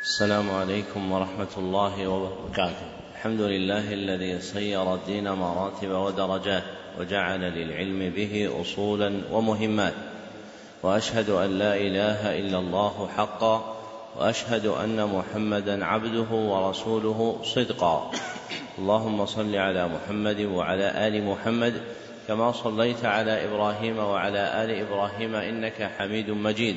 السلام عليكم ورحمة الله وبركاته. الحمد لله الذي صير الدين مراتب ودرجات وجعل للعلم به أصولا ومهمات. وأشهد أن لا إله إلا الله حقا وأشهد أن محمدا عبده ورسوله صدقا. اللهم صل على محمد وعلى آل محمد كما صليت على إبراهيم وعلى آل إبراهيم إنك حميد مجيد.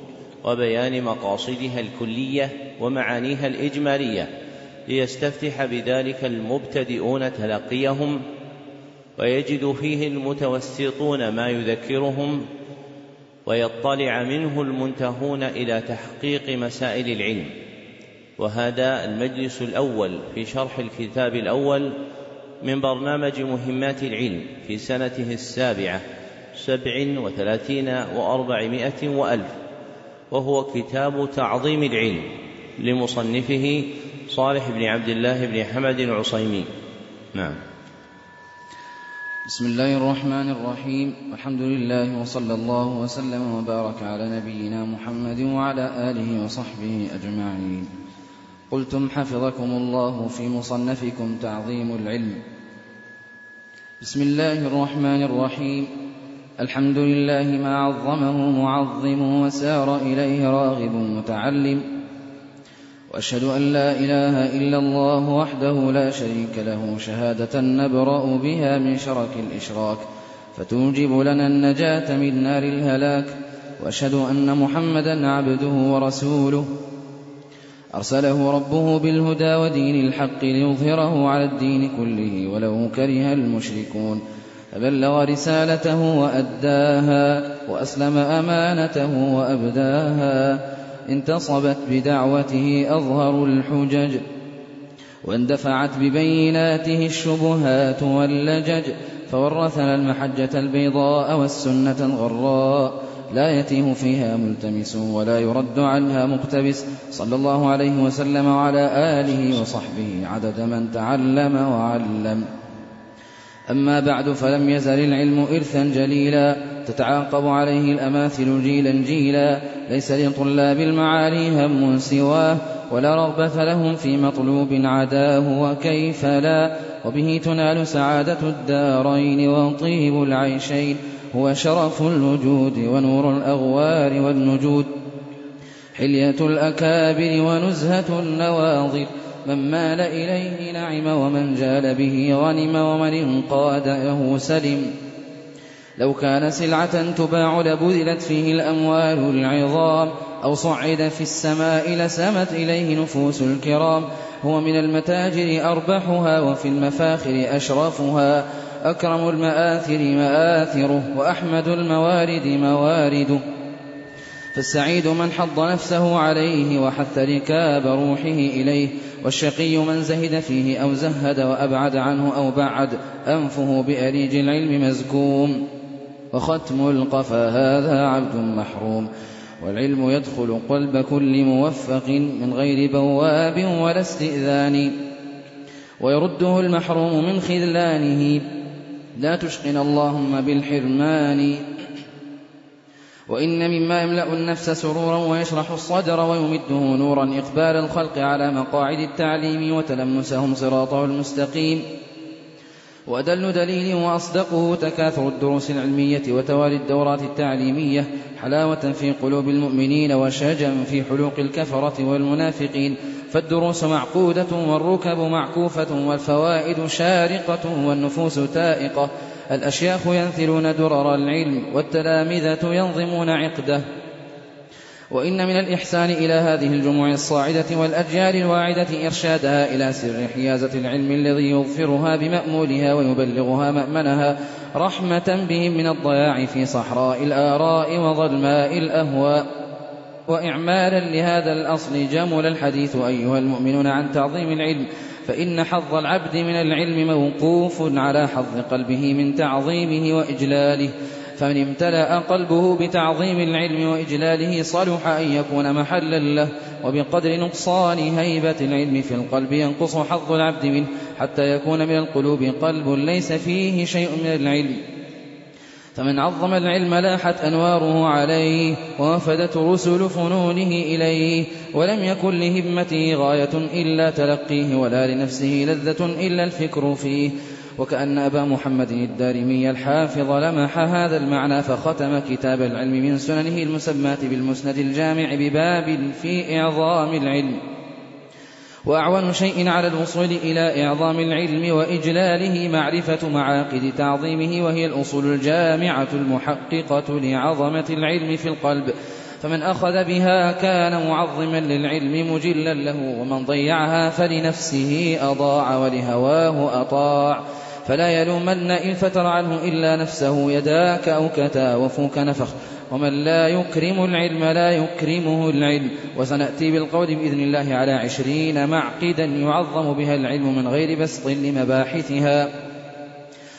وبيان مقاصدها الكلية ومعانيها الإجمالية ليستفتح بذلك المبتدئون تلقيهم ويجد فيه المتوسطون ما يذكرهم ويطلع منه المنتهون إلى تحقيق مسائل العلم. وهذا المجلس الأول في شرح الكتاب الأول من برنامج مهمات العلم في سنته السابعة سبع وثلاثين وأربعمائة وألف. وهو كتاب تعظيم العلم لمصنفه صالح بن عبد الله بن حمد العصيمي. نعم. بسم الله الرحمن الرحيم. الحمد لله وصلى الله وسلم وبارك على نبينا محمد وعلى آله وصحبه أجمعين. قلتم حفظكم الله في مصنفكم تعظيم العلم. بسم الله الرحمن الرحيم. الحمد لله ما عظمه معظم وسار إليه راغب متعلم. وأشهد أن لا إله إلا الله وحده لا شريك له شهادة نبرأ بها من شرك الإشراك فتوجب لنا النجاة من نار الهلاك. وأشهد أن محمدا عبده ورسوله. أرسله ربه بالهدى ودين الحق ليظهره على الدين كله ولو كره المشركون. فبلغ رسالته وأداها وأسلم أمانته وأبداها انتصبت بدعوته أظهر الحجج واندفعت ببيناته الشبهات واللجج فورثنا المحجة البيضاء والسنة الغراء لا يتيه فيها ملتمس ولا يرد عنها مقتبس صلى الله عليه وسلم وعلى آله وصحبه عدد من تعلم وعلم أما بعد فلم يزل العلم إرثا جليلا تتعاقب عليه الأماثل جيلا جيلا ليس لطلاب المعالي هم سواه ولا رغبة لهم في مطلوب عداه وكيف لا؟ وبه تنال سعادة الدارين وطيب العيشين هو شرف الوجود ونور الأغوار والنجود. حلية الأكابر ونزهة النواظر من مال إليه نعم ومن جال به غنم ومن انقاد له سلم. لو كان سلعة تباع لبذلت فيه الأموال العظام أو صعد في السماء لسمت إليه نفوس الكرام. هو من المتاجر أربحها وفي المفاخر أشرفها. أكرم المآثر مآثره وأحمد الموارد موارده. فالسعيد من حض نفسه عليه وحث ركاب روحه إليه. والشقي من زهد فيه أو زهد وأبعد عنه أو بعد أنفه بأريج العلم مزكوم. وختم القفا هذا عبد محروم. والعلم يدخل قلب كل موفق من غير بواب ولا استئذان. ويرده المحروم من خذلانه. لا تشقن اللهم بالحرمان. وإن مما يملأ النفس سرورا ويشرح الصدر ويمده نورا إقبال الخلق على مقاعد التعليم وتلمسهم صراطه المستقيم. وأدل دليل وأصدقه تكاثر الدروس العلمية وتوالي الدورات التعليمية حلاوة في قلوب المؤمنين وشجا في حلوق الكفرة والمنافقين. فالدروس معقودة والركب معكوفة والفوائد شارقة والنفوس تائقة. الأشياخ ينثلون درر العلم والتلامذة ينظمون عقده. وإن من الإحسان إلى هذه الجموع الصاعدة والأجيال الواعدة إرشادها إلى سر حيازة العلم الذي يظفرها بمأمولها ويبلغها مأمنها رحمة بهم من الضياع في صحراء الآراء وظلماء الأهواء. وإعمالا لهذا الأصل جمل الحديث أيها المؤمنون عن تعظيم العلم فإن حظ العبد من العلم موقوف على حظ قلبه من تعظيمه وإجلاله. فمن امتلأ قلبه بتعظيم العلم وإجلاله صلح أن يكون محلا له وبقدر نقصان هيبة العلم في القلب ينقص حظ العبد منه حتى يكون من القلوب قلب ليس فيه شيء من العلم. فمن عظم العلم لاحت أنواره عليه ووفدت رسل فنونه إليه ولم يكن لهمته غاية إلا تلقيه ولا لنفسه لذة إلا الفكر فيه. وكأن أبا محمد الدارمي الحافظ لمح هذا المعنى فختم كتاب العلم من سننه المسماة بالمسند الجامع بباب في إعظام العلم. وأعون شيء على الوصول إلى إعظام العلم وإجلاله معرفة معاقد تعظيمه وهي الأصول الجامعة المحققة لعظمة العلم في القلب. فمن أخذ بها كان معظما للعلم مجلا له ومن ضيعها فلنفسه أضاع ولهواه أطاع. فلا يلومن إن فتر عنه إلا نفسه يداك أو كتا وفوك نفخ. ومن لا يكرم العلم لا يكرمه العلم. وسنأتي بالقول بإذن الله على عشرين معقدا يعظم بها العلم من غير بسط لمباحثها.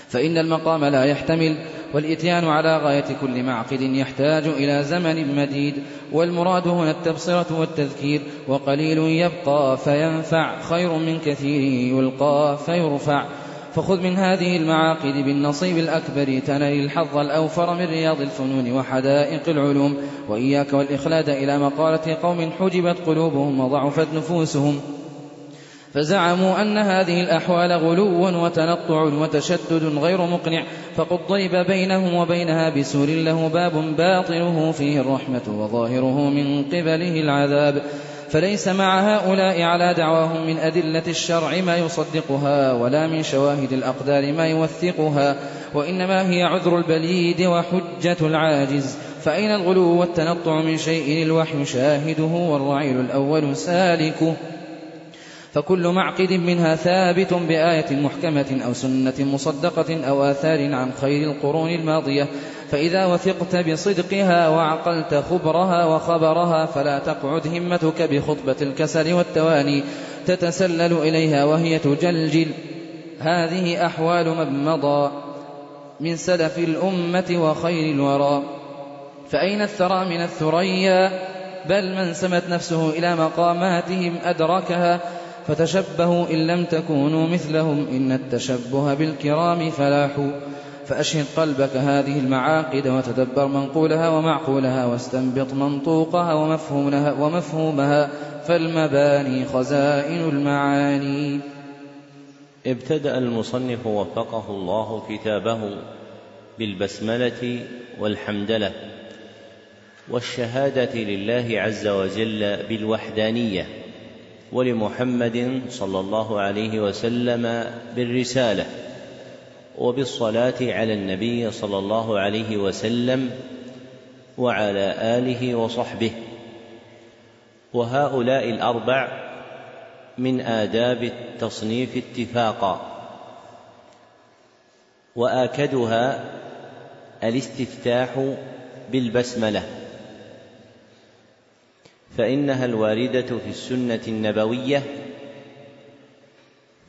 فإن المقام لا يحتمل والإتيان على غاية كل معقد يحتاج إلى زمن مديد. والمراد هنا التبصرة والتذكير وقليل يبقى فينفع خير من كثير يلقى فيرفع. فخذ من هذه المعاقد بالنصيب الأكبر تنال الحظ الأوفر من رياض الفنون وحدائق العلوم وإياك والإخلاد إلى مقالة قوم حجبت قلوبهم وضعفت نفوسهم. فزعموا أن هذه الأحوال غلو وتنطع وتشدد غير مقنع فقد ضرب بينهم وبينها بسور له باب باطنه فيه الرحمة وظاهره من قبله العذاب. فليس مع هؤلاء على دعواهم من أدلة الشرع ما يصدقها ولا من شواهد الأقدار ما يوثقها وإنما هي عذر البليد وحجة العاجز. فأين الغلو والتنطع من شيء الوحي شاهده والرعيل الأول سالكه فكل معقد منها ثابت بآية محكمة أو سنة مصدقة أو آثار عن خير القرون الماضية فإذا وثقت بصدقها وعقلت خبرها وخبرها فلا تقعد همتك بخطبة الكسل والتواني تتسلل إليها وهي تجلجل. هذه أحوال من مضى من سلف الأمة وخير الورى. فأين الثرى من الثريا؟ بل من سمت نفسه إلى مقاماتهم أدركها فتشبهوا إن لم تكونوا مثلهم إن التشبه بالكرام فلاح فأشهد قلبك هذه المعاقد وتدبر منقولها ومعقولها واستنبط منطوقها ومفهومها, ومفهومها. فالمباني خزائن المعاني. ابتدأ المصنف وفقه الله كتابه بالبسملة والحمدلة والشهادة لله عز وجل بالوحدانية ولمحمد صلى الله عليه وسلم بالرسالة. وبالصلاة على النبي صلى الله عليه وسلم وعلى آله وصحبه. وهؤلاء الأربع من آداب التصنيف اتفاقا. وآكدها الاستفتاح بالبسملة. فإنها الواردة في السنة النبوية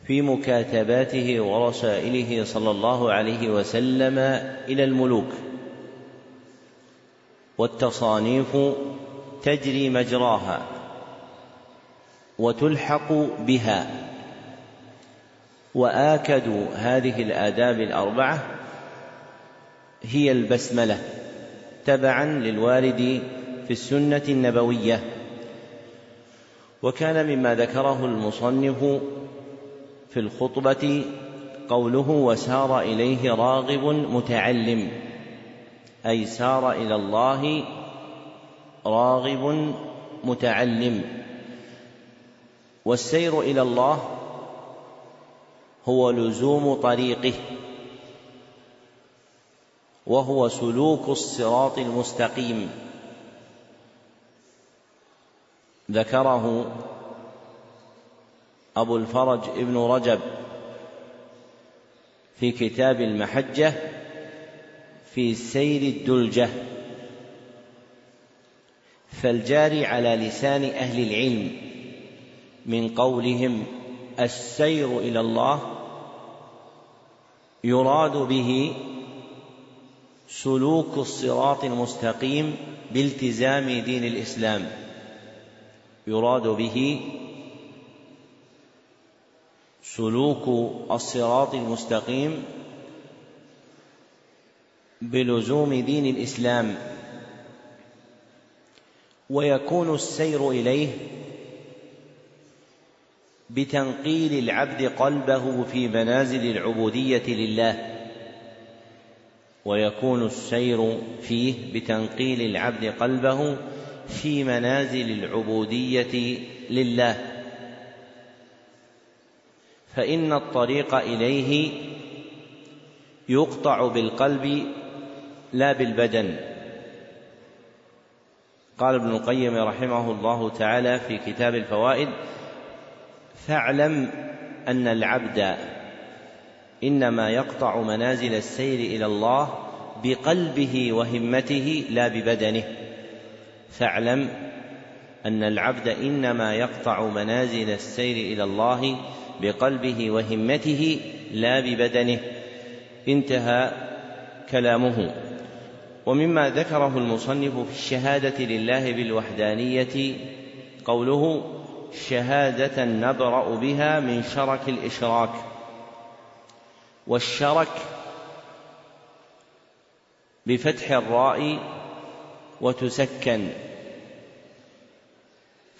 في مكاتباته ورسائله صلى الله عليه وسلم إلى الملوك. والتصانيف تجري مجراها وتلحق بها. واكد هذه الآداب الأربعة هي البسملة تبعا للوارد في السنة النبوية. وكان مما ذكره المصنف في الخطبة قوله وسار إليه راغب متعلم أي سار إلى الله راغب متعلم. والسير إلى الله هو لزوم طريقه وهو سلوك الصراط المستقيم. ذكره أبو الفرج ابن رجب في كتاب المحجة في سير الدلجة فالجاري على لسان أهل العلم من قولهم السير إلى الله يراد به سلوك الصراط المستقيم بالتزام دين الإسلام يراد به سلوك الصراط المستقيم بلزوم دين الإسلام. ويكون السير إليه بتنقيل العبد قلبه في منازل العبودية لله. ويكون السير فيه بتنقيل العبد قلبه في منازل العبودية لله. فإن الطريق إليه يقطع بالقلب لا بالبدن. قال ابن القيم رحمه الله تعالى في كتاب الفوائد فاعلم أن العبد إنما يقطع منازل السير إلى الله بقلبه وهمته لا ببدنه. فاعلم أن العبد إنما يقطع منازل السير إلى الله بقلبه وهمته لا ببدنه. انتهى كلامه. ومما ذكره المصنف في الشهادة لله بالوحدانية قوله شهادة نبرأ بها من شرك الإشراك. والشرك بفتح الراء وتسكن.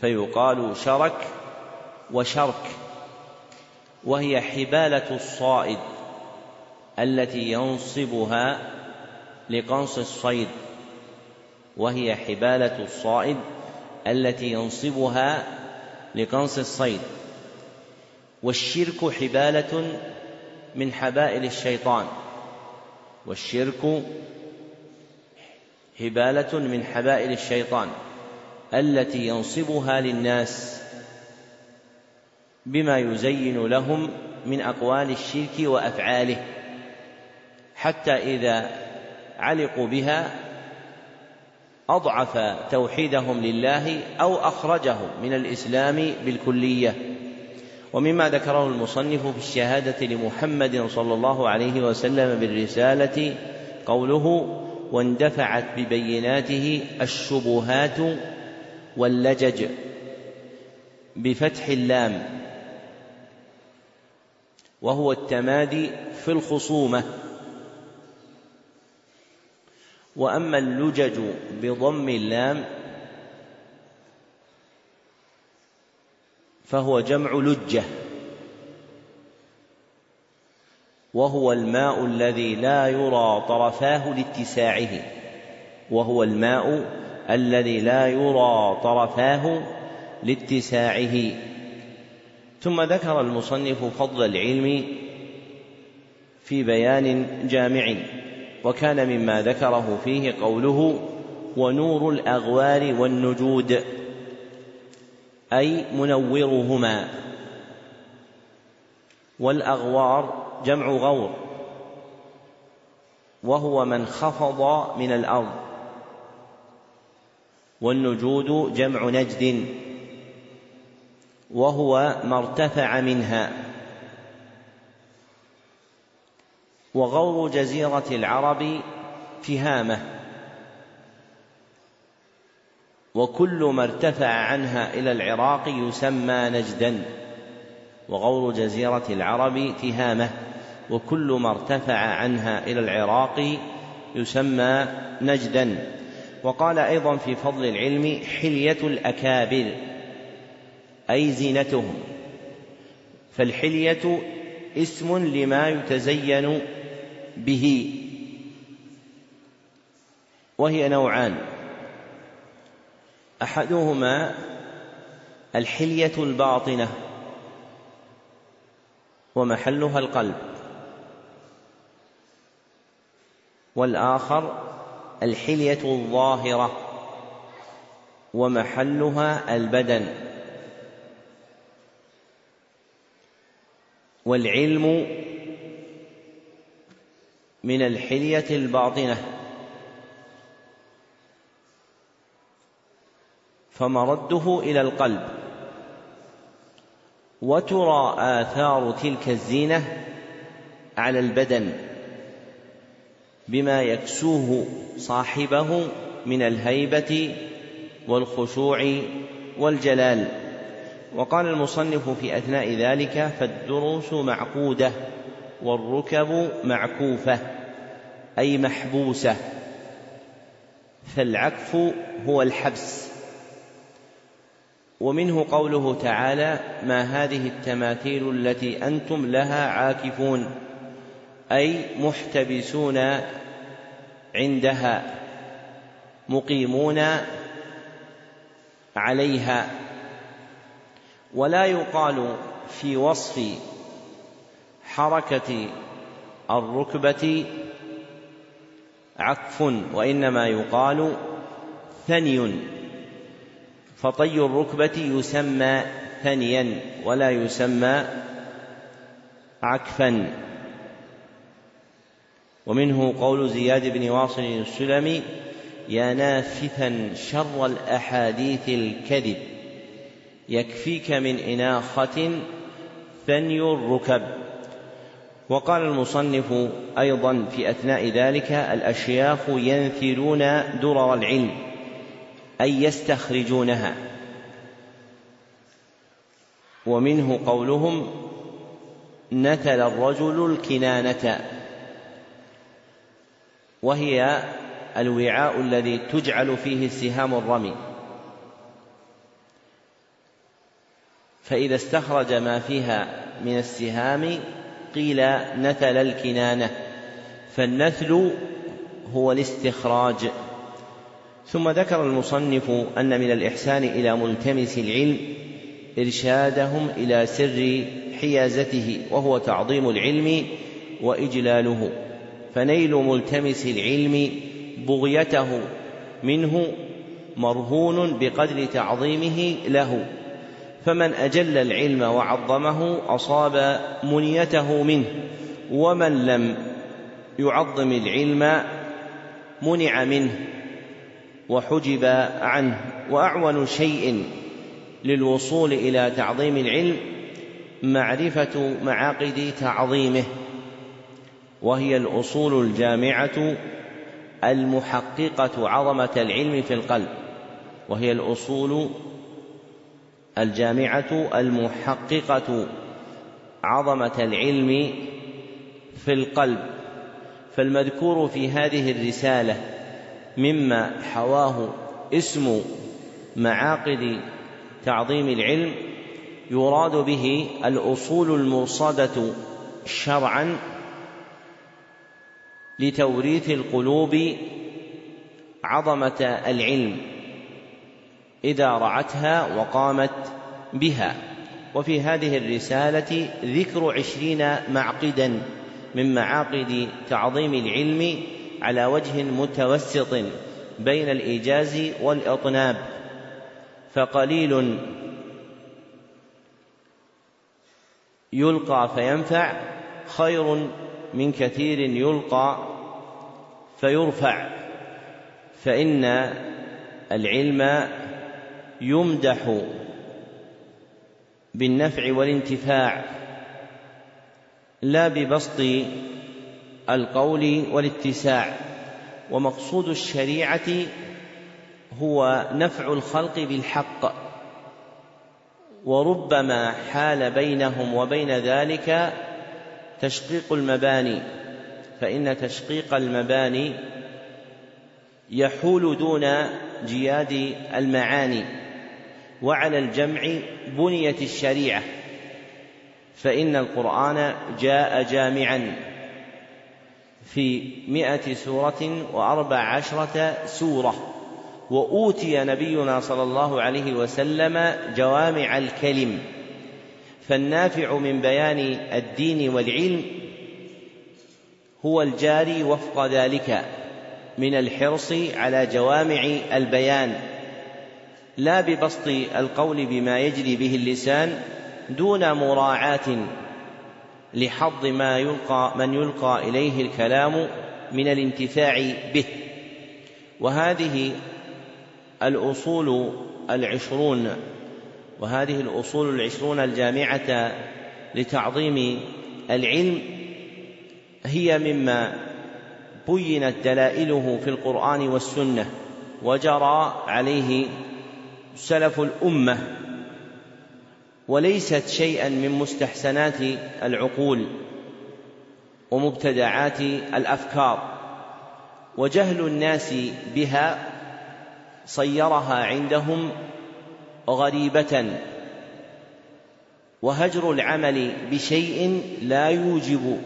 فيقال شرك وشرك. وهي حبالة الصائد التي ينصبها لقنص الصيد. وهي حبالة الصائد التي ينصبها لقنص الصيد. والشرك حبالة من حبائل الشيطان. والشرك حبالة من حبائل الشيطان التي ينصبها للناس. بما يزين لهم من أقوال الشرك وأفعاله حتى إذا علقوا بها أضعف توحيدهم لله أو أخرجهم من الإسلام بالكلية. ومما ذكره المصنف في الشهادة لمحمد صلى الله عليه وسلم بالرسالة قوله واندفعت ببيناته الشبهات واللجج بفتح اللام وهو التمادي في الخصومة. وأما اللجج بضم اللام فهو جمع لجة. وهو الماء الذي لا يرى طرفاه لاتساعه. وهو الماء الذي لا يرى طرفاه لاتساعه. ثم ذكر المصنف فضل العلم في بيان جامع وكان مما ذكره فيه قوله ونور الأغوار والنجود أي منورهما. والأغوار جمع غور وهو من خفض من الأرض والنجود جمع نجد. وهو ما ارتفع منها. وغور جزيرة العرب تهامة وكل ما ارتفع عنها إلى العراق يسمى نجدا. وغور جزيرة العرب تهامة وكل ما ارتفع عنها إلى العراق يسمى نجدا. وقال أيضا في فضل العلم حلية الأكابر. أي زينتهم. فالحلية اسم لما يتزين به. وهي نوعان. أحدهما الحلية الباطنة. ومحلها القلب. والآخر الحلية الظاهرة. ومحلها البدن. والعلم من الحلية الباطنة. فمرده إلى القلب. وترى آثار تلك الزينة على البدن بما يكسوه صاحبه من الهيبة والخشوع والجلال. وقال المصنف في أثناء ذلك فالدروس معقودة والركب معكوفة أي محبوسة فالعكف هو الحبس. ومنه قوله تعالى ما هذه التماثيل التي أنتم لها عاكفون؟ أي محتبسون عندها مقيمون عليها. ولا يقال في وصف حركة الركبة عكف وإنما يقال ثني. فطي الركبة يسمى ثنيا ولا يسمى عكفا. ومنه قول زياد بن واصل السلمي يا نافثا شر الأحاديث الكذب. يكفيك من إناخة ثني الركب. وقال المصنف أيضا في أثناء ذلك الأشياخ ينثرون درر العلم أي يستخرجونها. ومنه قولهم نثل الرجل الكنانة. وهي الوعاء الذي تجعل فيه السهام الرمي. فإذا استخرج ما فيها من السهام قيل نثل الكنانة فالنثل هو الاستخراج. ثم ذكر المصنف أن من الإحسان إلى ملتمس العلم إرشادهم إلى سر حيازته وهو تعظيم العلم وإجلاله. فنيل ملتمس العلم بغيته منه مرهون بقدر تعظيمه له. فمن أجل العلم وعظمه أصاب منيته منه ومن لم يعظم العلم منع منه وحجب عنه. وأعون شيء للوصول إلى تعظيم العلم معرفة معاقد تعظيمه وهي الأصول الجامعة المحققة عظمة العلم في القلب وهي الأصول الجامعة المحققة عظمة العلم في القلب فالمذكور في هذه الرسالة مما حواه اسم معاقد تعظيم العلم يراد به الأصول المرصدة شرعا لتوريث القلوب عظمة العلم. إذا رعتها وقامت بها. وفي هذه الرسالة ذكر عشرين معقدا من معاقد تعظيم العلم على وجه متوسط بين الإيجاز والإطناب. فقليل يلقى فينفع خير من كثير يلقى فيرفع. فإن العلم يمدح بالنفع والانتفاع لا ببسط القول والاتساع. ومقصود الشريعة هو نفع الخلق بالحق. وربما حال بينهم وبين ذلك تشقيق المباني فإن تشقيق المباني يحول دون جياد المعاني. وعلى الجمع بنيت الشريعة فإن القرآن جاء جامعا في مئة سورة وأربع عشرة سورة وأوتي نبينا صلى الله عليه وسلم جوامع الكلم فالنافع من بيان الدين والعلم هو الجاري وفق ذلك من الحرص على جوامع البيان. لا ببسط القول بما يجري به اللسان دون مراعاة لحظ ما يلقى من يلقى إليه الكلام من الانتفاع به. وهذه الأصول العشرون وهذه الأصول العشرون الجامعة لتعظيم العلم هي مما بينت دلائله في القرآن والسنة وجرى عليه سلف الأمة وليست شيئا من مستحسنات العقول ومبتدعات الأفكار. وجهل الناس بها صيرها عندهم غريبة. وهجر العمل بشيء لا يوجب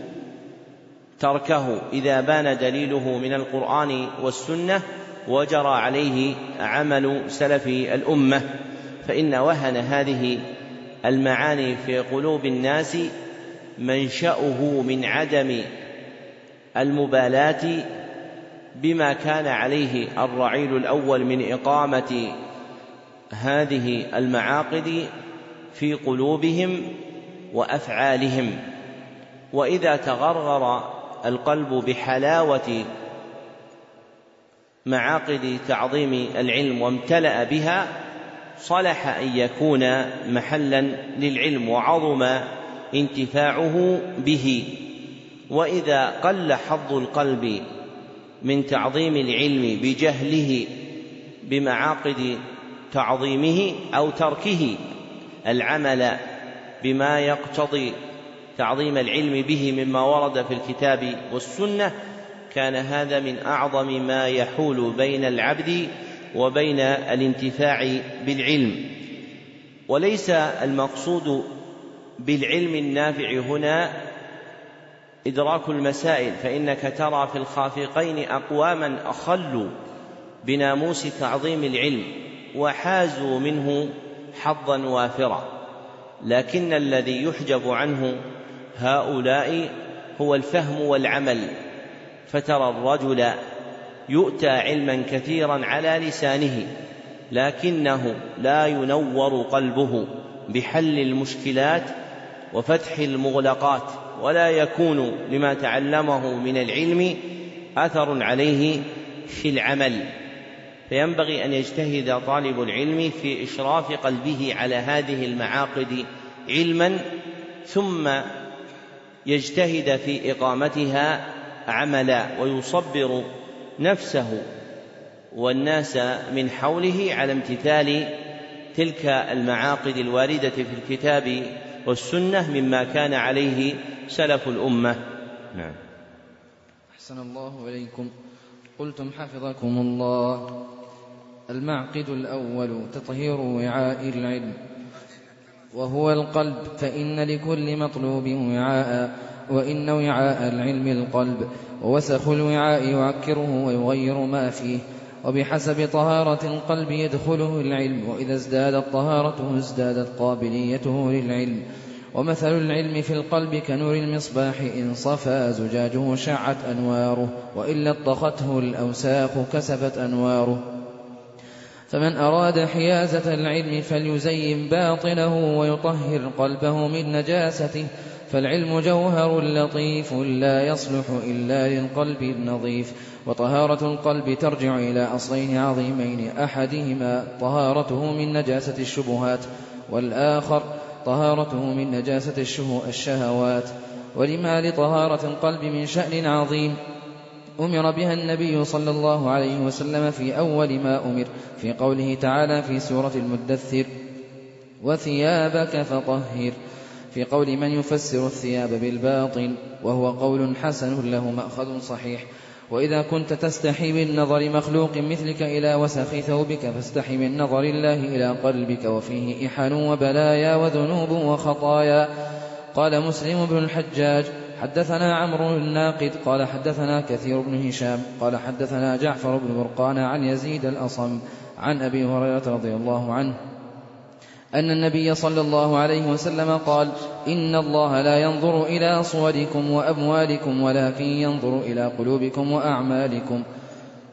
تركه إذا بان دليله من القرآن والسنة وجرى عليه عمل سلف الأمة فإن وهن هذه المعاني في قلوب الناس منشأه من عدم المبالاة بما كان عليه الرعيل الأول من إقامة هذه المعاقد في قلوبهم وأفعالهم. وإذا تغرغر القلب بحلاوة معاقد تعظيم العلم وامتلأ بها صلح أن يكون محلا للعلم وعظم انتفاعه به. وإذا قل حظ القلب من تعظيم العلم بجهله بمعاقد تعظيمه أو تركه العمل بما يقتضي تعظيم العلم به مما ورد في الكتاب والسنة كان هذا من أعظم ما يحول بين العبد وبين الانتفاع بالعلم. وليس المقصود بالعلم النافع هنا إدراك المسائل فإنك ترى في الخافقين أقواما أخلوا بناموس تعظيم العلم وحازوا منه حظا وافرا. لكن الذي يحجب عنه هؤلاء هو الفهم والعمل. فترى الرجل يؤتى علما كثيرا على لسانه لكنه لا ينور قلبه بحل المشكلات وفتح المغلقات ولا يكون لما تعلمه من العلم أثر عليه في العمل. فينبغي أن يجتهد طالب العلم في إشراف قلبه على هذه المعاقد علما ثم يجتهد في إقامتها عملا ويصبر نفسه والناس من حوله على امتثال تلك المعاقد الواردة في الكتاب والسنة مما كان عليه سلف الأمة. نعم. أحسن الله إليكم. قلتم حفظكم الله. المعقد الأول تطهير وعاء العلم وهو القلب فإن لكل مطلوب وعاء. وإن وعاء العلم القلب ووسخ الوعاء يعكره ويغير ما فيه وبحسب طهارة القلب يدخله العلم وإذا ازدادت طهارته ازدادت قابليته للعلم ومثل العلم في القلب كنور المصباح إن صفى زجاجه شعت أنواره وإن لطخته الأوساخ كسفت أنواره فمن أراد حيازة العلم فليزين باطنه ويطهر قلبه من نجاسته فالعلم جوهر لطيف لا يصلح إلا للقلب النظيف وطهارة القلب ترجع إلى أصلين عظيمين أحدهما طهارته من نجاسة الشبهات والآخر طهارته من نجاسة الشهوات. ولما لطهارة القلب من شأن عظيم أمر بها النبي صلى الله عليه وسلم في أول ما أمر في قوله تعالى في سورة المدثر وثيابك فطهر في قول من يفسر الثياب بالباطل وهو قول حسن له مأخذ صحيح. وإذا كنت تستحي من نظر مخلوق مثلك إلى وسخ ثوبك فاستحي من نظر الله إلى قلبك وفيه إحن وبلايا وذنوب وخطايا. قال مسلم بن الحجاج حدثنا عمرو الناقد قال حدثنا كثير بن هشام قال حدثنا جعفر بن برقان عن يزيد الأصم عن أبي هريرة رضي الله عنه أن النبي صلى الله عليه وسلم قال إن الله لا ينظر إلى صوركم وأموالكم ولكن ينظر إلى قلوبكم وأعمالكم.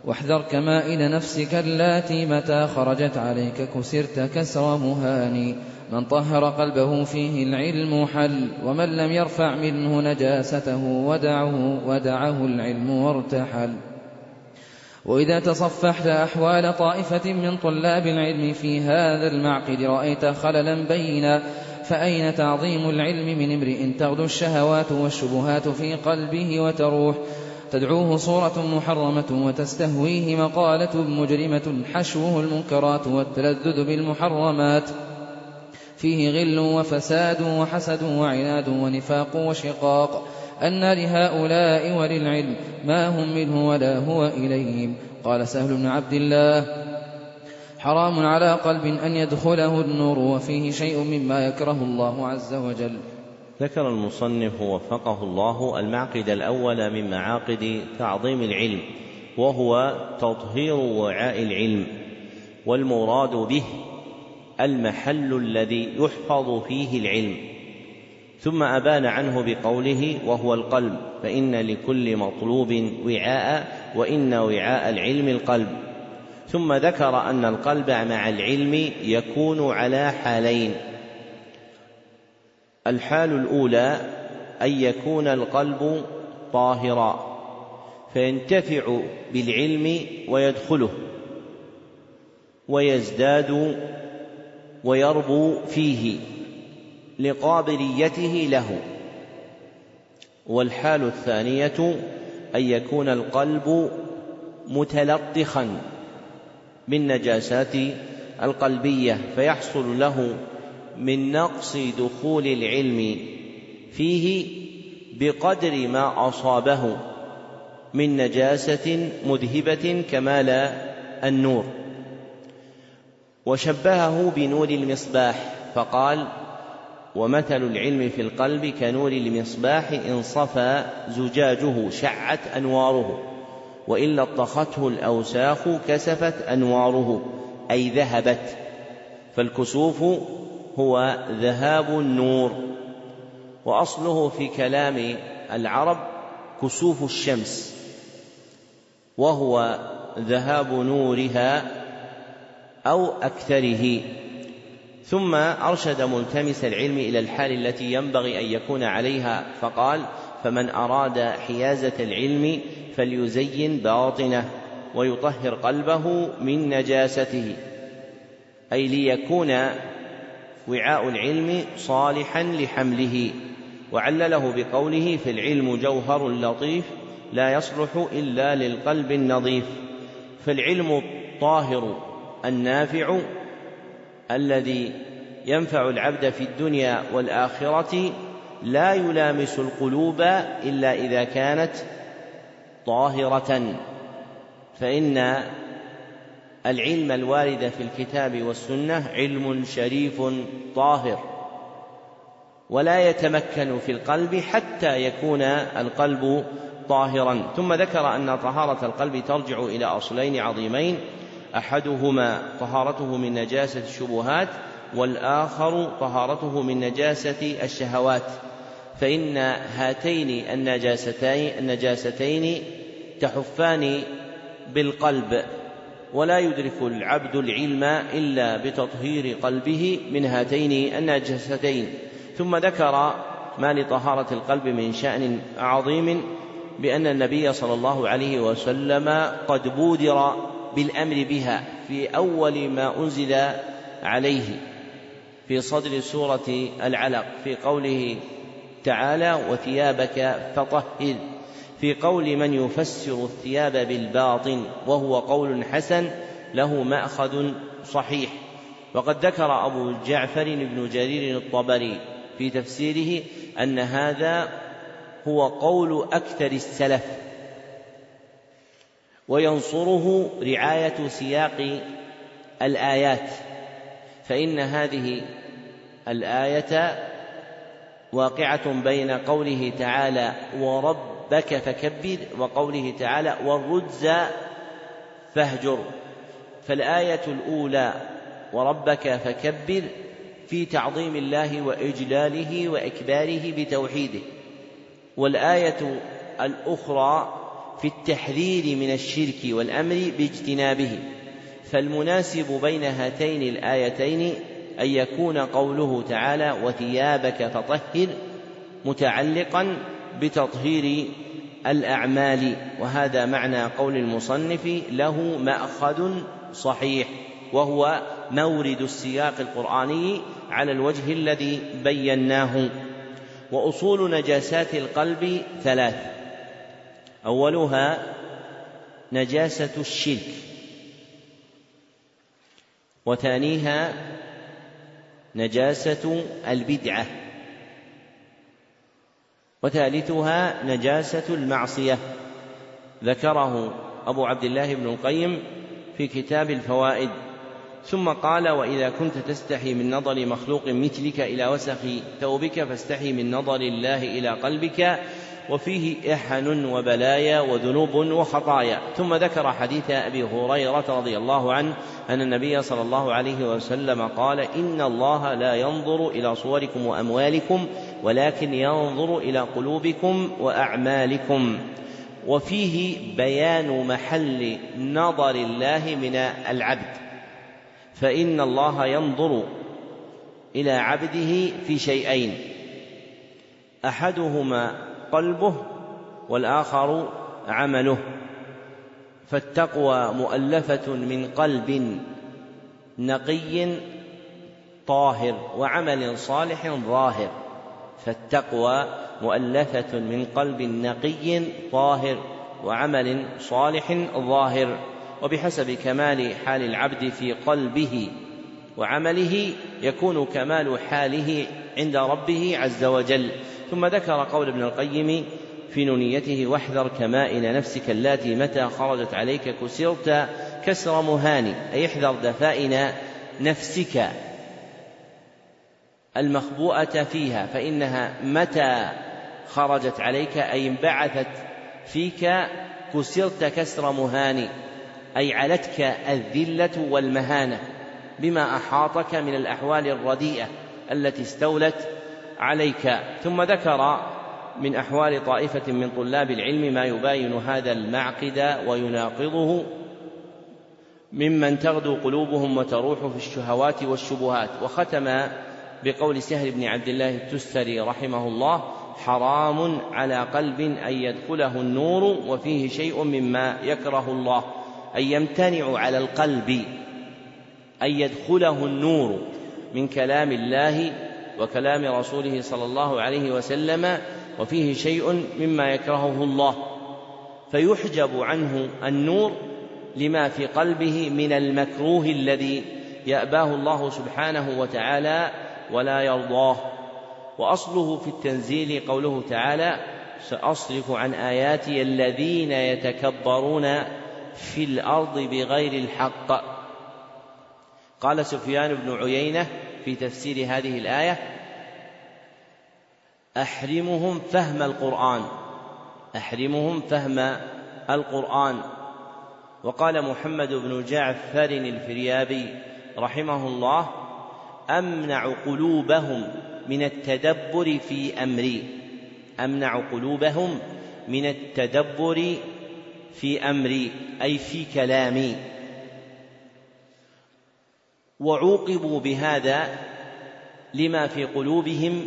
واحذر كمائل نفسك اللاتي متى خرجت عليك كسرت كسر مهاني. من طهر قلبه فيه العلم حل ومن لم يرفع منه نجاسته ودعه ودعه العلم وارتحل. وإذا تصفحت أحوال طائفة من طلاب العلم في هذا المعقد رأيت خللا بينا فأين تعظيم العلم من امرئ تغدو الشهوات والشبهات في قلبه وتروح؟ تدعوه صورة محرمة وتستهويه مقالة مجرمة حشوه المنكرات والتلذذ بالمحرمات. فيه غل وفساد وحسد وعناد ونفاق وشقاق. أن لهؤلاء وللعلم ما هم منه ولا هو إليهم. قال سهل بن عبد الله حرام على قلب أن يدخله النور وفيه شيء مما يكره الله عز وجل. ذكر المصنف وفقه الله المعقد الأول من معاقد تعظيم العلم وهو تطهير وعاء العلم والمراد به المحل الذي يحفظ فيه العلم. ثم أبان عنه بقوله وهو القلب فإن لكل مطلوب وعاء وإن وعاء العلم القلب. ثم ذكر أن القلب مع العلم يكون على حالين. الحال الأولى أن يكون القلب طاهرا فينتفع بالعلم ويدخله ويزداد ويربو فيه. لقابليته له. والحال الثانية أن يكون القلب متلطخا بالنجاسات القلبية فيحصل له من نقص دخول العلم فيه بقدر ما أصابه من نجاسة مذهبة كمال النور. وشبهه بنور المصباح فقال ومثل العلم في القلب كنور المصباح إن صفى زجاجه شعت أنواره وإن لطخته الأوساخ كسفت أنواره أي ذهبت فالكسوف هو ذهاب النور. وأصله في كلام العرب كسوف الشمس وهو ذهاب نورها أو أكثره. ثم أرشد ملتمس العلم إلى الحال التي ينبغي أن يكون عليها فقال فمن أراد حيازة العلم فليزين باطنه ويطهر قلبه من نجاسته. أي ليكون وعاء العلم صالحا لحمله. وعلله بقوله في العلم جوهر لطيف لا يصلح إلا للقلب النظيف. فالعلم الطاهر النافع الذي ينفع العبد في الدنيا والآخرة لا يلامس القلوب إلا إذا كانت طاهرة. فإن العلم الوارد في الكتاب والسنة علم شريف طاهر ولا يتمكن في القلب حتى يكون القلب طاهرا. ثم ذكر أن طهارة القلب ترجع إلى أصلين عظيمين أحدهما طهارته من نجاسة الشبهات والآخر طهارته من نجاسة الشهوات فإن هاتين النجاستين النجاستين تحفان بالقلب ولا يدرك العبد العلم إلا بتطهير قلبه من هاتين النجاستين. ثم ذكر ما لطهارة القلب من شأن عظيم بأن النبي صلى الله عليه وسلم قد بودر بالأمر بها في أول ما أنزل عليه في صدر سورة العلق في قوله تعالى وثيابك فطهر في قول من يفسر الثياب بالباطن وهو قول حسن له مأخذ صحيح. وقد ذكر أبو جعفر بن جرير الطبري في تفسيره أن هذا هو قول أكثر السلف وينصره رعاية سياق الآيات فإن هذه الآية واقعة بين قوله تعالى وربك فكبر وقوله تعالى والرجز فاهجر فالآية الأولى وربك فكبر في تعظيم الله وإجلاله وإكباره بتوحيده والآية الأخرى في التحذير من الشرك والأمر باجتنابه. فالمناسب بين هاتين الآيتين أن يكون قوله تعالى وثيابك فطهر متعلقا بتطهير الأعمال. وهذا معنى قول المصنف له مأخذ صحيح وهو مورد السياق القرآني على الوجه الذي بيناه. وأصول نجاسات القلب ثلاث أولها نجاسة الشرك وثانيها نجاسة البدعة وثالثها نجاسة المعصية. ذكره أبو عبد الله بن القيم في كتاب الفوائد. ثم قال وإذا كنت تستحي من نظر مخلوق مثلك إلى وسخ ثوبك فاستحي من نظر الله إلى قلبك وفيه إحن وبلايا وذنوب وخطايا. ثم ذكر حديث أبي هريرة رضي الله عنه أن النبي صلى الله عليه وسلم قال إن الله لا ينظر إلى صوركم وأموالكم ولكن ينظر إلى قلوبكم وأعمالكم. وفيه بيان محل نظر الله من العبد. فإن الله ينظر إلى عبده في شيئين. أحدهما قلبه والآخر عمله. فالتقوى مؤلفة من قلب نقي طاهر وعمل صالح ظاهر. فالتقوى مؤلفة من قلب نقي طاهر وعمل صالح ظاهر. وبحسب كمال حال العبد في قلبه وعمله يكون كمال حاله عند ربه عز وجل. ثم ذكر قول ابن القيم في نونيته واحذر كمائن نفسك اللاتي متى خرجت عليك كسرت كسر مهان أي احذر دفائن نفسك المخبوءة فيها فإنها متى خرجت عليك أي انبعثت فيك كسرت كسر مهان أي علتك الذلة والمهانة بما أحاطك من الأحوال الرديئة التي استولت عليك. ثم ذكر من أحوال طائفة من طلاب العلم ما يباين هذا المعقد ويناقضه ممن تغدو قلوبهم وتروح في الشهوات والشبهات. وختم بقول سهل بن عبد الله التستري رحمه الله حرام على قلب أن يدخله النور وفيه شيء مما يكره الله أن يمتنع على القلب أن يدخله النور من كلام الله وكلام رسوله صلى الله عليه وسلم وفيه شيء مما يكرهه الله فيحجب عنه النور لما في قلبه من المكروه الذي يأباه الله سبحانه وتعالى ولا يرضاه. وأصله في التنزيل قوله تعالى سأصرف عن آياتي الذين يتكبرون في الأرض بغير الحق قال سفيان بن عيينة في تفسير هذه الآية أحرمهم فهم القرآن. أحرمهم فهم القرآن. وقال محمد بن جعفر الفريابي رحمه الله أمنع قلوبهم من التدبر في أمري. أمنع قلوبهم من التدبر في أمري أي في كلامي. وعوقبوا بهذا لما في قلوبهم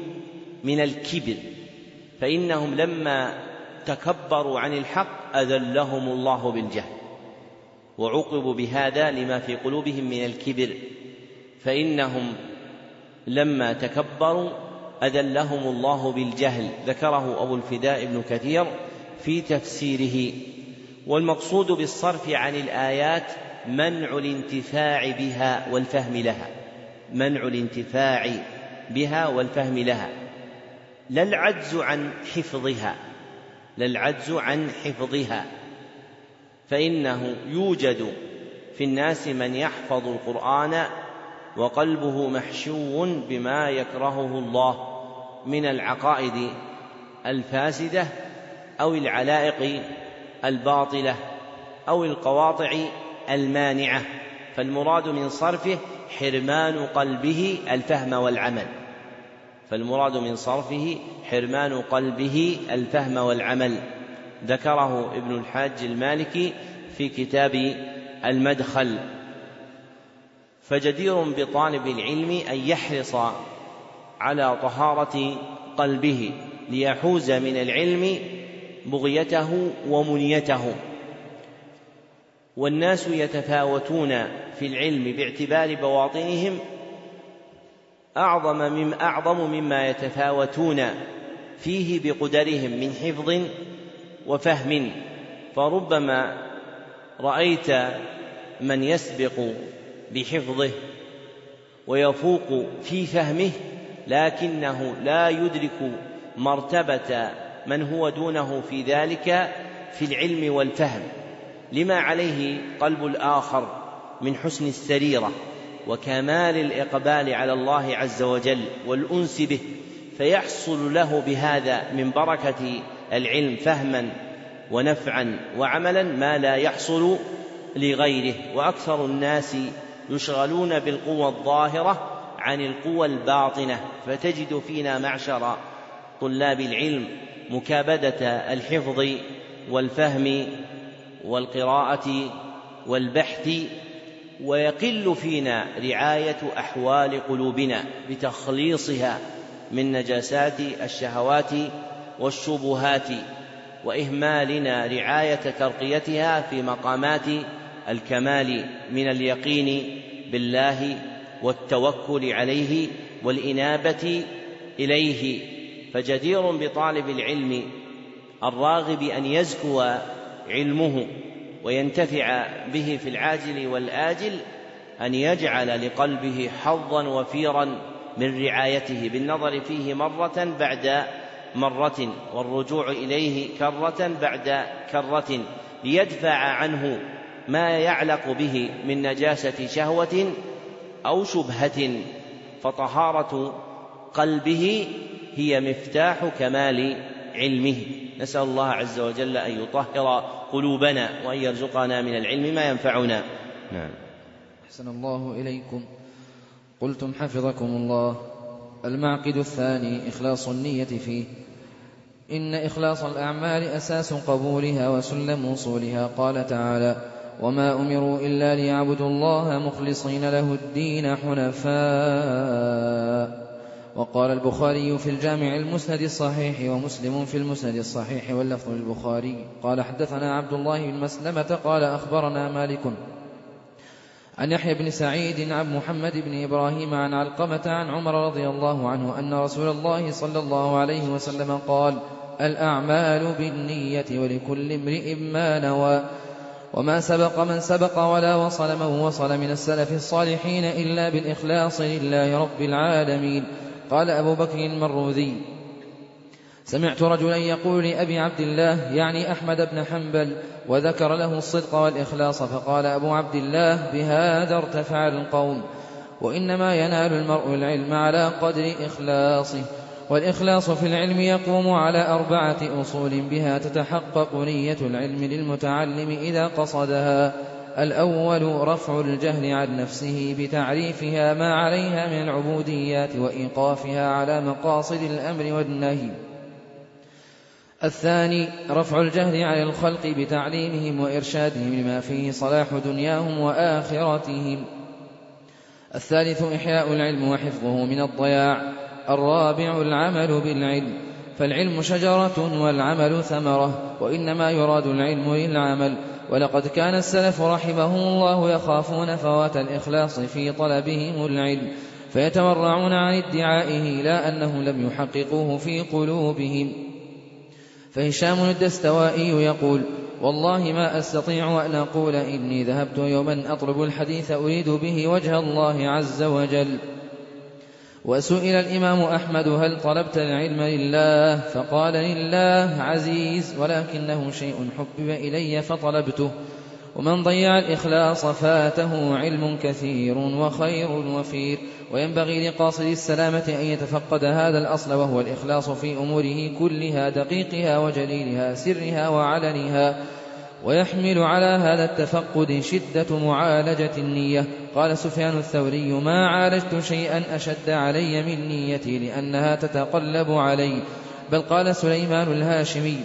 من الكبر. فإنهم لما تكبروا عن الحق أذلهم الله بالجهل. وعوقبوا بهذا لما في قلوبهم من الكبر. فإنهم لما تكبروا أذلهم الله بالجهل. ذكره أبو الفداء بن كثير في تفسيره. والمقصود بالصرف عن الآيات منع الانتفاع بها والفهم لها. منع الانتفاع بها والفهم لها. لا العجز عن حفظها. لا العجز عن حفظها. فإنه يوجد في الناس من يحفظ القرآن وقلبه محشو بما يكرهه الله من العقائد الفاسدة أو العلائق الباطلة أو القواطع المانعة فالمراد من صرفه حرمان قلبه الفهم والعمل. فالمراد من صرفه حرمان قلبه الفهم والعمل. ذكره ابن الحاج المالكي في كتاب المدخل. فجدير بطالب العلم أن يحرص على طهارة قلبه ليحوز من العلم بغيته ومنيته. والناس يتفاوتون في العلم باعتبار بواطنهم أعظم مم أعظم مما يتفاوتون فيه بقدرهم من حفظ وفهم. فربما رأيت من يسبق بحفظه ويفوق في فهمه لكنه لا يدرك مرتبة من هو دونه في ذلك في العلم والفهم. لما عليه قلب الآخر من حسن السريرة وكمال الإقبال على الله عز وجل والأنس به فيحصل له بهذا من بركة العلم فهما ونفعا وعملا ما لا يحصل لغيره. وأكثر الناس يشغلون بالقوى الظاهرة عن القوى الباطنة فتجد فينا معشر طلاب العلم مكابدة الحفظ والفهم والقراءة والبحث ويقل فينا رعاية أحوال قلوبنا بتخليصها من نجاسات الشهوات والشبهات وإهمالنا رعاية ترقيتها في مقامات الكمال من اليقين بالله والتوكل عليه والإنابة إليه. فجدير بطالب العلم الراغب أن يزكو علمه وينتفع به في العاجل والآجل أن يجعل لقلبه حظا وفيرا من رعايته بالنظر فيه مرة بعد مرة والرجوع إليه كرة بعد كرة ليدفع عنه ما يعلق به من نجاسة شهوة أو شبهة. فطهارة قلبه هي مفتاح كمال علمه. نسأل الله عز وجل أن يطهر قلوبنا وأن يرزقنا من العلم ما ينفعنا. نعم. أحسن الله إليكم. قلتم حفظكم الله. المعقد الثاني إخلاص النية فيه. إن إخلاص الأعمال أساس قبولها وسلم وصولها قال تعالى وما أمروا إلا ليعبدوا الله مخلصين له الدين حنفاء. وقال البخاري في الجامع المسند الصحيح ومسلم في المسند الصحيح واللفظ للبخاري. قال حدثنا عبد الله بن مسلمة قال أخبرنا مالك عن يحيى بن سعيد عن محمد بن إبراهيم عن علقمة عن عمر رضي الله عنه أن رسول الله صلى الله عليه وسلم قال الأعمال بالنية ولكل امرئ ما نوى وما سبق من سبق ولا وصل من وصل من السلف الصالحين إلا بالإخلاص لله رب العالمين. قال أبو بكر المروذي. سمعت رجلا يقول لأبي عبد الله يعني أحمد بن حنبل وذكر له الصدق والإخلاص فقال أبو عبد الله بهذا ارتفع القوم وإنما ينال المرء العلم على قدر إخلاصه والإخلاص في العلم يقوم على أربعة أصول بها تتحقق نية العلم للمتعلم إذا قصدها. الأول رفع الجهل عن نفسه بتعريفها ما عليها من العبوديات وإيقافها على مقاصد الأمر والنهي. الثاني رفع الجهل عن الخلق بتعليمهم وإرشادهم لما فيه صلاح دنياهم وآخرتهم الثالث إحياء العلم وحفظه من الضياع. الرابع العمل بالعلم. فالعلم شجرة والعمل ثمرة وإنما يراد العلم للعمل. ولقد كان السلف رحمهم الله يخافون فوات الإخلاص في طلبهم العلم فيتورعون عن ادعائه لا أنهم لم يحققوه في قلوبهم. فهشام الدستوائي يقول والله ما أستطيع أن أقول إني ذهبت يوما أطلب الحديث أريد به وجه الله عز وجل. وسئل الإمام أحمد هل طلبت العلم لله؟ فقال لله عزيز ولكنه شيء حبب إلي فطلبته. ومن ضيع الإخلاص فاته علم كثير وخير وفير. وينبغي لقاصد السلامة أن يتفقد هذا الأصل وهو الإخلاص في أموره كلها دقيقها وجليلها سرها وعلنها. ويحمل على هذا التفقد شدة معالجة النية. قال سفيان الثوري ما عالجت شيئا أشد علي من نيتي لأنها تتقلب علي. بل قال سليمان الهاشمي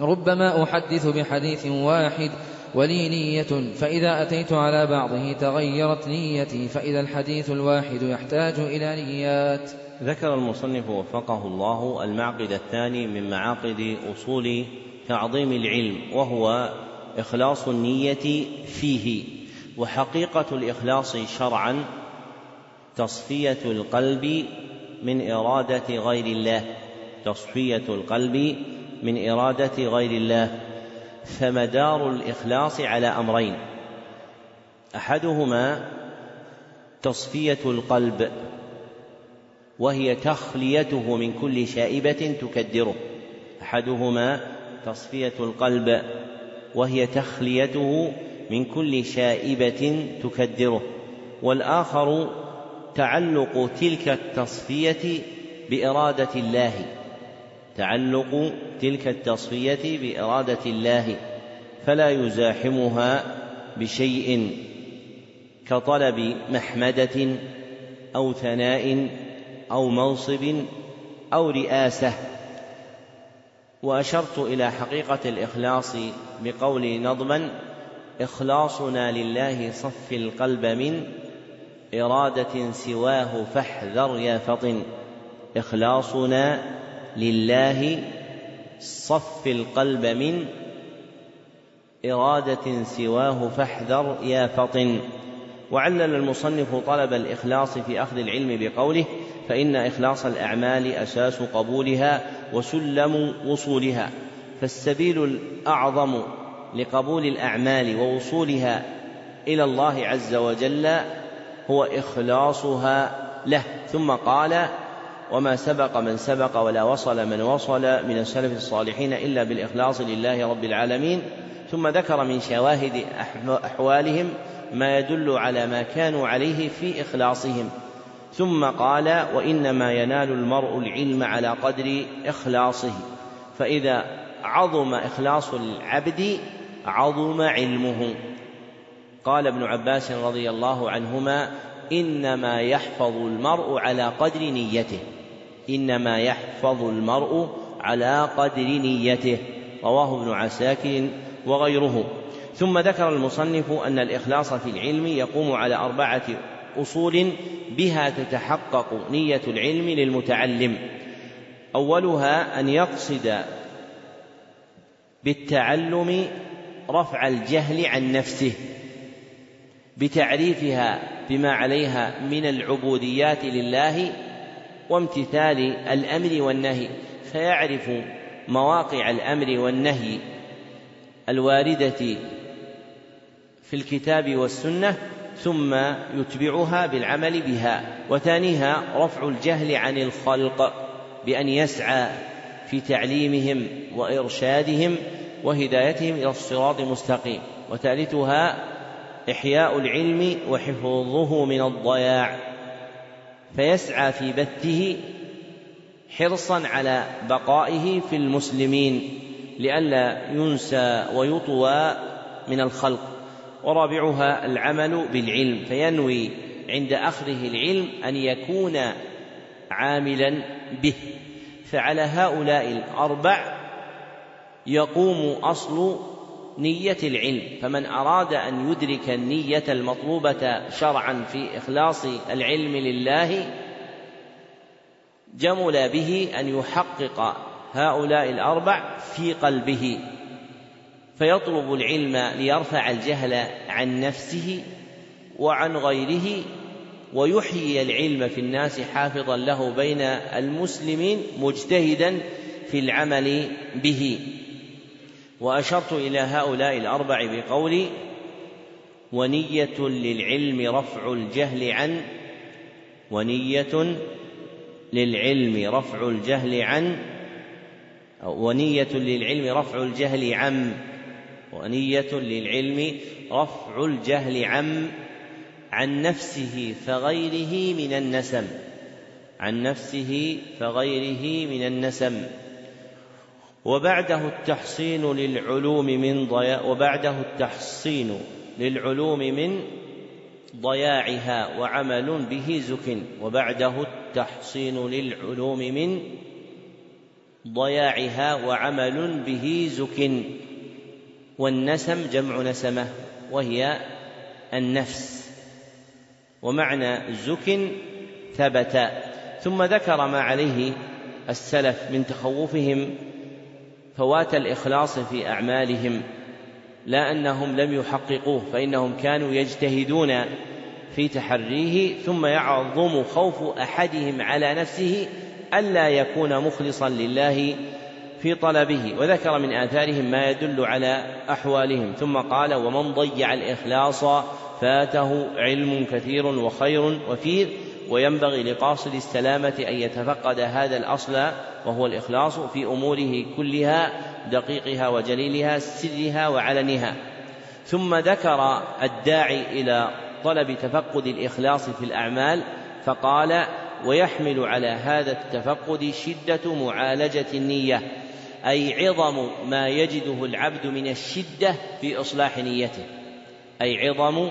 ربما أحدث بحديث واحد ولي نية فإذا أتيت على بعضه تغيرت نيتي فإذا الحديث الواحد يحتاج إلى نيات. ذكر المصنف وفقه الله المعقد الثاني من معاقد أصول تعظيم العلم وهو إخلاص النية فيه وحقيقة الإخلاص شرعا تصفية القلب من إرادة غير الله تصفية القلب من إرادة غير الله. فمدار الإخلاص على أمرين. أحدهما تصفية القلب وهي تخليته من كل شائبة تكدره. أحدهما تصفية القلب وهي تخليته من كل شائبة تكدره. والآخر تعلق تلك التصفية بإرادة الله. تعلق تلك التصفية بإرادة الله فلا يزاحمها بشيء كطلب محمدة أو ثناء أو منصب أو رئاسة. وأشرت إلى حقيقة الإخلاص بقولي نظما إخلاصنا لله صف القلب من إرادة سواه فاحذر يا فطن. إخلاصنا لله صف القلب من إرادة سواه فاحذر يا فطن. وعلل المصنف طلب الإخلاص في أخذ العلم بقوله فإن إخلاص الأعمال أساس قبولها وسلم وصولها فالسبيل الأعظم لقبول الأعمال ووصولها إلى الله عز وجل هو إخلاصها له. ثم قال وما سبق من سبق ولا وصل من وصل من السلف الصالحين إلا بالإخلاص لله رب العالمين. ثم ذكر من شواهد أحوالهم ما يدل على ما كانوا عليه في إخلاصهم. ثم قال وإنما ينال المرء العلم على قدر إخلاصه. فإذا عظم إخلاص العبد عظم علمه. قال ابن عباس رضي الله عنهما إنما يحفظ المرء على قدر نيته. إنما يحفظ المرء على قدر نيته. رواه ابن عساكر وغيره. ثم ذكر المصنف أن الإخلاص في العلم يقوم على أربعة أصول بها تتحقق نية العلم للمتعلم. أولها أن يقصد بالتعلم رفع الجهل عن نفسه بتعريفها بما عليها من العبوديات لله وامتثال الأمر والنهي. فيعرف مواقع الأمر والنهي الواردة في الكتاب والسنة ثم يتبعها بالعمل بها وثانيها رفع الجهل عن الخلق بأن يسعى في تعليمهم وإرشادهم وهدايتهم إلى الصراط المستقيم. وثالثها إحياء العلم وحفظه من الضياع فيسعى في بثه حرصا على بقائه في المسلمين. لئلا ينسى ويطوى من الخلق ورابعها العمل بالعلم فينوي عند أخذه العلم أن يكون عاملا به. فعلى هؤلاء الأربع يقوم أصل نية العلم فمن أراد أن يدرك النية المطلوبة شرعا في إخلاص العلم لله جمل به أن يحقق هؤلاء الأربع في قلبه فيطلب العلم ليرفع الجهل عن نفسه وعن غيره ويحيي العلم في الناس حافظا له بين المسلمين مجتهدا في العمل به. وأشرت إلى هؤلاء الأربع بقولي ونية للعلم رفع الجهل عن ونية للعلم رفع الجهل عن ونية للعلم رفع الجهل عن ونية للعلم رفع الجهل عن عن نفسه فغيره من النسم. عن نفسه فغيره من النسم. وبعده التحصين للعلوم من ضياع وبعده التحصين للعلوم من ضياعها وعمل به زك وبعده التحصين للعلوم من ضياعها وعمل به زك. والنسم جمع نسمة وهي النفس. ومعنى زك ثبت. ثم ذكر ما عليه السلف من تخوفهم فوات الإخلاص في أعمالهم لا أنهم لم يحققوه فإنهم كانوا يجتهدون في تحريه ثم يعظم خوف أحدهم على نفسه ألا يكون مخلصا لله في طلبه وذكر من آثارهم ما يدل على أحوالهم. ثم قال ومن ضيع الإخلاص فاته علم كثير وخير وفير وينبغي لقاصد السلامة أن يتفقد هذا الأصل وهو الإخلاص في أموره كلها دقيقها وجليلها سرها وعلنها. ثم ذكر الداعي إلى طلب تفقد الإخلاص في الأعمال فقال ويحمل على هذا التفقد شدة معالجة النية أي عظم ما يجده العبد من الشدة في إصلاح نيته. أي عظم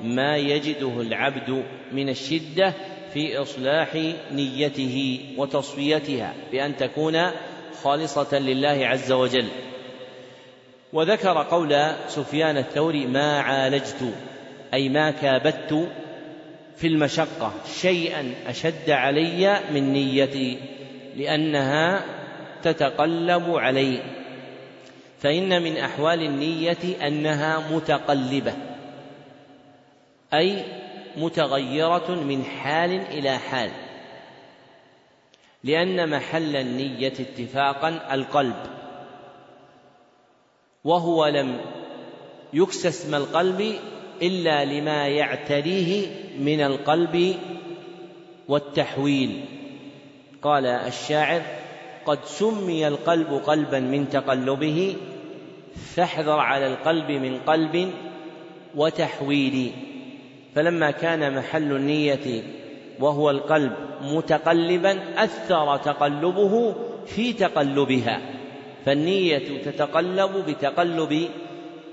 ما يجده العبد من الشدة في إصلاح نيته وتصفيتها بأن تكون خالصة لله عز وجل. وذكر قول سفيان الثوري ما عالجت أي ما كابدت في المشقة شيئا أشد علي من نيتي لأنها تتقلب علي. فإن من أحوال النية أنها متقلبة أي متغيرة من حال إلى حال لأن محل النية اتفاقا القلب. وهو لم يكس اسم القلب إلا لما يعتريه من القلب والتحويل. قال الشاعر قد سمي القلب قلبا من تقلبه فاحذر على القلب من قلب وتحويل. فلما كان محل النية وهو القلب متقلبا أثر تقلبه في تقلبها. فالنية تتقلب بتقلب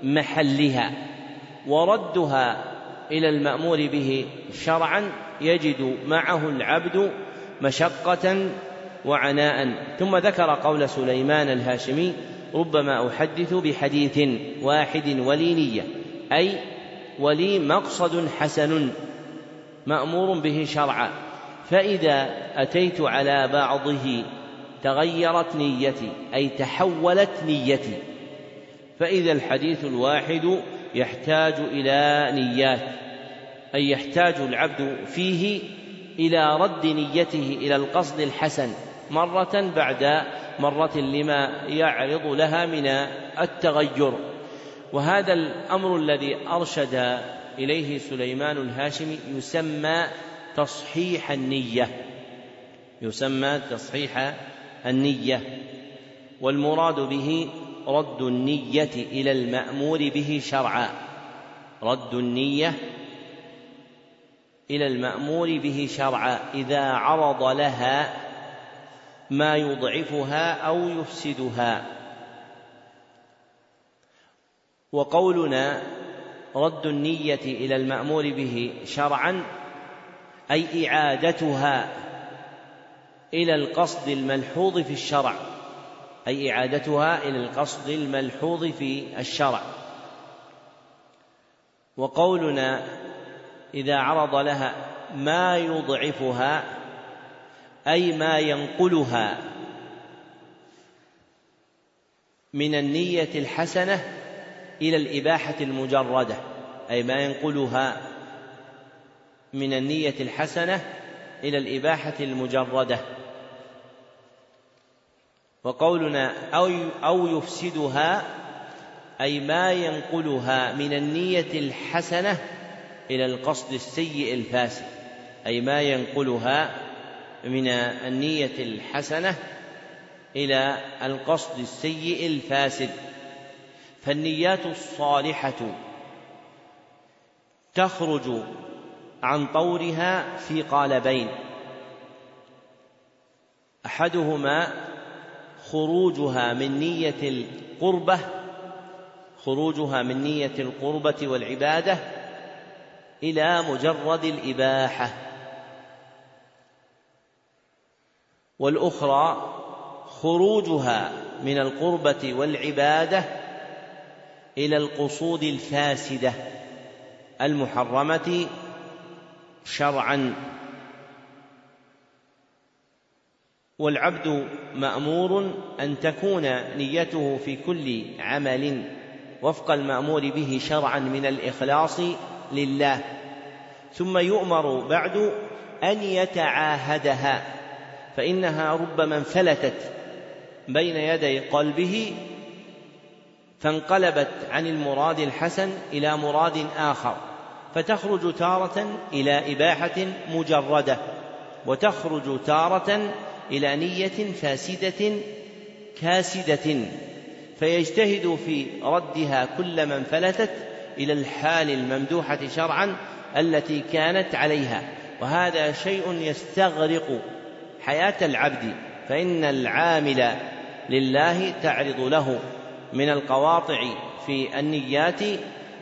محلها. وردها إلى المأمور به شرعا يجد معه العبد مشقة وعناء. ثم ذكر قول سليمان الهاشمي ربما أحدث بحديث واحد ولي نية أي ولي مقصد حسن مأمور به شرعا. فإذا أتيت على بعضه تغيرت نيتي أي تحولت نيتي. فإذا الحديث الواحد يحتاج إلى نيات أي يحتاج العبد فيه إلى رد نيته إلى القصد الحسن مرة بعد مرة لما يعرض لها من التغير. وهذا الأمر الذي أرشد إليه سليمان الهاشمي يسمى تصحيح النية يسمى تصحيح النية والمراد به رد النية إلى المأمور به شرعا. رد النية إلى المأمور به شرعا. إذا عرض لها ما يضعفها أو يفسدها. وقولنا رد النية إلى المأمور به شرعا أي إعادتها إلى القصد الملحوظ في الشرع. أي إعادتها إلى القصد الملحوظ في الشرع. وقولنا إذا عرض لها ما يضعفها أي ما ينقلها من النية الحسنة إلى الإباحة المجردة أي ما ينقلها من النية الحسنة إلى الإباحة المجردة. وقولنا أو أو يفسدها أي ما ينقلها من النية الحسنة إلى القصد السيء الفاسد أي ما ينقلها من النية الحسنة إلى القصد السيء الفاسد. فالنيات الصالحة تخرج عن طورها في قالبين أحدهما خروجها من نية القربة خروجها من نية القربة والعبادة إلى مجرد الإباحة. والأخرى خروجها من القربة والعبادة إلى القصود الفاسدة المحرمة شرعا. والعبد مأمور أن تكون نيته في كل عمل وفق المأمور به شرعا من الإخلاص لله. ثم يؤمر بعد أن يتعاهدها فإنها ربما انفلتت بين يدي قلبه فانقلبت عن المراد الحسن إلى مراد آخر فتخرج تارة إلى إباحة مجردة وتخرج تارة إلى نية فاسدة كاسدة فيجتهد في ردها كل من فلتت إلى الحال الممدوحة شرعا التي كانت عليها. وهذا شيء يستغرق حياة العبد فإن العامل لله تعرض له من القواطع في النيات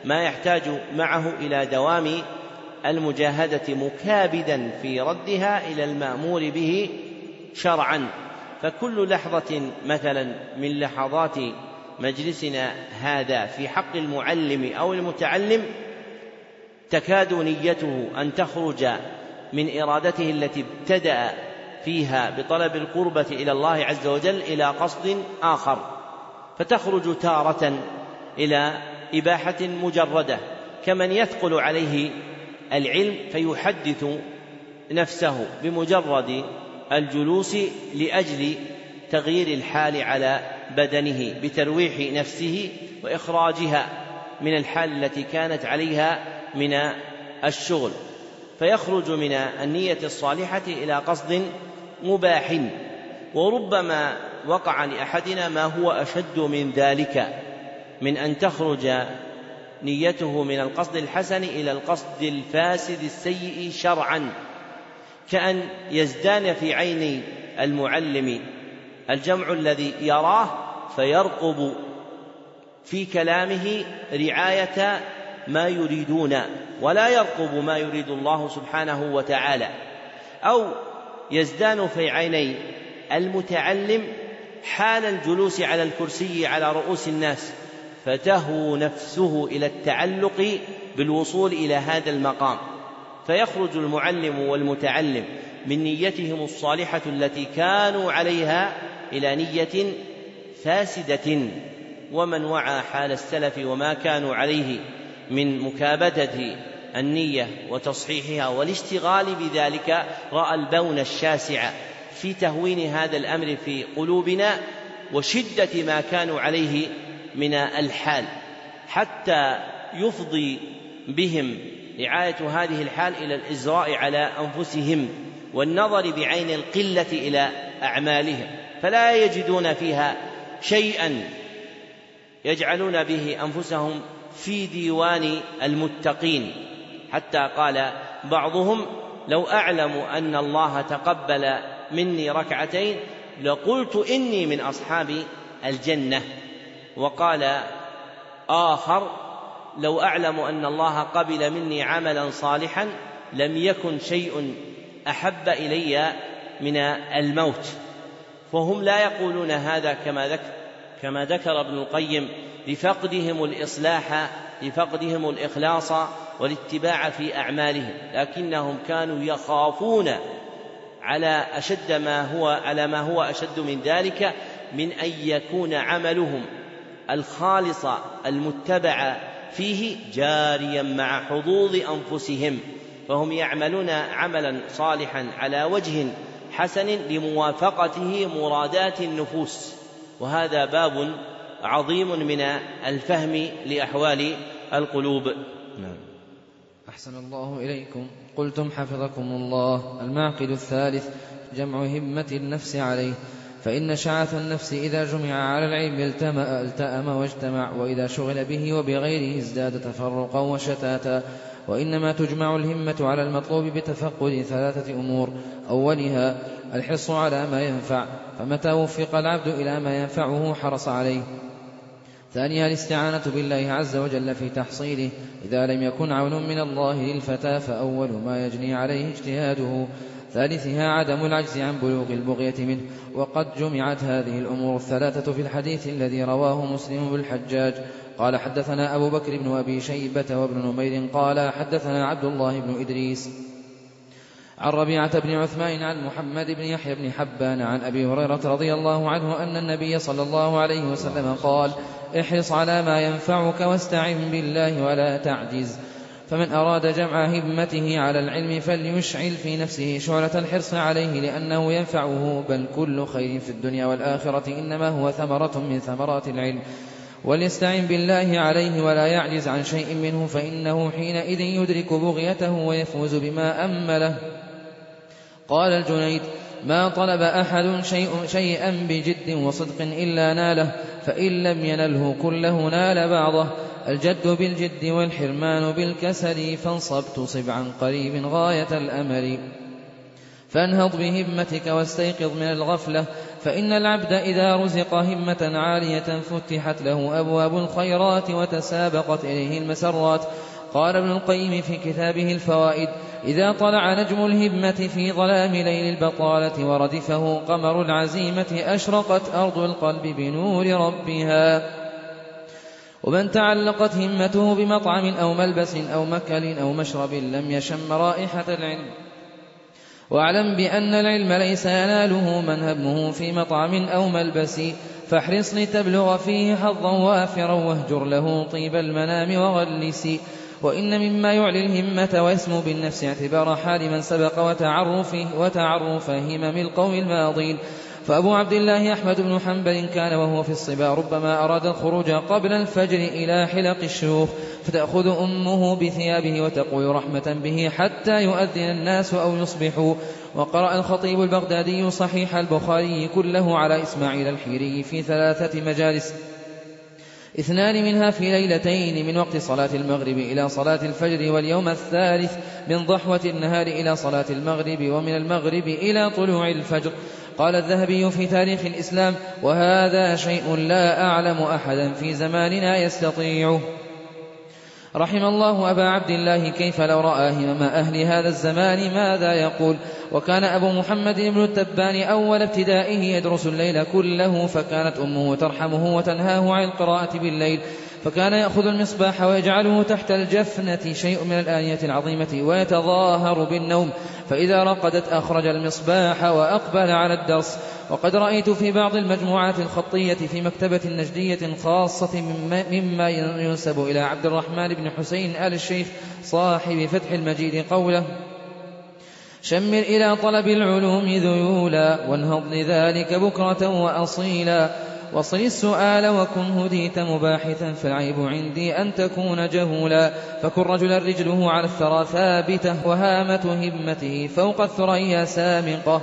ما يحتاج معه إلى دوام المجاهدة مكابدا في ردها إلى المأمور به شرعا. فكل لحظة مثلا من لحظات مجلسنا هذا في حق المعلم أو المتعلم تكاد نيته أن تخرج من إرادته التي ابتدأ فيها بطلب القربة إلى الله عز وجل إلى قصد آخر. فتخرج تارة إلى إباحة مجردة كمن يثقل عليه العلم فيحدث نفسه بمجرد الجلوس لأجل تغيير الحال على بدنه بترويح نفسه وإخراجها من الحال التي كانت عليها من الشغل. فيخرج من النية الصالحة إلى قصد مباح. وربما وقع لأحدنا ما هو أشد من ذلك من أن تخرج نيته من القصد الحسن إلى القصد الفاسد السيء شرعا. كأن يزدان في عين المعلم. الجمع الذي يراه فيرقب في كلامه رعاية ما يريدون ولا يرقب ما يريد الله سبحانه وتعالى. أو يزدان في عيني المتعلم حال الجلوس على الكرسي على رؤوس الناس فتهوى نفسه إلى التعلق بالوصول إلى هذا المقام. فيخرج المعلم والمتعلم من نيتهم الصالحة التي كانوا عليها إلى نية فاسدة ومن وعى حال السلف وما كانوا عليه من مكابدة النية وتصحيحها والاشتغال بذلك رأى البون الشاسع في تهوين هذا الأمر في قلوبنا وشدة ما كانوا عليه من الحال حتى يفضي بهم رعاية هذه الحال إلى الإزراء على أنفسهم والنظر بعين القلة إلى أعمالهم فلا يجدون فيها شيئا يجعلون به أنفسهم في ديوان المتقين. حتى قال بعضهم لو أعلم أن الله تقبل مني ركعتين لقلت إني من أصحاب الجنة. وقال آخر لو أعلم أن الله قبل مني عملا صالحا لم يكن شيء أحب إلي من الموت. فهم لا يقولون هذا كما ذكر كما ذكر ابن القيم لفقدهم الإصلاح لفقدهم الإخلاص والاتباع في أعمالهم لكنهم كانوا يخافون على أشد ما هو على ما هو أشد من ذلك من أن يكون عملهم الخالص المتبع فيه جاريا مع حظوظ أنفسهم فهم يعملون عملا صالحا على وجه حسن لموافقته مرادات النفوس. وهذا باب عظيم من الفهم لأحوال القلوب. نعم. أحسن الله إليكم. قلتم حفظكم الله. المعقد الثالث جمع همة النفس عليه. فإن شعث النفس إذا جمع على العلم التمأ التأم واجتمع وإذا شغل به وبغيره ازداد تفرقا وشتاتا. وإنما تجمع الهمة على المطلوب بتفقد ثلاثة أمور. أولها الحرص على ما ينفع. فمتى وفق العبد إلى ما ينفعه حرص عليه. ثانيها الاستعانة بالله عز وجل في تحصيله. إذا لم يكن عون من الله للفتى فأول ما يجني عليه اجتهاده. ثالثها عدم العجز عن بلوغ البغية منه. وقد جمعت هذه الأمور الثلاثة في الحديث الذي رواه مسلم بالحجاج. قال حدثنا أبو بكر بن أبي شيبة وابن نمير قال حدثنا عبد الله بن إدريس عن ربيعة بن عثمان عن محمد بن يحيى بن حبان عن أبي هريرة رضي الله عنه أن النبي صلى الله عليه وسلم قال احرص على ما ينفعك واستعن بالله ولا تعجز. فمن أراد جمع همته على العلم فليشعل في نفسه شعلة الحرص عليه لأنه ينفعه بل كل خير في الدنيا والآخرة إنما هو ثمرة من ثمرات العلم. وليستعن بالله عليه ولا يعجز عن شيء منه فإنه حينئذ يدرك بغيته ويفوز بما أمله. قال الجنيد ما طلب أحد شيء شيئا بجد وصدق إلا ناله فإن لم ينله كله نال بعضه. الجد بالجد والحرمان بالكسل فانصب تصب عن قريب غاية الأمل. فانهض بهمتك واستيقظ من الغفلة فإن العبد إذا رزق همة عالية فتحت له أبواب الخيرات وتسابقت إليه المسرات. قال ابن القيم في كتابه الفوائد إذا طلع نجم الهمة في ظلام ليل البطالة وردفه قمر العزيمة أشرقت أرض القلب بنور ربها. ومن تعلقت همته بمطعم أو ملبس أو مكل أو مشرب لم يشم رائحة العلم. واعلم بأن العلم ليس يناله من همه في مطعم أو ملبس فاحرص لتبلغ فيه حظا وافرا واهجر له طيب المنام وغلس. وإن مما يعلي الهمة ويسمو بالنفس اعتبار حال من سبق وتعرفه وتعرف همم القوم الماضين. فأبو عبد الله أحمد بن حنبل كان وهو في الصبا ربما أراد الخروج قبل الفجر إلى حلق الشيوخ فتأخذ أمه بثيابه وتقول رحمة به حتى يؤذن الناس أو يصبحوا. وقرأ الخطيب البغدادي صحيح البخاري كله على إسماعيل الحيري في ثلاثة مجالس. اثنان منها في ليلتين من وقت صلاة المغرب إلى صلاة الفجر واليوم الثالث من ضحوة النهار إلى صلاة المغرب ومن المغرب إلى طلوع الفجر. قال الذهبي في تاريخ الإسلام وهذا شيء لا أعلم أحدا في زماننا يستطيعه رحم الله أبا عبد الله كيف لو رأى همم أهل هذا الزمان ماذا يقول؟ وكان أبو محمد بن التبان أول ابتدائه يدرس الليل كله فكانت أمه ترحمه وتنهاه عن القراءة بالليل. فكان يأخذ المصباح ويجعله تحت الجفنة شيء من الآنية العظيمة ويتظاهر بالنوم. فإذا رقدت أخرج المصباح وأقبل على الدرس. وقد رأيت في بعض المجموعات الخطية في مكتبة نجدية خاصة مما ينسب إلى عبد الرحمن بن حسين آل الشيخ صاحب فتح المجيد قوله شمر إلى طلب العلوم ذيولا وانهض لذلك بكرة وأصيلا. وصل السؤال وكن هديت مباحثا فالعيب عندي أن تكون جهولا فكن رجلا رجله على الثرى ثابتة وهامة همته فوق الثريا سامقة.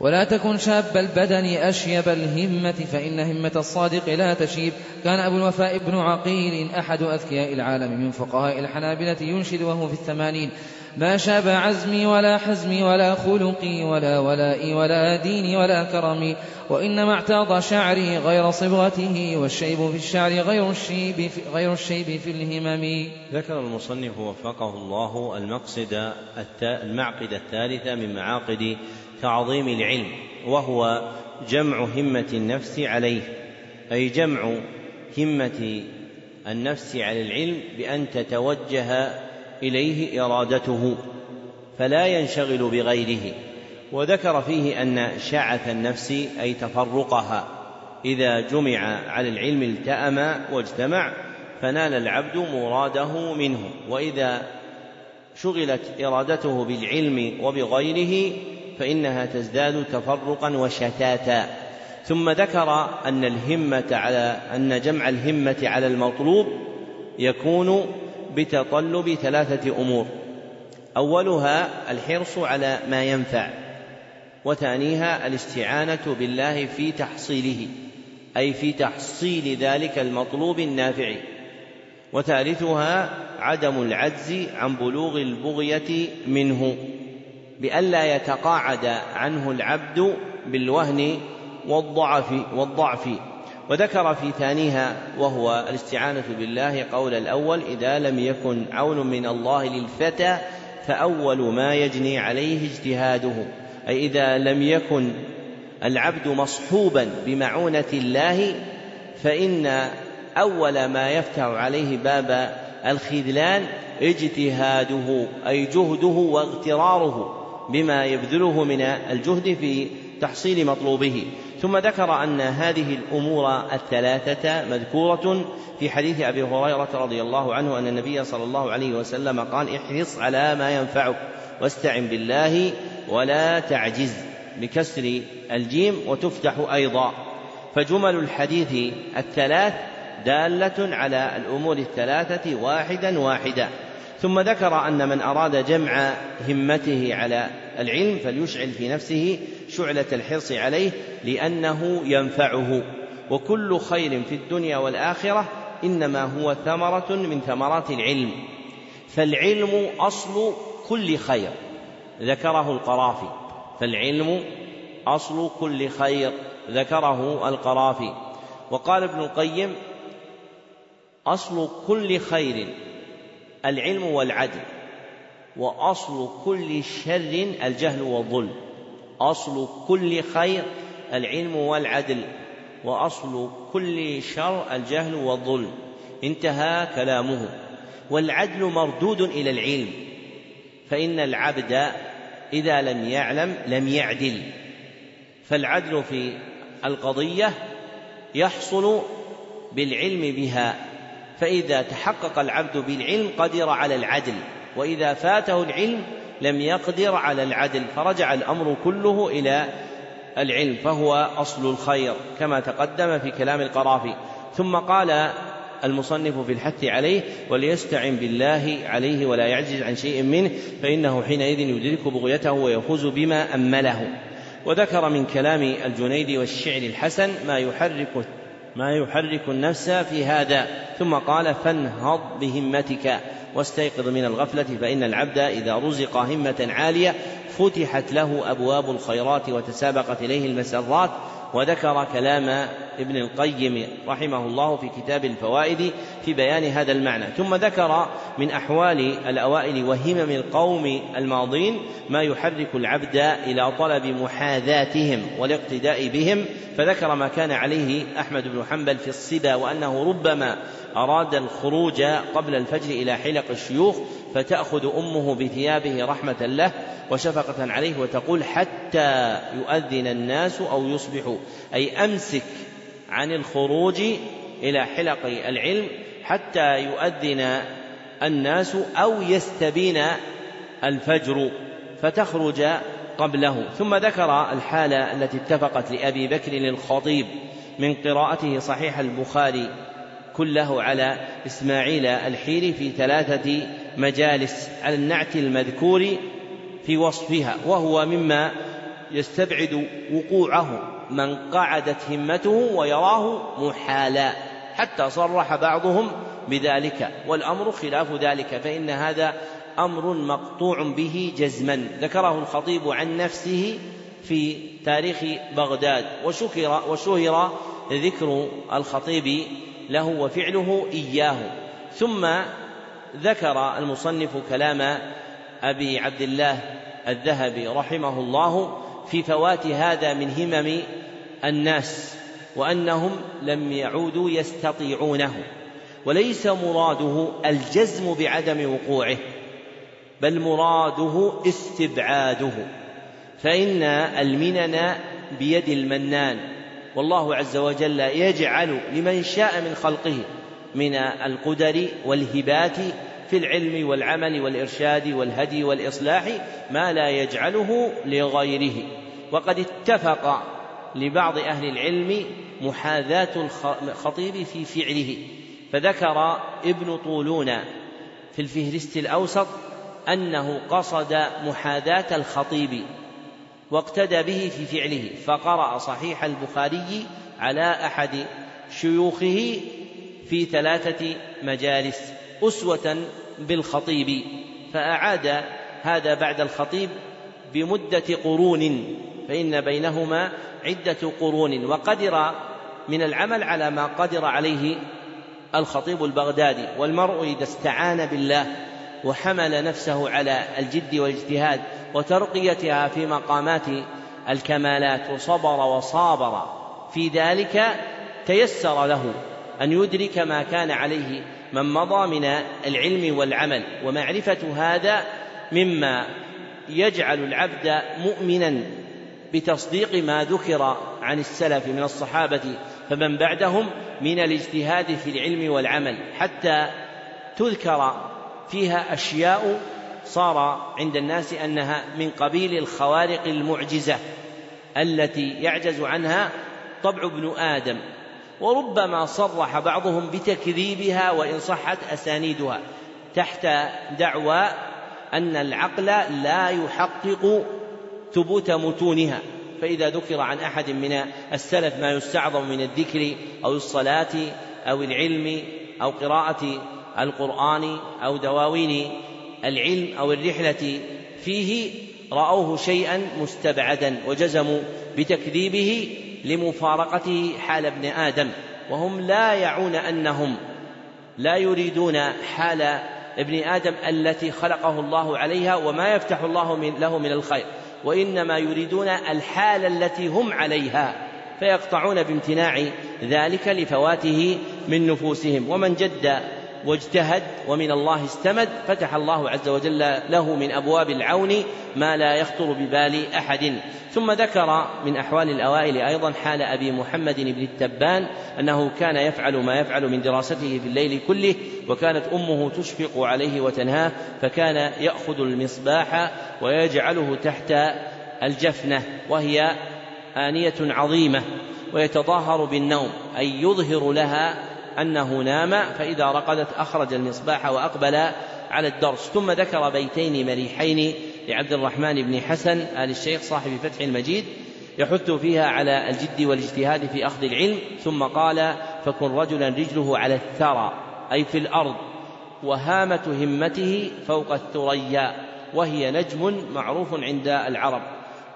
ولا تكن شاب البدن أشيب الهمة فإن همة الصادق لا تشيب. كان أبو الوفاء بن عقيل أحد أذكياء العالم من فقهاء الحنابلة ينشد وهو في الثمانين. ما شاب عزمي ولا حزمي ولا خلقي ولا ولائي ولا ديني ولا كرمي وإنما اعتاض شعري غير صبغته والشيب في الشعر غير الشيب في, غير الشيب في الهمم. ذكر المصنف وفقه الله المقصد المعقد الثالث من معاقد تعظيم العلم وهو جمع همة النفس عليه أي جمع همة النفس على العلم بأن تتوجه إليه إرادته فلا ينشغل بغيره. وذكر فيه أن شعث النفس أي تفرقها. إذا جمع على العلم التأم واجتمع فنال العبد مراده منه. وإذا شغلت إرادته بالعلم وبغيره فإنها تزداد تفرقا وشتاتا. ثم ذكر أن الهمة على أن جمع الهمة على المطلوب يكون بتطلب ثلاثة أمور. أولها الحرص على ما ينفع وثانيها الاستعانة بالله في تحصيله أي في تحصيل ذلك المطلوب النافع. وثالثها عدم العجز عن بلوغ البغية منه بألا يتقاعد عنه العبد بالوهن والضعف والضعف. وذكر في ثانيها وهو الاستعانة بالله قول الأول إذا لم يكن عون من الله للفتى فأول ما يجني عليه اجتهاده. أي إذا لم يكن العبد مصحوبا بمعونة الله فإن أول ما يفتح عليه باب الخذلان اجتهاده أي جهده واغتراره بما يبذله من الجهد في تحصيل مطلوبه. ثم ذكر أن هذه الأمور الثلاثة مذكورة في حديث أبي هريرة رضي الله عنه أن النبي صلى الله عليه وسلم قال احرص على ما ينفعك واستعن بالله ولا تعجز بكسر الجيم وتفتح أيضا. فجمل الحديث الثلاث دالة على الأمور الثلاثة واحدا واحدا. ثم ذكر أن من أراد جمع همته على العلم فليشعل في نفسه شعلة الحرص عليه لأنه ينفعه. وكل خير في الدنيا والآخرة إنما هو ثمرة من ثمرات العلم. فالعلم أصل كل خير. ذكره القرافي. فالعلم أصل كل خير. ذكره القرافي. وقال ابن القيم أصل كل خير. العلم والعدل وأصل كل شر الجهل والظلم أصل كل خير العلم والعدل وأصل كل شر الجهل والظلم. انتهى كلامه. والعدل مردود إلى العلم فإن العبد إذا لم يعلم لم يعدل. فالعدل في القضية يحصل بالعلم بها. فإذا تحقق العبد بالعلم قدر على العدل وإذا فاته العلم لم يقدر على العدل فرجع الأمر كله إلى العلم فهو أصل الخير كما تقدم في كلام القرافي. ثم قال المصنف في الحث عليه وليستعن بالله عليه ولا يعجز عن شيء منه فإنه حينئذ يدرك بغيته ويفوز بما أمله. وذكر من كلام الجنيد والشعر الحسن ما يحرك ما يحرك النفس في هذا. ثم قال فانهض بهمتك واستيقظ من الغفلة فإن العبد إذا رزق همة عالية فتحت له أبواب الخيرات وتسابقت إليه المسرات. وذكر كلام ابن القيم رحمه الله في كتاب الفوائد في بيان هذا المعنى. ثم ذكر من أحوال الأوائل وهمم القوم الماضين ما يحرك العبد إلى طلب محاذاتهم والاقتداء بهم. فذكر ما كان عليه أحمد بن حنبل في الصبا وأنه ربما أراد الخروج قبل الفجر إلى حلق الشيوخ فتأخذ أمه بثيابه رحمة له وشفقة عليه وتقول حتى يؤذن الناس أو يصبحوا أي أمسك عن الخروج إلى حلق العلم حتى يؤذن الناس أو يستبين الفجر فتخرج قبله. ثم ذكر الحالة التي اتفقت لأبي بكر الخطيب من قراءته صحيح البخاري كله على إسماعيل الحيري في ثلاثة مجالس على النعت المذكور في وصفها وهو مما يستبعد وقوعه. من قعدت همته ويراه محالا حتى صرح بعضهم بذلك والأمر خلاف ذلك فإن هذا أمر مقطوع به جزما. ذكره الخطيب عن نفسه في تاريخ بغداد وشكر وشهر ذكر الخطيب له وفعله إياه. ثم ذكر المصنف كلام أبي عبد الله الذهبي رحمه الله في فوات هذا من همم الناس وأنهم لم يعودوا يستطيعونه وليس مراده الجزم بعدم وقوعه بل مراده استبعاده فإن المنن بيد المنان والله عز وجل يجعل لمن شاء من خلقه من القدر والهبات في العلم والعمل والإرشاد والهدي والإصلاح ما لا يجعله لغيره. وقد اتفق لبعض أهل العلم محاذاة الخطيب في فعله. فذكر ابن طولون في الفهرست الأوسط أنه قصد محاذاة الخطيب واقتدى به في فعله فقرأ صحيح البخاري على أحد شيوخه في ثلاثة مجالس أسوة بالخطيب. فأعاد هذا بعد الخطيب بمدة قرون فإن بينهما عدة قرون. وقدر من العمل على ما قدر عليه الخطيب البغدادي. والمرء إذا استعان بالله وحمل نفسه على الجد والاجتهاد وترقيتها في مقامات الكمالات وصبر وصابر. في ذلك تيسر له. أن يدرك ما كان عليه من مضى من العلم والعمل ومعرفة هذا مما يجعل العبد مؤمنا بتصديق ما ذكر عن السلف من الصحابة فمن بعدهم من الاجتهاد في العلم والعمل حتى تذكر فيها أشياء صار عند الناس أنها من قبيل الخوارق المعجزة التي يعجز عنها طبع ابن آدم. وربما صرح بعضهم بتكذيبها وإن صحت أسانيدها تحت دعوى أن العقل لا يحقق ثبوت متونها. فإذا ذكر عن أحد من السلف ما يستعظم من الذكر أو الصلاة أو العلم أو قراءة القرآن أو دواوين العلم أو الرحلة فيه رأوه شيئا مستبعدا وجزموا بتكذيبه لمفارقته حال ابن آدم وهم لا يعون أنهم لا يريدون حال ابن آدم التي خلقه الله عليها وما يفتح الله من له من الخير وإنما يريدون الحال التي هم عليها فيقطعون بامتناع ذلك لفواته من نفوسهم. ومن جد واجتهد ومن الله استمد فتح الله عز وجل له من أبواب العون ما لا يخطر ببال أحد. ثم ذكر من أحوال الأوائل أيضا حال أبي محمد بن التبان أنه كان يفعل ما يفعل من دراسته في الليل كله وكانت أمه تشفق عليه وتنهاه فكان يأخذ المصباح ويجعله تحت الجفنة وهي آنية عظيمة ويتظاهر بالنوم أي يظهر لها أنه نام فإذا رقدت أخرج المصباح وأقبل على الدرس. ثم ذكر بيتين مريحين لعبد الرحمن بن حسن آل الشيخ صاحب فتح المجيد يحث فيها على الجد والاجتهاد في أخذ العلم. ثم قال فكن رجلا رجله على الثرى أي في الأرض وهامة همته فوق الثريا وهي نجم معروف عند العرب.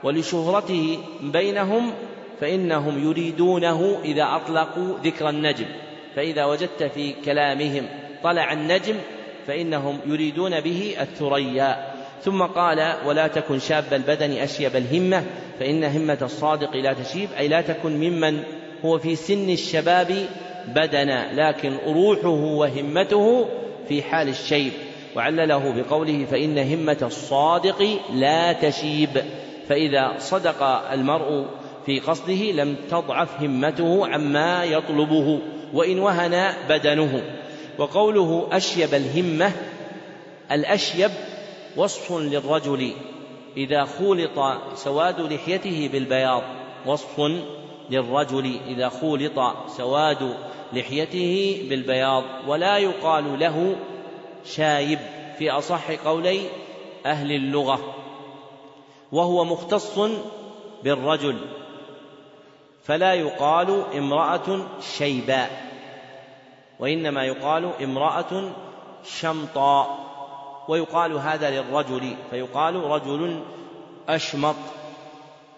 ولشهرته بينهم فإنهم يريدونه إذا أطلقوا ذكر النجم. فإذا وجدت في كلامهم طلع النجم فإنهم يريدون به الثريا. ثم قال ولا تكن شاب البدن أشيب الهمة فإن همة الصادق لا تشيب أي لا تكن ممن هو في سن الشباب بدنا لكن روحه وهمته في حال الشيب. وعلله بقوله فإن همة الصادق لا تشيب. فإذا صدق المرء في قصده لم تضعف همته عما يطلبه. وإن وهن بدنه. وقوله أشيب الهمة الأشيب وصف للرجل إذا خولط سواد لحيته بالبياض. وصف للرجل إذا خولط سواد لحيته بالبياض. ولا يقال له شايب في أصح قولي أهل اللغة. وهو مختص بالرجل. فلا يقال امرأة شيباء وإنما يقال امرأة شمطاء ويقال هذا للرجل فيقال رجل أشمط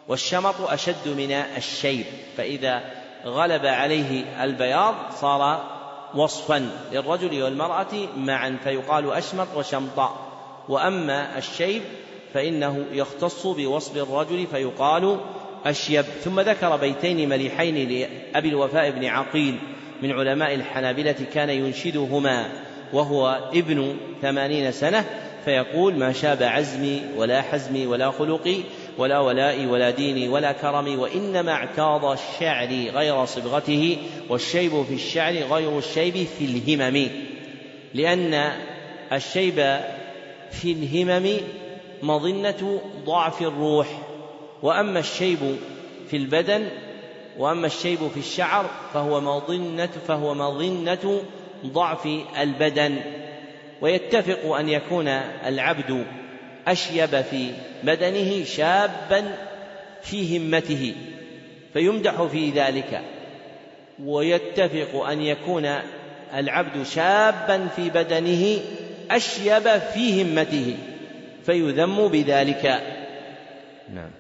والشمط أشد من الشيب فإذا غلب عليه البياض صار وصفا للرجل والمرأة معا فيقال أشمط وشمطاء وأما الشيب فإنه يختص بوصف الرجل فيقال أشيب. ثم ذكر بيتين مليحين لأبي الوفاء بن عقيل من علماء الحنابلة كان ينشدهما وهو ابن ثمانين سنة فيقول ما شاب عزمي ولا حزمي ولا خلقي ولا ولائي ولا ديني ولا كرمي وإنما اعتاض الشعر غير صبغته والشيب في الشعر غير الشيب في الهمم. لأن الشيب في الهمم مظنة ضعف الروح. وأما الشيب في البدن وأما الشيب في الشعر فهو مظنة فهو مظنة ضعف البدن. ويتفق أن يكون العبد أشيب في بدنه شابا في همته فيمدح في ذلك. ويتفق أن يكون العبد شابا في بدنه أشيب في همته فيذم بذلك. نعم.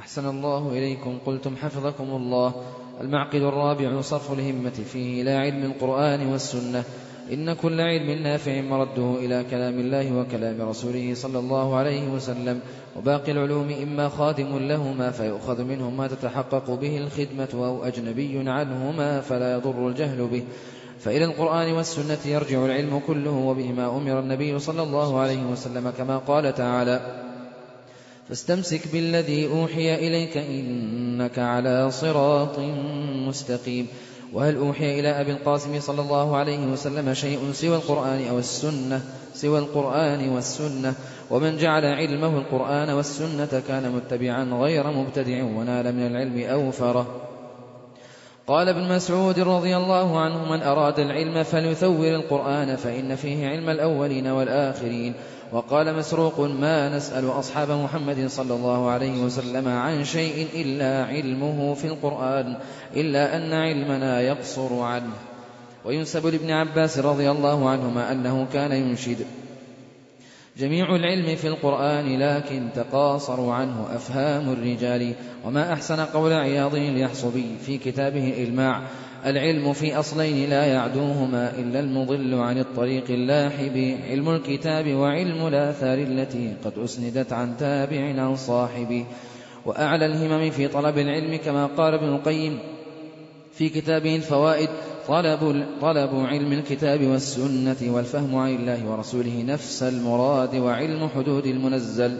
أحسن الله إليكم. قلتم حفظكم الله. المعقد الرابع صرف الهمة فيه إلى علم القرآن والسنة. إن كل علم نافع مرده إلى كلام الله وكلام رسوله صلى الله عليه وسلم. وباقي العلوم إما خادم لهما فيؤخذ منه ما تتحقق به الخدمة أو أجنبي عنهما فلا يضر الجهل به. فإلى القرآن والسنة يرجع العلم كله وبهما أمر النبي صلى الله عليه وسلم كما قال تعالى فاستمسك بالذي أوحي إليك إنك على صراط مستقيم. وهل أوحي إلى أبي القاسم صلى الله عليه وسلم شيء سوى القرآن أو السنة؟ سوى القرآن والسنة. ومن جعل علمه القرآن والسنة كان متبعا غير مبتدع ونال من العلم أوفره. قال ابن مسعود رضي الله عنه من أراد العلم فليثور القرآن فإن فيه علم الأولين والآخرين. وقال مسروق ما نسأل أصحاب محمد صلى الله عليه وسلم عن شيء إلا علمه في القرآن إلا أن علمنا يقصر عنه. وينسب لابن عباس رضي الله عنهما أنه كان ينشد جميع العلم في القرآن لكن تقاصروا عنه أفهام الرجال. وما أحسن قول عياض اليحصبي في كتابه إلماع. العلم في أصلين لا يعدوهما إلا المضل عن الطريق اللاحب. علم الكتاب وعلم الآثار التي قد أسندت عن تابع عن صاحب. وأعلى الهمم في طلب العلم كما قال ابن القيم في كتابه الفوائد طلب, طلب علم الكتاب والسنة والفهم عن الله ورسوله نفس المراد وعلم حدود المنزل.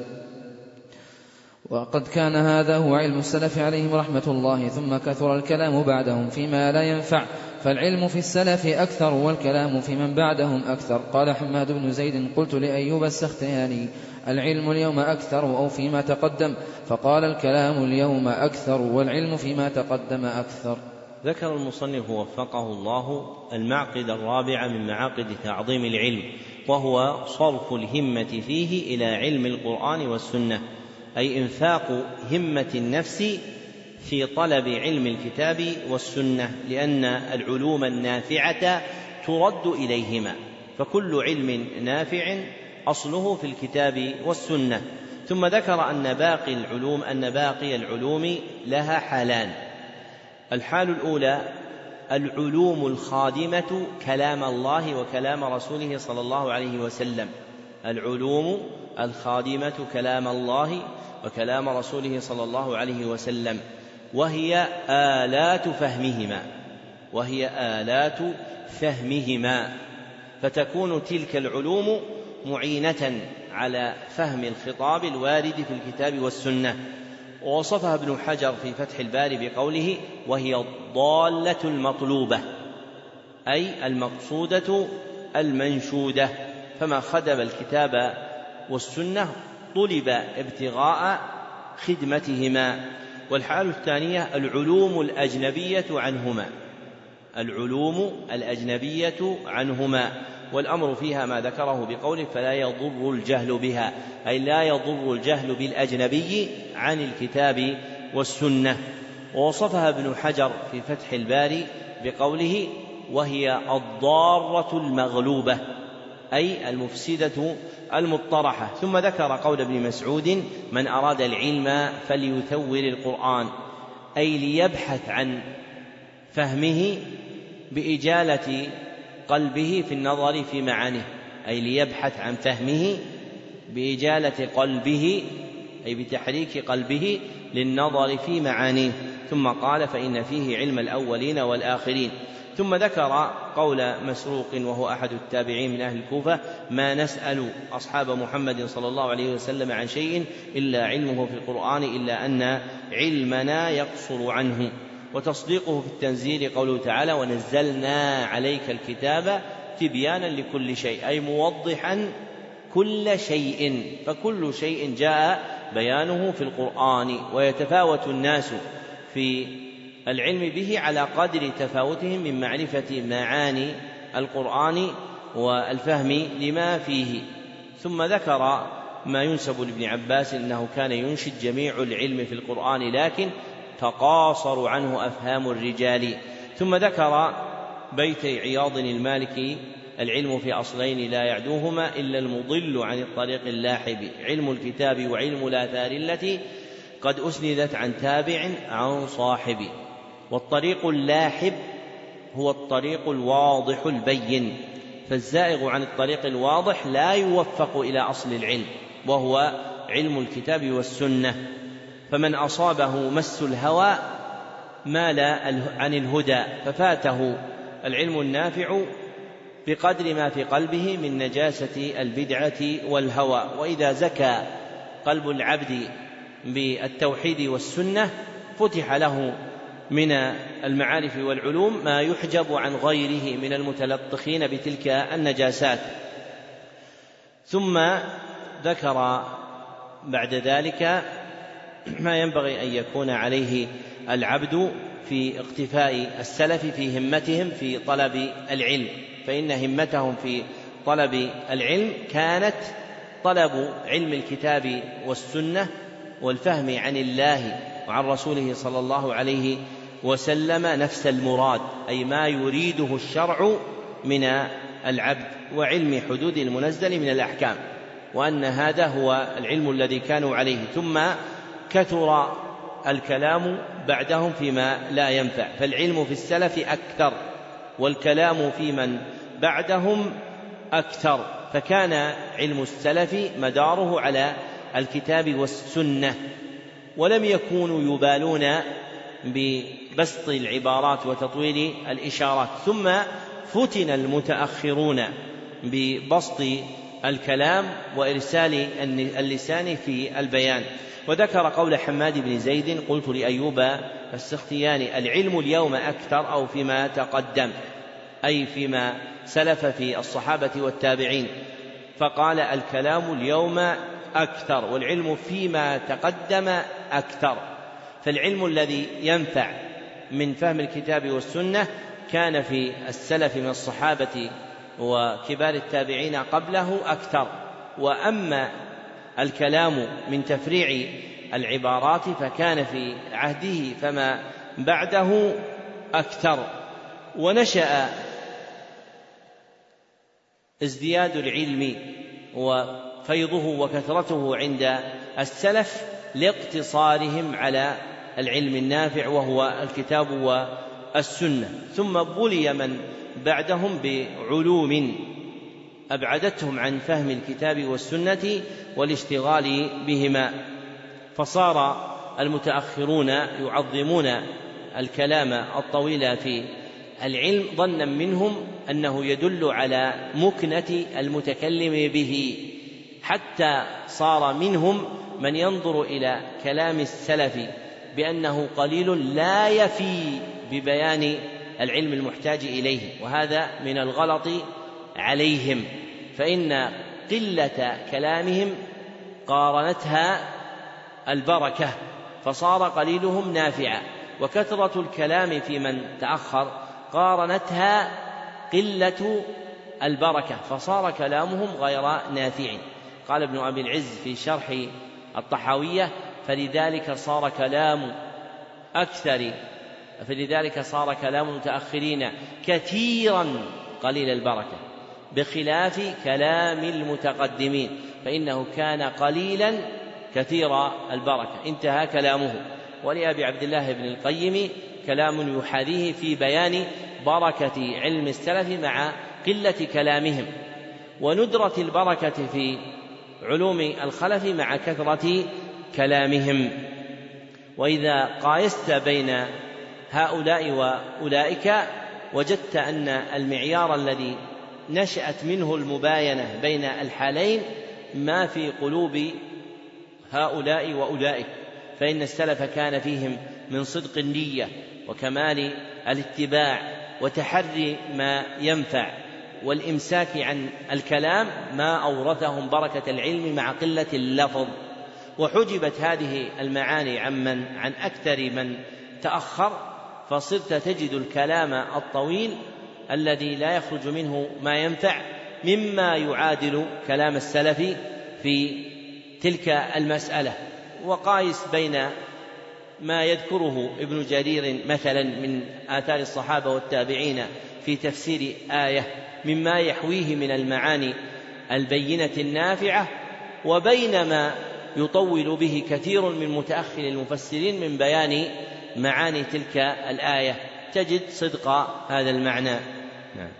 وقد كان هذا هو علم السلف عليهم رحمة الله ثم كثر الكلام بعدهم فيما لا ينفع. فالعلم في السلف أكثر والكلام في من بعدهم أكثر. قال حماد بن زيد قلت لأيوب السختياني العلم اليوم أكثر أو فيما تقدم؟ فقال الكلام اليوم أكثر والعلم فيما تقدم أكثر. ذكر المصنف وفقه الله المعقد الرابع من معاقد تعظيم العلم وهو صرف الهمة فيه إلى علم القرآن والسنة أي إنفاق همة النفس في طلب علم الكتاب والسنة لأن العلوم النافعة ترد إليهما فكل علم نافع أصله في الكتاب والسنة. ثم ذكر أن باقي العلوم أن باقي العلوم لها حالان. الحال الأولى العلوم الخادمة كلام الله وكلام رسوله صلى الله عليه وسلم. العلوم الخادمة كلام الله وكلام رسوله صلى الله عليه وسلم. وهي آلات فهمهما. وهي آلات فهمهما. فتكون تلك العلوم معينة على فهم الخطاب الوارد في الكتاب والسنة. ووصفها ابن حجر في فتح الباري بقوله وهي الضالة المطلوبة أي المقصودة المنشودة فما خدم الكتاب والسنة طلب ابتغاء خدمتهما. والحال الثانية العلوم الأجنبية عنهما العلوم الأجنبية عنهما. والأمر فيها ما ذكره بقوله فلا يضر الجهل بها أي لا يضر الجهل بالأجنبي عن الكتاب والسنة. ووصفها ابن حجر في فتح الباري بقوله وهي الضارة المغلوبة أي المفسدة المطرحة. ثم ذكر قول ابن مسعود من أراد العلم فليثور القرآن أي ليبحث عن فهمه بإجالة قلبه في النظر في معانيه أي ليبحث عن فهمه بإجالة قلبه أي بتحريك قلبه للنظر في معانيه. ثم قال فإن فيه علم الأولين والآخرين. ثم ذكر قول مسروق وهو أحد التابعين من أهل الكوفة ما نسأل أصحاب محمد صلى الله عليه وسلم عن شيء إلا علمه في القرآن إلا أن علمنا يقصر عنه. وتصديقه في التنزيل قوله تعالى ونزلنا عليك الكتاب تبيانا لكل شيء أي موضحا كل شيء. فكل شيء جاء بيانه في القرآن ويتفاوت الناس في العلم به على قدر تفاوتهم من معرفة معاني القرآن والفهم لما فيه. ثم ذكر ما ينسب لابن عباس إنه كان ينشد جميع العلم في القرآن لكن تقاصر عنه أفهام الرجال. ثم ذكر بيت عياض المالكي العلم في أصلين لا يعدوهما إلا المضل عن الطريق اللاحب. علم الكتاب وعلم الآثار التي قد أسندت عن تابع عن صاحب. والطريق اللاحب هو الطريق الواضح البين. فالزائغ عن الطريق الواضح لا يوفق إلى أصل العلم وهو علم الكتاب والسنة. فمن أصابه مس الهوى مال عن الهدى ففاته العلم النافع بقدر ما في قلبه من نجاسة البدعة والهوى. وإذا زكى قلب العبد بالتوحيد والسنة فتح له من المعارف والعلوم ما يحجب عن غيره من المتلطخين بتلك النجاسات. ثم ذكر بعد ذلك ما ينبغي أن يكون عليه العبد في اقتفاء السلف في همتهم في طلب العلم. فإن همتهم في طلب العلم كانت طلب علم الكتاب والسنة والفهم عن الله وعن رسوله صلى الله عليه وسلم نفس المراد أي ما يريده الشرع من العبد وعلم حدود المنزل من الأحكام وأن هذا هو العلم الذي كانوا عليه. ثم كثر الكلام بعدهم فيما لا ينفع. فالعلم في السلف أكثر والكلام في من بعدهم أكثر. فكان علم السلف مداره على الكتاب والسنة ولم يكونوا يبالون ببسط العبارات وتطويل الإشارات. ثم فتن المتأخرون ببسط الكلام وإرسال اللسان في البيان. وذكر قول حماد بن زيد قلت لأيوب السختياني العلم اليوم أكثر أو فيما تقدم؟ أي فيما سلف في الصحابة والتابعين. فقال الكلام اليوم أكثر والعلم فيما تقدم أكثر. فالعلم الذي ينفع من فهم الكتاب والسنة كان في السلف من الصحابة وكبار التابعين قبله أكثر. وأما الكلام من تفريع العبارات فكان في عهده فما بعده أكثر. ونشأ ازدياد العلم وفيضه وكثرته عند السلف لاقتصارهم على العلم النافع وهو الكتاب والسنة. ثم بلي من بعدهم بعلوم أبعدتهم عن فهم الكتاب والسنة والاشتغال بهما. فصار المتأخرون يعظمون الكلام الطويل في العلم ظنا منهم أنه يدل على مكنة المتكلم به. حتى صار منهم من ينظر إلى كلام السلف بأنه قليل لا يفي ببيان العلم المحتاج إليه وهذا من الغلط عليهم. فإن قلة كلامهم قارنتها البركة فصار قليلهم نافعا وكثرة الكلام في من تأخر قارنتها قلة البركة فصار كلامهم غير نافع. قال ابن أبي العز في شرح الطحاوية فلذلك صار كلام أكثر فلذلك صار كلام المتاخرين كثيرا قليل البركة. بخلاف كلام المتقدمين فإنه كان قليلا كثير البركة. انتهى كلامه. ولأبي عبد الله بن القيم كلام يحاذيه في بيان بركة علم السلف مع قلة كلامهم وندرة البركة في علوم الخلف مع كثرة كلامهم. وإذا قايست بين هؤلاء وأولئك وجدت أن المعيار الذي نشأت منه المباينة بين الحالين ما في قلوب هؤلاء وأولئك فإن السلف كان فيهم من صدق النية وكمال الاتباع وتحري ما ينفع والإمساك عن الكلام ما أورثهم بركة العلم مع قلة اللفظ. وحجبت هذه المعاني عمن عن أكثر من تأخر فصرت تجد الكلام الطويل الذي لا يخرج منه ما ينفع مما يعادل كلام السلف في تلك المسألة. وقايس بين ما يذكره ابن جرير مثلا من آثار الصحابة والتابعين في تفسير آية مما يحويه من المعاني البينة النافعة وبين ما يطول به كثير من متأخر المفسرين من بيان معاني تلك الآية. تجد صدق هذا المعنى. نعم.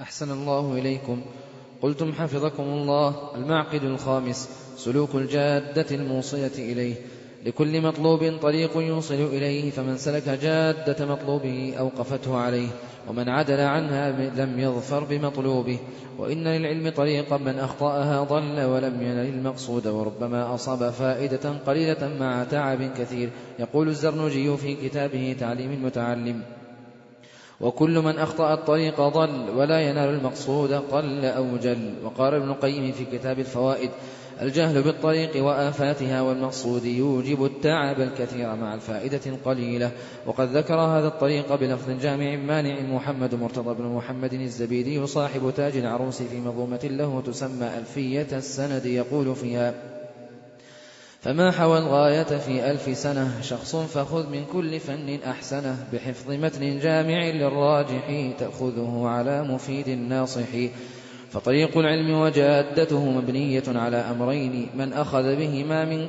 أحسن الله إليكم. قلتم حفظكم الله. المعقد الخامس. سلوك الجادة الموصلة إليه. لكل مطلوب طريق يوصل إليه. فمن سلك جادة مطلوبه أوقفته عليه. ومن عدل عنها لم يظفر بمطلوبه. وإن للعلم طريقا من أخطأها ضل ولم ينل المقصود. وربما أصاب فائدة قليلة مع تعب كثير. يقول الزرنجي في كتابه تعليم المتعلم. وكل من أخطأ الطريق ضل ولا ينال المقصود قل أو جل. وقال ابن القيم في كتاب الفوائد الجهل بالطريق وآفاتها والمقصود يوجب التعب الكثير مع الفائدة القليلة. وقد ذكر هذا الطريق بلفظ جامع مانع محمد مرتضى بن محمد الزبيدي صاحب تاج العروس في منظومة له تسمى ألفية السند يقول فيها فما حوى الغاية في ألف سنة شخص فخذ من كل فن أحسنه بحفظ متن جامع للراجح تأخذه على مفيد الناصح فطريق العلم وجادته مبنية على أمرين من أخذ بهما من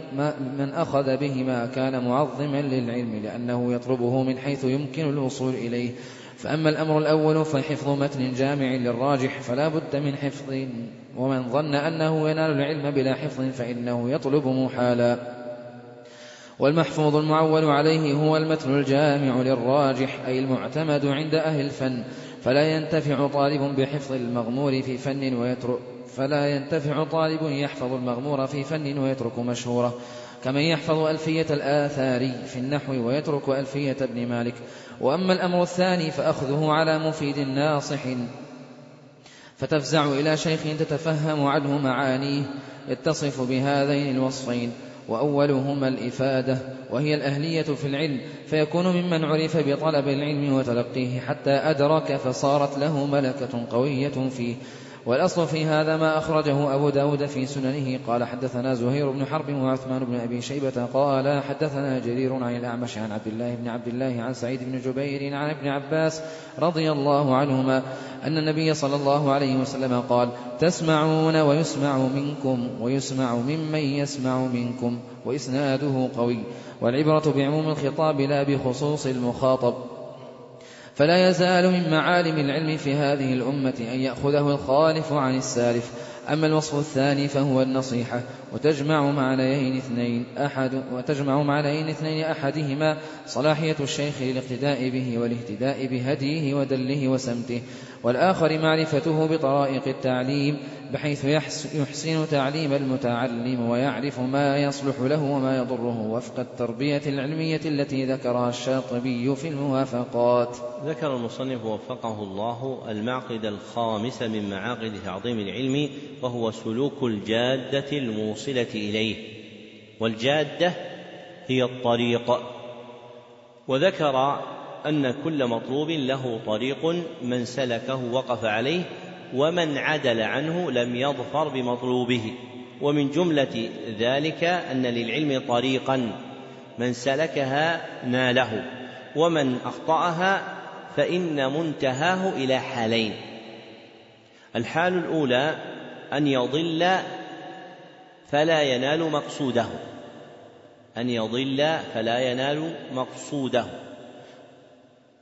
من أخذ بهما كان معظما للعلم لأنه يطلبه من حيث يمكن الوصول إليه فأما الأمر الأول فحفظ متن جامع للراجح فلا بد من حفظ ومن ظن أنه ينال العلم بلا حفظ فإنه يطلب محالا. والمحفوظ المعول عليه هو المتن الجامع للراجح أي المعتمد عند أهل الفن فلا ينتفع طالب بحفظ المغمور في فن ويترك فلا ينتفع طالب يحفظ المغمور في فن ويترك مشهورة كمن يحفظ ألفية الآثار في النحو ويترك ألفية ابن مالك. وأما الأمر الثاني فأخذه على مفيد ناصح فتفزع إلى شيخ تتفهم عنه معانيه. يتصف بهذين الوصفين. وأولهما الإفادة. وهي الأهلية في العلم. فيكون ممن عرف بطلب العلم وتلقيه. حتى أدرك فصارت له ملكة قوية فيه. والأصل في هذا ما أخرجه أبو داود في سننه. قال حدثنا زهير بن حرب وعثمان بن أبي شيبة. قال حدثنا جرير عن الأعمش عن عبد الله بن عبد الله عن سعيد بن جبير عن ابن عباس رضي الله عنهما. أن النبي صلى الله عليه وسلم قال تسمعون ويسمع منكم ويسمع ممن يسمع منكم وإسناده قوي والعبرة بعموم الخطاب لا بخصوص المخاطب. فلا يزال من معالم العلم في هذه الأمة أن يأخذه الخالف عن السالف. أما الوصف الثاني فهو النصيحة وتجمع معنيين اثنين أحد وتجمع معنيين اثنين أحدهما صلاحية الشيخ للاقتداء به والاهتداء بهديه ودله وسمته والآخر معرفته بطرائق التعليم بحيث يحسن تعليم المتعلم ويعرف ما يصلح له وما يضره. وفق التربية العلمية التي ذكرها الشاطبي في الموافقات. ذكر المصنف وفقه الله المعقد الخامس من معاقد تعظيم العلم وهو سلوك الجادة الموصلة إليه. والجادة هي الطريق. وذكر أن كل مطلوب له طريق من سلكه وقف عليه ومن عدل عنه لم يظفر بمطلوبه. ومن جملة ذلك أن للعلم طريقا. من سلكها ناله ومن أخطأها فإن منتهاه إلى حالين. الحال الأولى أن يضل فلا ينال مقصوده. أن يضل فلا ينال مقصوده.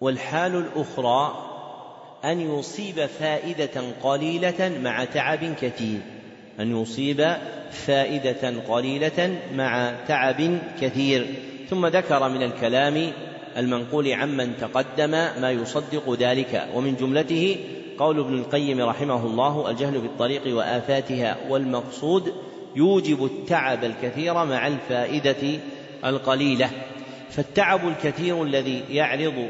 والحال الأخرى أن يصيب فائدة قليلة مع تعب كثير. أن يصيب فائدة قليلة مع تعب كثير. ثم ذكر من الكلام المنقول عمن تقدم ما يصدق ذلك. ومن جملته قول ابن القيم رحمه الله الجهل بالطريق وآفاتها والمقصود يوجب التعب الكثير مع الفائدة القليلة. فالتعب الكثير الذي يعرض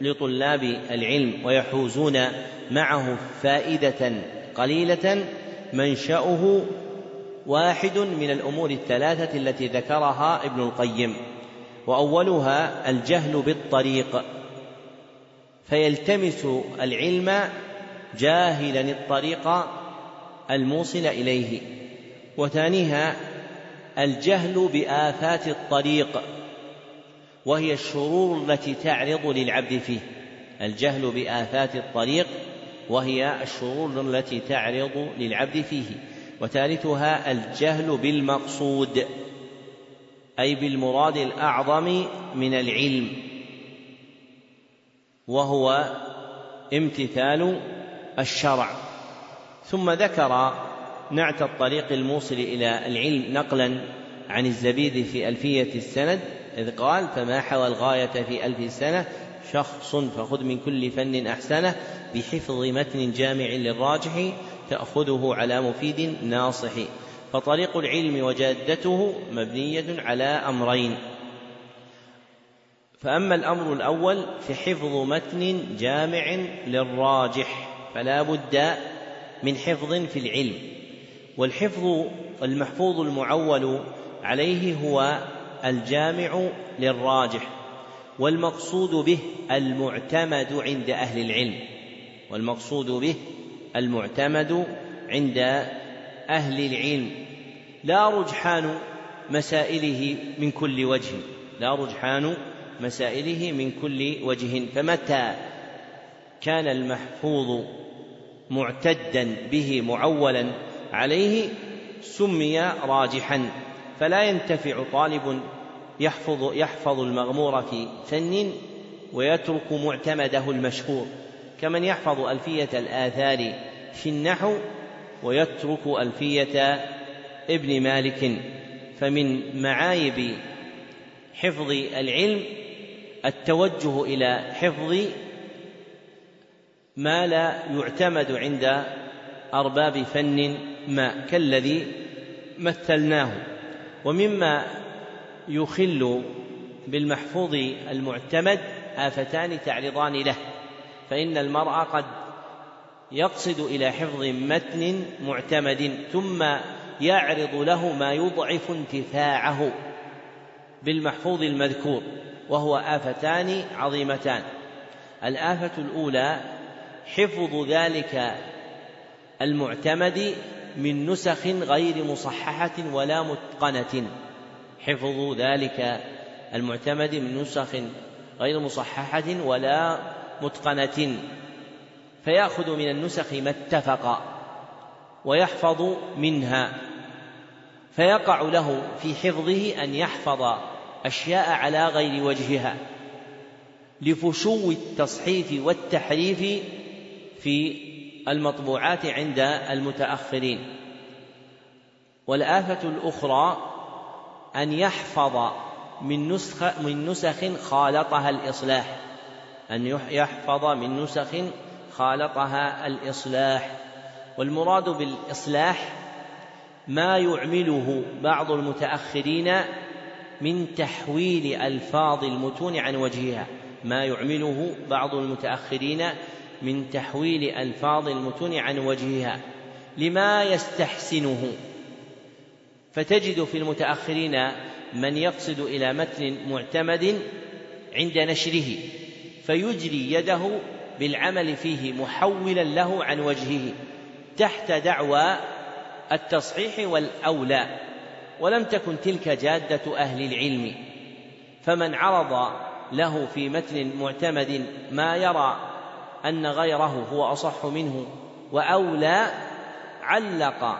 لطلاب العلم ويحوزون معه فائدة قليلة منشأه واحد من الأمور الثلاثة التي ذكرها ابن القيم وأولها الجهل بالطريق. فيلتمس العلم جاهلا الطريق الموصل إليه. وثانيها الجهل بآفات الطريق. وهي الشرور التي تعرض للعبد فيه الجهل بآفات الطريق وهي الشرور التي تعرض للعبد فيه وثالثها الجهل بالمقصود أي بالمراد الأعظم من العلم وهو امتثال الشرع. ثم ذكر نعت الطريق الموصل إلى العلم نقلا عن الزبيد في ألفية السند إذ قال فما حوى الغاية في ألف سنة؟ شخص فخذ من كل فن أحسنه بحفظ متن جامع للراجح تأخذه على مفيد ناصح. فطريق العلم وجادته مبنية على أمرين. فأما الأمر الأول فحفظ متن جامع للراجح فلا بد من حفظ في العلم. والحفظ المحفوظ المعول عليه هو الجامع للراجح والمقصود به المعتمد عند أهل العلم والمقصود به المعتمد عند أهل العلم. لا رجحان مسائله من كل وجه لا رجحان مسائله من كل وجه. فمتى كان المحفوظ معتدا به معولا عليه سمي راجحا. فلا ينتفع طالب يحفظ يحفظ المغمور في فن ويترك معتمده المشهور كمن يحفظ ألفية الآثار في النحو ويترك ألفية ابن مالك فمن معايب حفظ العلم التوجه إلى حفظ ما لا يعتمد عند أرباب فن ما كالذي مثلناه. ومما يخل بالمحفوظ المعتمد آفتان تعرضان له فإن المرء قد يقصد إلى حفظ متن معتمد ثم يعرض له ما يضعف انتفاعه بالمحفوظ المذكور وهو آفتان عظيمتان. الآفة الأولى حفظ ذلك المعتمد من نسخ غير مصححة ولا متقنة. حفظ ذلك المعتمد من نسخ غير مصححة ولا متقنة. فيأخذ من النسخ ما اتفق ويحفظ منها. فيقع له في حفظه أن يحفظ أشياء على غير وجهها لفشو التصحيف والتحريف في المطبوعات عند المتأخرين. والآفة الأخرى أن يحفظ من نسخ من نسخ خالطها الإصلاح. أن يحفظ من نسخ خالطها الإصلاح. والمراد بالإصلاح ما يعمله بعض المتأخرين من تحويل ألفاظ المتون عن وجهها. ما يعمله بعض المتأخرين من تحويل ألفاظ المتون عن وجهها لما يستحسنه. فتجد في المتأخرين من يقصد إلى متن معتمد عند نشره فيجري يده بالعمل فيه محولا له عن وجهه تحت دعوى التصحيح والأولى. ولم تكن تلك جادة أهل العلم. فمن عرض له في متن معتمد ما يرى أن غيره هو أصح منه وأولى علق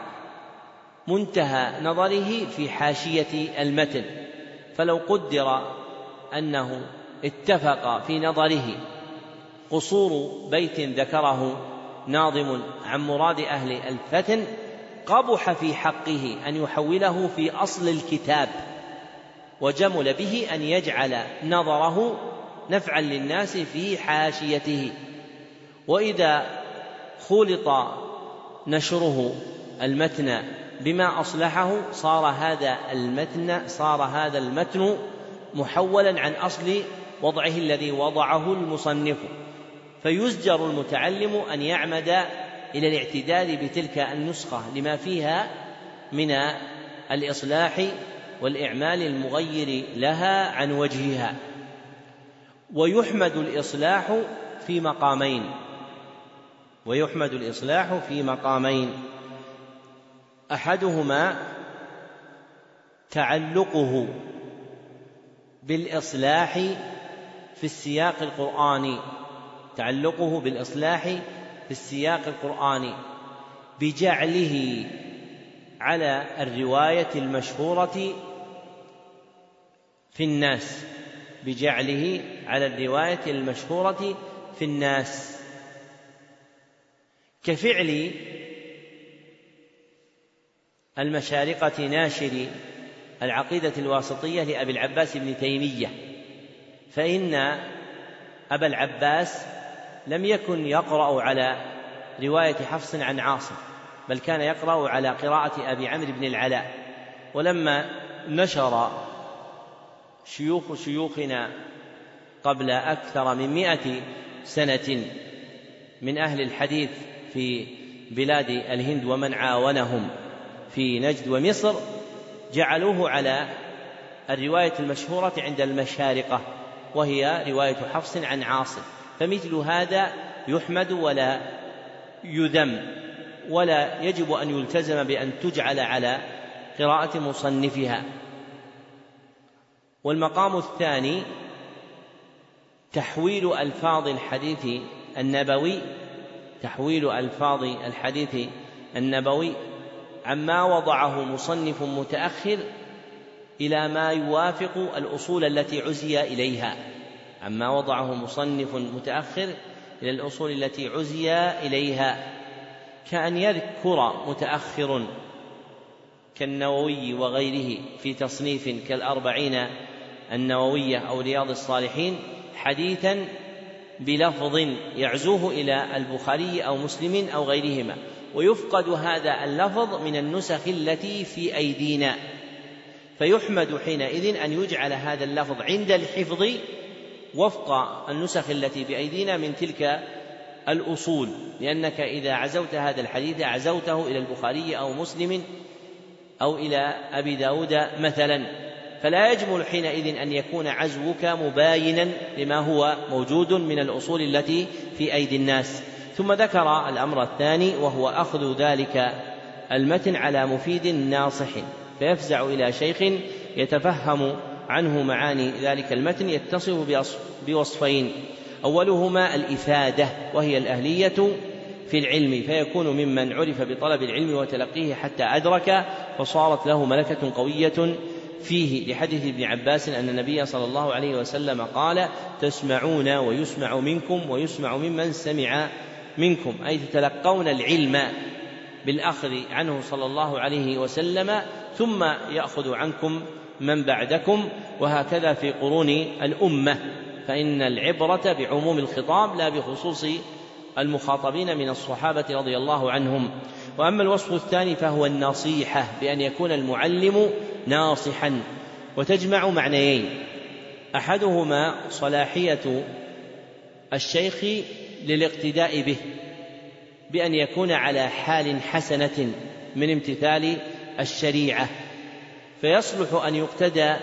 منتهى نظره في حاشية المتن. فلو قدر أنه اتفق في نظره قصور بيت ذكره ناظم عن مراد أهل الفتن قبح في حقه أن يحوله في أصل الكتاب وجمل به أن يجعل نظره نفعا للناس في حاشيته. وإذا خلط نشره المتن بما أصلحه صار هذا المتن صار هذا المتن محولا عن أصل وضعه الذي وضعه المصنف. فيزجر المتعلم أن يعمد إلى الاعتداد بتلك النسخة لما فيها من الإصلاح والإعمال المغير لها عن وجهها. ويحمد الإصلاح في مقامين. ويحمد الإصلاح في مقامين. أحدهما تعلقه بالإصلاح في السياق القرآني. تعلقه بالإصلاح في السياق القرآني. بجعله على الرواية المشهورة في الناس. بجعله على الرواية المشهورة في الناس. كفعل المشارقة ناشر العقيدة الواسطية لأبي العباس بن تيمية فإن أبا العباس لم يكن يقرأ على رواية حفص عن عاصم بل كان يقرأ على قراءة أبي عمرو بن العلاء. ولما نشر شيوخ شيوخنا قبل أكثر من مئة سنة من أهل الحديث في بلاد الهند ومن عاونهم في نجد ومصر جعلوه على الرواية المشهورة عند المشارقة وهي رواية حفص عن عاصم. فمثل هذا يحمد ولا يذم ولا يجب أن يلتزم بأن تجعل على قراءة مصنفها. والمقام الثاني تحويل ألفاظ الحديث النبوي تحويل ألفاظ الحديث النبوي عما وضعه مصنف متأخر إلى ما يوافق الأصول التي عزي إليها. عما وضعه مصنف متأخر إلى الأصول التي عزي إليها. كأن يذكر متأخر كالنووي وغيره في تصنيف كالأربعين النووية أو رياض الصالحين حديثا بلفظ يعزوه إلى البخاري أو مسلم أو غيرهما. ويفقد هذا اللفظ من النسخ التي في أيدينا. فيحمد حينئذ أن يجعل هذا اللفظ عند الحفظ وفق النسخ التي بأيدينا من تلك الأصول. لأنك إذا عزوت هذا الحديث عزوته إلى البخاري أو مسلم أو إلى أبي داود مثلا. فلا يجمل حينئذ أن يكون عزوك مباينا لما هو موجود من الأصول التي في أيدي الناس. ثم ذكر الأمر الثاني وهو أخذ ذلك المتن على مفيد ناصح فيفزع إلى شيخ يتفهم عنه معاني ذلك المتن يتصف بوصفين. أولهما الإفادة وهي الأهلية في العلم فيكون ممن عرف بطلب العلم وتلقيه حتى أدرك فصارت له ملكة قوية فيه لحديث ابن عباس أن النبي صلى الله عليه وسلم قال تسمعون ويسمع منكم ويسمع ممن سمع منكم أي تتلقون العلم بالأخذ عنه صلى الله عليه وسلم ثم يأخذ عنكم من بعدكم وهكذا في قرون الأمة. فإن العبرة بعموم الخطاب لا بخصوص المخاطبين من الصحابة رضي الله عنهم. وأما الوصف الثاني فهو النصيحة بأن يكون المعلم ناصحا وتجمع معنيين. أحدهما صلاحية الشيخ للاقتداء به بأن يكون على حال حسنة من امتثال الشريعة. فيصلح أن يقتدى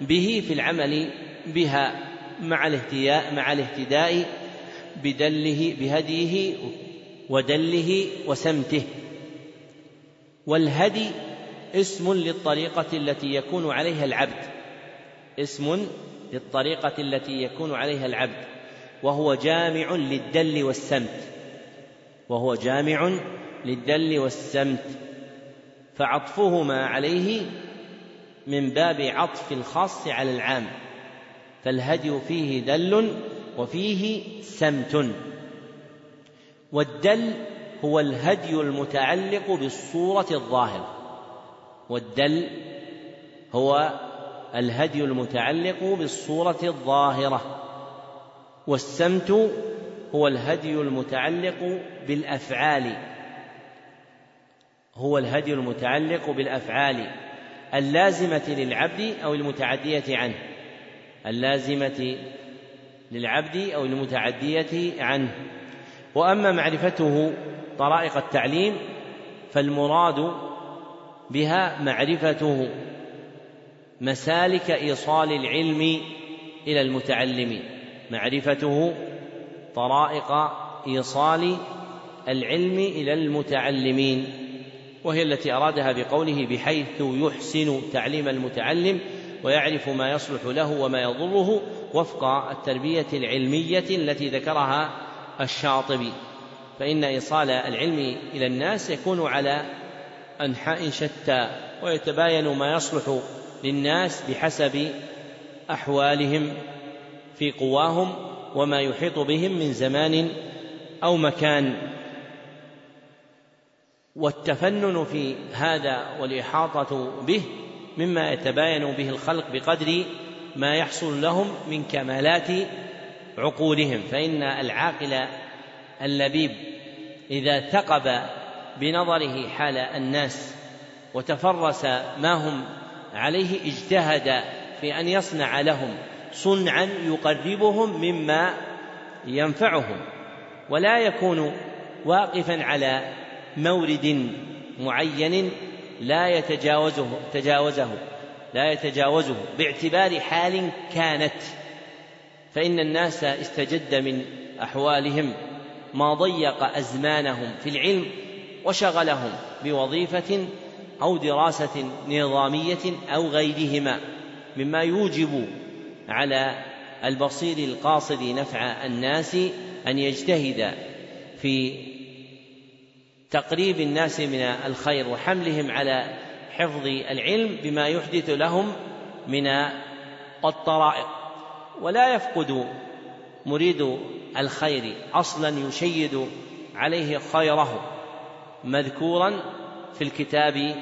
به في العمل بها مع الاهتداء مع الاهتداء بدله بهديه ودله وسمته. والهدي اسم للطريقة التي يكون عليها العبد. اسم للطريقة التي يكون عليها العبد. وهو جامع للدل والسمت. وهو جامع للدل والسمت. فعطفهما عليه من باب عطف الخاص على العام. فالهدي فيه دل وفيه سمت. والدل هو الهدي المتعلق بالصورة الظاهرة. والدل هو الهدي المتعلق بالصورة الظاهرة. والسمت هو الهدي المتعلق بالأفعال. هو الهدي المتعلق بالأفعال. اللازمة للعبد أو المتعدية عنه. اللازمة للعبد أو المتعدية عنه. وأما معرفته طرائق التعليم فالمراد بها معرفته مسالك إيصال العلم إلى المتعلم. معرفته طرائق إيصال العلم إلى المتعلمين. وهي التي أرادها بقوله بحيث يحسن تعليم المتعلم ويعرف ما يصلح له وما يضره وفق التربية العلمية التي ذكرها الشاطبي فإن إيصال العلم إلى الناس يكون على أنحاء شتى ويتباين ما يصلح للناس بحسب أحوالهم في قواهم وما يحيط بهم من زمان أو مكان. والتفنن في هذا والإحاطة به مما يتباين به الخلق بقدر ما يحصل لهم من كمالات عقولهم فإن العاقل اللبيب إذا ثقب بنظره حال الناس وتفرس ما هم عليه اجتهد في أن يصنع لهم صنعا يقربهم مما ينفعهم ولا يكون واقفا على مورد معين لا يتجاوزه تجاوزه لا يتجاوزه باعتبار حال كانت. فإن الناس استجد من أحوالهم ما ضيق أزمانهم في العلم وشغلهم بوظيفة أو دراسة نظامية أو غيرهما مما يوجب على البصير القاصد نفع الناس أن يجتهد في تقريب الناس من الخير وحملهم على حفظ العلم بما يحدث لهم من الطرائق. ولا يفقد مريد الخير أصلا يشيد عليه خيره مذكورا في الكتاب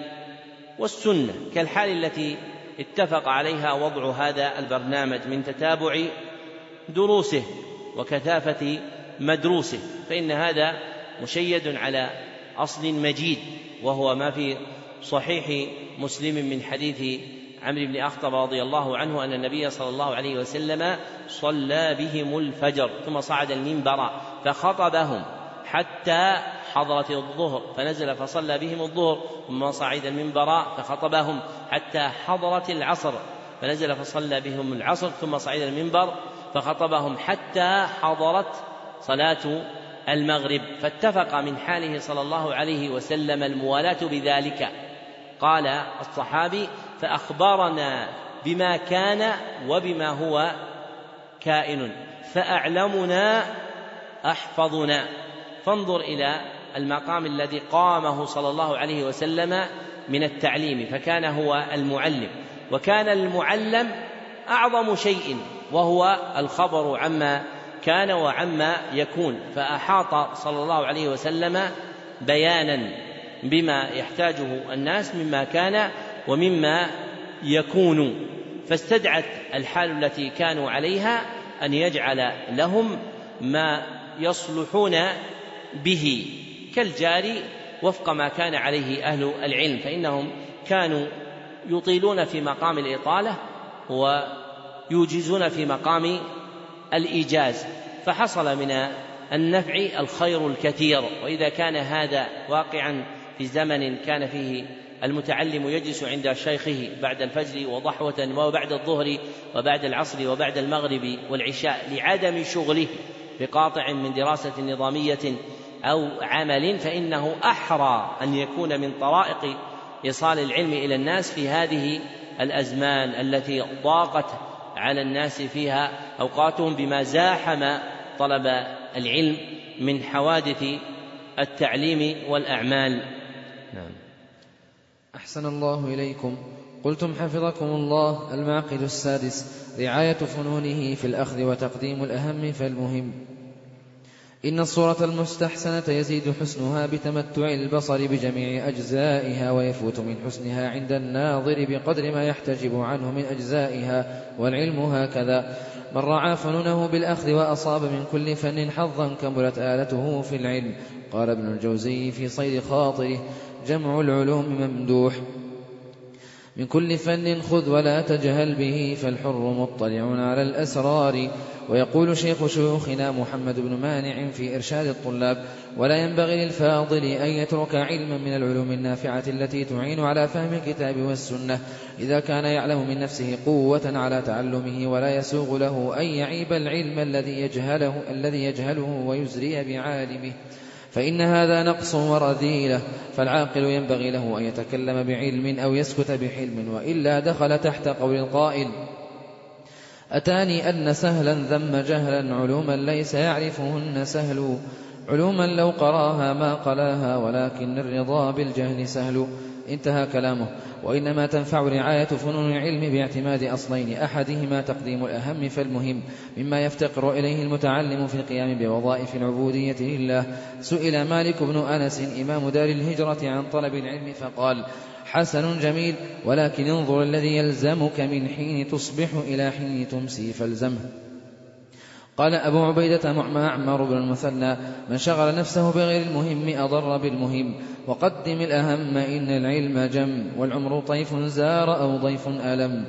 والسنة كالحال التي اتفق عليها وضع هذا البرنامج من تتابع دروسه وكثافة مدروسه فإن هذا مشيد على أصل مجيد وهو ما في صحيح مسلم من حديث عمرو بن أخطب رضي الله عنه أن النبي صلى الله عليه وسلم صلى بهم الفجر ثم صعد المنبر فخطبهم حتى حضرت الظهر فنزل فصلى بهم الظهر ثم صعد المنبر فخطبهم حتى حضرت العصر فنزل فصلى بهم العصر ثم صعد المنبر فخطبهم حتى حضرت صلاة المغرب. فاتفق من حاله صلى الله عليه وسلم الموالاة بذلك. قال الصحابي فأخبرنا بما كان وبما هو كائن. فأعلمنا أحفظنا. فانظر إلى المقام الذي قامه صلى الله عليه وسلم من التعليم. فكان هو المعلم. وكان المعلم أعظم شيء وهو الخبر عما كان وعما يكون. فأحاط صلى الله عليه وسلم بيانا بما يحتاجه الناس مما كان ومما يكون فاستدعت الحال التي كانوا عليها أن يجعل لهم ما يصلحون به كالجاري وفق ما كان عليه أهل العلم فإنهم كانوا يطيلون في مقام الإطالة ويوجزون في مقام الإيجاز فحصل من النفع الخير الكثير. وإذا كان هذا واقعا في زمن كان فيه المتعلم يجلس عند شيخه بعد الفجر وضحوة وبعد الظهر وبعد العصر وبعد المغرب والعشاء لعدم شغله بقاطع من دراسة نظامية أو عمل فإنه أحرى أن يكون من طرائق إيصال العلم إلى الناس في هذه الأزمان التي ضاقت على الناس فيها أوقاتهم بما زاحم طلب العلم من حوادث التعليم والأعمال. أحسن الله إليكم. قلتم حفظكم الله المعقد السادس. رعاية فنونه في الأخذ وتقديم الأهم فالمهم. إن الصورة المستحسنة يزيد حسنها بتمتع البصر بجميع أجزائها ويفوت من حسنها عند الناظر بقدر ما يحتجب عنه من أجزائها والعلم هكذا. من رعى فنونه بالأخذ وأصاب من كل فن حظا كملت آلته في العلم. قال ابن الجوزي في صيد خاطره جمع العلوم ممدوح. من كل فن خذ ولا تجهل به فالحر مطلع على الأسرار. ويقول شيخ شيوخنا محمد بن مانع في إرشاد الطلاب ولا ينبغي للفاضل أن يترك علما من العلوم النافعة التي تعين على فهم الكتاب والسنة. إذا كان يعلم من نفسه قوة على تعلمه ولا يسوغ له أن يعيب العلم الذي يجهله الذي يجهله ويزري بعالمه. فإن هذا نقص ورذيلة فالعاقل ينبغي له أن يتكلم بعلم أو يسكت بحلم وإلا دخل تحت قول القائل أتاني أن سهلا ذم جهلا علوما ليس يعرفهن سهل علوما لو قراها ما قلاها ولكن الرضا بالجهل سهل. انتهى كلامه. وإنما تنفع رعاية فنون العلم باعتماد أصلين أحدهما تقديم الأهم فالمهم مما يفتقر إليه المتعلم في القيام بوظائف العبودية لله. سئل مالك بن أنس إمام دار الهجرة عن طلب العلم فقال حسن جميل ولكن انظر الذي يلزمك من حين تصبح إلى حين تمسي فالزمه. قال أبو عبيدة معمر بن المثنى من شغل نفسه بغير المهم أضر بالمهم وقدم الأهم إن العلم جم والعمر طيف زار أو ضيف ألم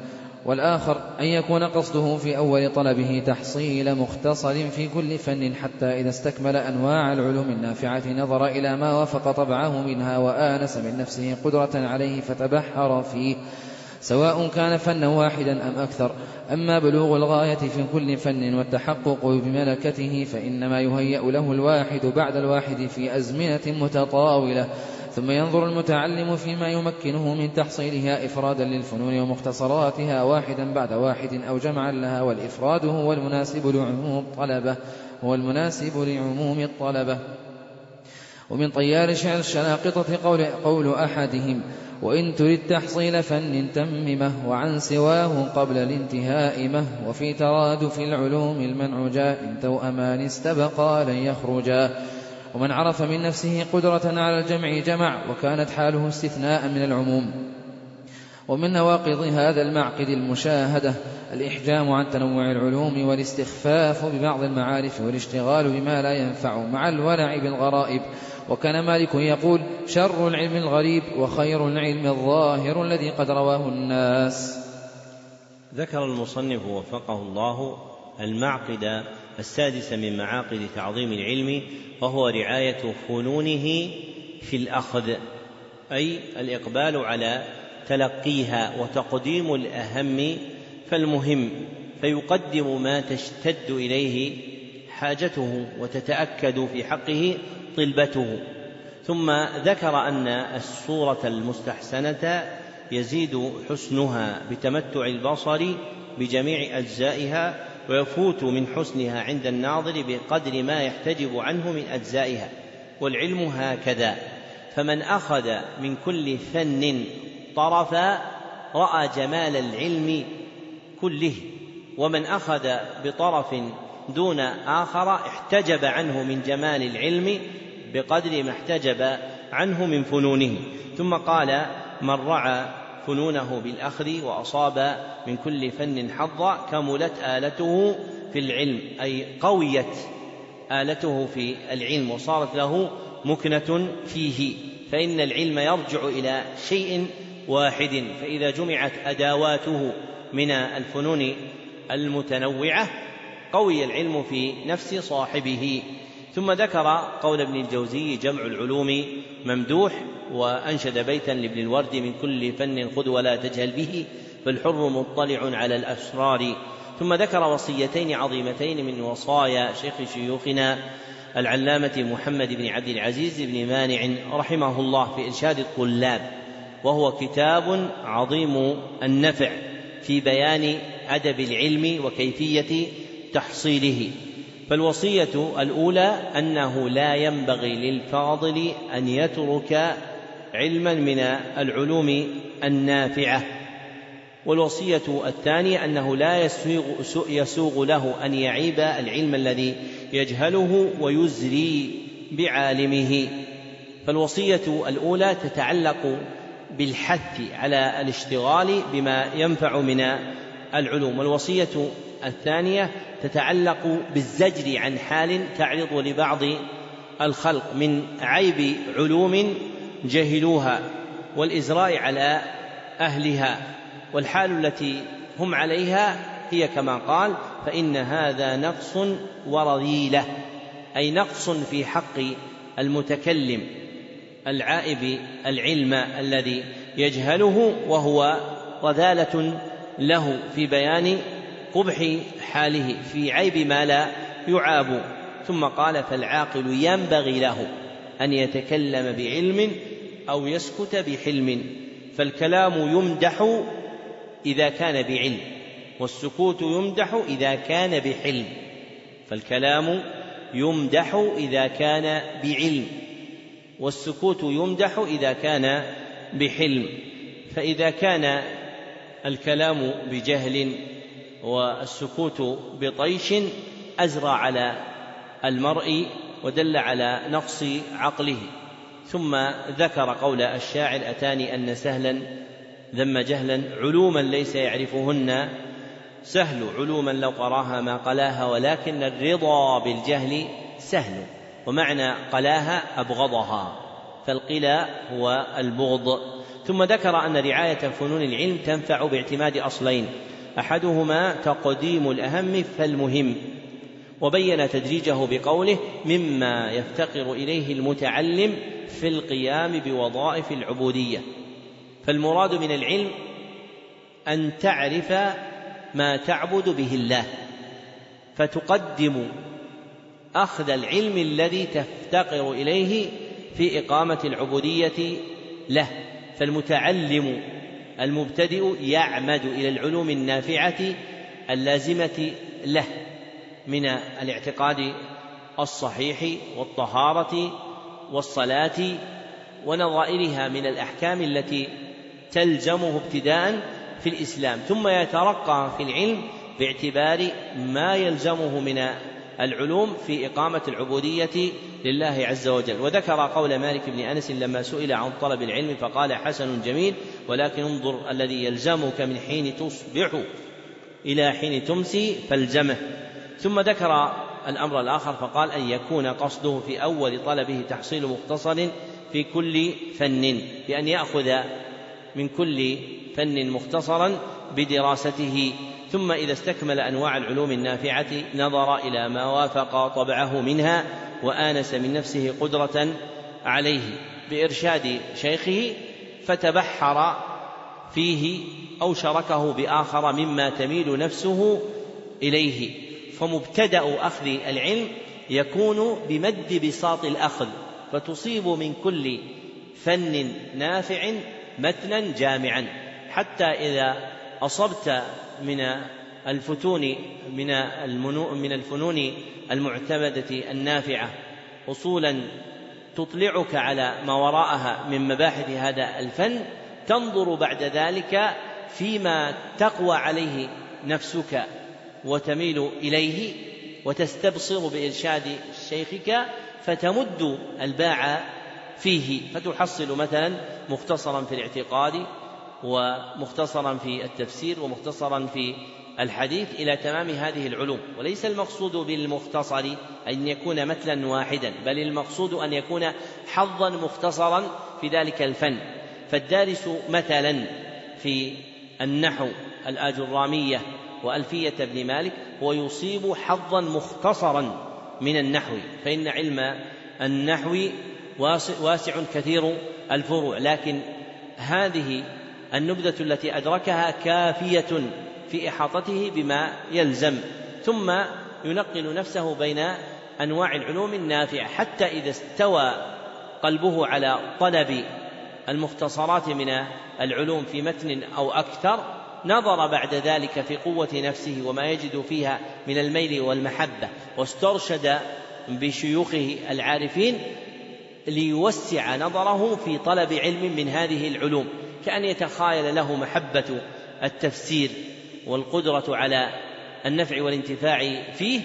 والآخر أن يكون قصده في أول طلبه تحصيل مختصر في كل فن حتى إذا استكمل أنواع العلوم النافعة نظر إلى ما وافق طبعه منها وآنس من نفسه قدرة عليه فتبحر فيه سواء كان فنا واحدا أم أكثر. أما بلوغ الغاية في كل فن والتحقق بملكته فإنما يهيأ له الواحد بعد الواحد في أزمنة متطاولة. ثم ينظر المتعلم فيما يمكنه من تحصيلها إفرادا للفنون ومختصراتها واحدا بعد واحد أو جمعا لها والإفراد هو المناسب لعموم الطلبة هو المناسب لعموم الطلبة. ومن طيار شعر الشناقطة قول, قول أحدهم وإن تريد تحصيل فن تممه وعن سواه قبل الانتهاء مه وفي ترادف العلوم المنع جاء توأمان استبقا لن يخرجا ومن عرف من نفسه قدرة على الجمع جمع وكانت حاله استثناء من العموم. ومن نواقض هذا المعقد المشاهدة الإحجام عن تنوع العلوم والاستخفاف ببعض المعارف والاشتغال بما لا ينفع مع الولع بالغرائب. وكان مالك يقول شر العلم الغريب وخير العلم الظاهر الذي قد رواه الناس. ذكر المصنف وفقه الله المعقد السادس من معاقد تعظيم العلم وهو رعاية فنونه في الأخذ أي الإقبال على تلقيها وتقديم الأهم فالمهم فيقدم ما تشتد إليه حاجته وتتأكد في حقه طلبته. ثم ذكر أن الصورة المستحسنة يزيد حسنها بتمتع البصر بجميع أجزائها ويفوت من حسنها عند الناظر بقدر ما يحتجب عنه من أجزائها. والعلم هكذا فمن أخذ من كل فن طرفا رأى جمال العلم كله ومن أخذ بطرف دون آخر احتجب عنه من جمال العلم بقدر ما احتجب عنه من فنونه. ثم قال من رعى فنونه بالأخذ وأصاب من كل فن حظا كملت آلته في العلم. أي قويت آلته في العلم وصارت له مكنة فيه. فإن العلم يرجع إلى شيء واحد. فإذا جمعت أداواته من الفنون المتنوعة قوي العلم في نفس صاحبه. ثم ذكر قول ابن الجوزي جمع العلوم ممدوح وأنشد بيتا لابن الورد من كل فن خذ ولا تجهل به فالحر مطلع على الأسرار. ثم ذكر وصيتين عظيمتين من وصايا شيخ شيوخنا العلامة محمد بن عبد العزيز بن مانع رحمه الله في إرشاد الطلاب وهو كتاب عظيم النفع في بيان أدب العلم وكيفية تحصيله. فالوصية الأولى أنه لا ينبغي للفاضل أن يترك علما من العلوم النافعة. والوصية الثانية أنه لا يسوغ, يسوغ له أن يعيب العلم الذي يجهله ويزري بعالمه. فالوصية الأولى تتعلق بالحث على الاشتغال بما ينفع من العلوم. والوصية الثانية تتعلق بالزجر عن حال تعرض لبعض الخلق من عيب علوم جهلوها والإزراء على أهلها والحال التي هم عليها هي كما قال فإن هذا نقص ورذيلة أي نقص في حق المتكلم العائب العلم الذي يجهله وهو رذالة له في بيان قبح حاله في عيب ما لا يعاب. ثم قال فالعاقل ينبغي له أن يتكلم بعلم أو يسكت بحلم. فالكلام يمدح إذا كان بعلم والسكوت يمدح إذا كان بحلم. فالكلام يمدح إذا كان بعلم والسكوت يمدح إذا كان بحلم. فإذا كان الكلام بجهل والسكوت بطيش أزرى على المرء ودل على نقص عقله. ثم ذكر قول الشاعر أتاني أن سهلا ذم جهلا علوما ليس يعرفهن. سهل علوما لو قراها ما قلاها ولكن الرضا بالجهل سهل ومعنى قلاها أبغضها فالقلا هو البغض. ثم ذكر أن رعاية فنون العلم تنفع باعتماد أصلين أحدهما تقديم الأهم فالمهم وبين تدريجه بقوله مما يفتقر إليه المتعلم في القيام بوظائف العبودية. فالمراد من العلم أن تعرف ما تعبد به الله فتقدم أخذ العلم الذي تفتقر إليه في إقامة العبودية له. فالمتعلم المبتدئ يعمد إلى العلوم النافعة اللازمة له من الاعتقاد الصحيح والطهارة والصلاة ونظائرها من الأحكام التي تلزمه ابتداء في الإسلام ثم يترقى في العلم باعتبار ما يلزمه من العلوم في إقامة العبودية لله عز وجل. وذكر قول مالك بن أنس لما سئل عن طلب العلم فقال حسن جميل ولكن انظر الذي يلزمك من حين تصبح إلى حين تمسي فالزمه. ثم ذكر الأمر الآخر فقال أن يكون قصده في أول طلبه تحصيل مختصر في كل فن بأن يأخذ من كل فن مختصرا بدراسته ثم إذا استكمل أنواع العلوم النافعة نظر إلى ما وافق طبعه منها وآنس من نفسه قدرة عليه بإرشاد شيخه فتبحر فيه أو شركه بآخر مما تميل نفسه إليه. فمبتدأ أخذ العلم يكون بمد بساط الأخذ فتصيب من كل فن نافع متنا جامعا. حتى إذا أصبت من الفتون من من الفنون المعتمدة النافعة. أصولا تطلعك على ما وراءها من مباحث هذا الفن تنظر بعد ذلك فيما تقوى عليه نفسك وتميل إليه وتستبصر بإرشاد شيخك فتمد الباع فيه. فتحصل مثلا مختصرا في الاعتقاد ومختصرا في التفسير ومختصرا في الحديث إلى تمام هذه العلوم. وليس المقصود بالمختصر أن يكون مثلا واحدا بل المقصود أن يكون حظا مختصرا في ذلك الفن. فالدارس مثلا في النحو الآجرامية وألفية ابن مالك هو يصيب حظا مختصرا من النحو فإن علم النحو واسع كثير الفروع. لكن هذه النبذة التي أدركها كافية في إحاطته بما يلزم ثم ينقل نفسه بين أنواع العلوم النافعة حتى إذا استوى قلبه على طلب المختصرات من العلوم في متن أو أكثر نظر بعد ذلك في قوة نفسه وما يجد فيها من الميل والمحبة واسترشد بشيوخه العارفين ليوسع نظره في طلب علم من هذه العلوم. كأن يتخايل له محبة التفسير والقدرة على النفع والانتفاع فيه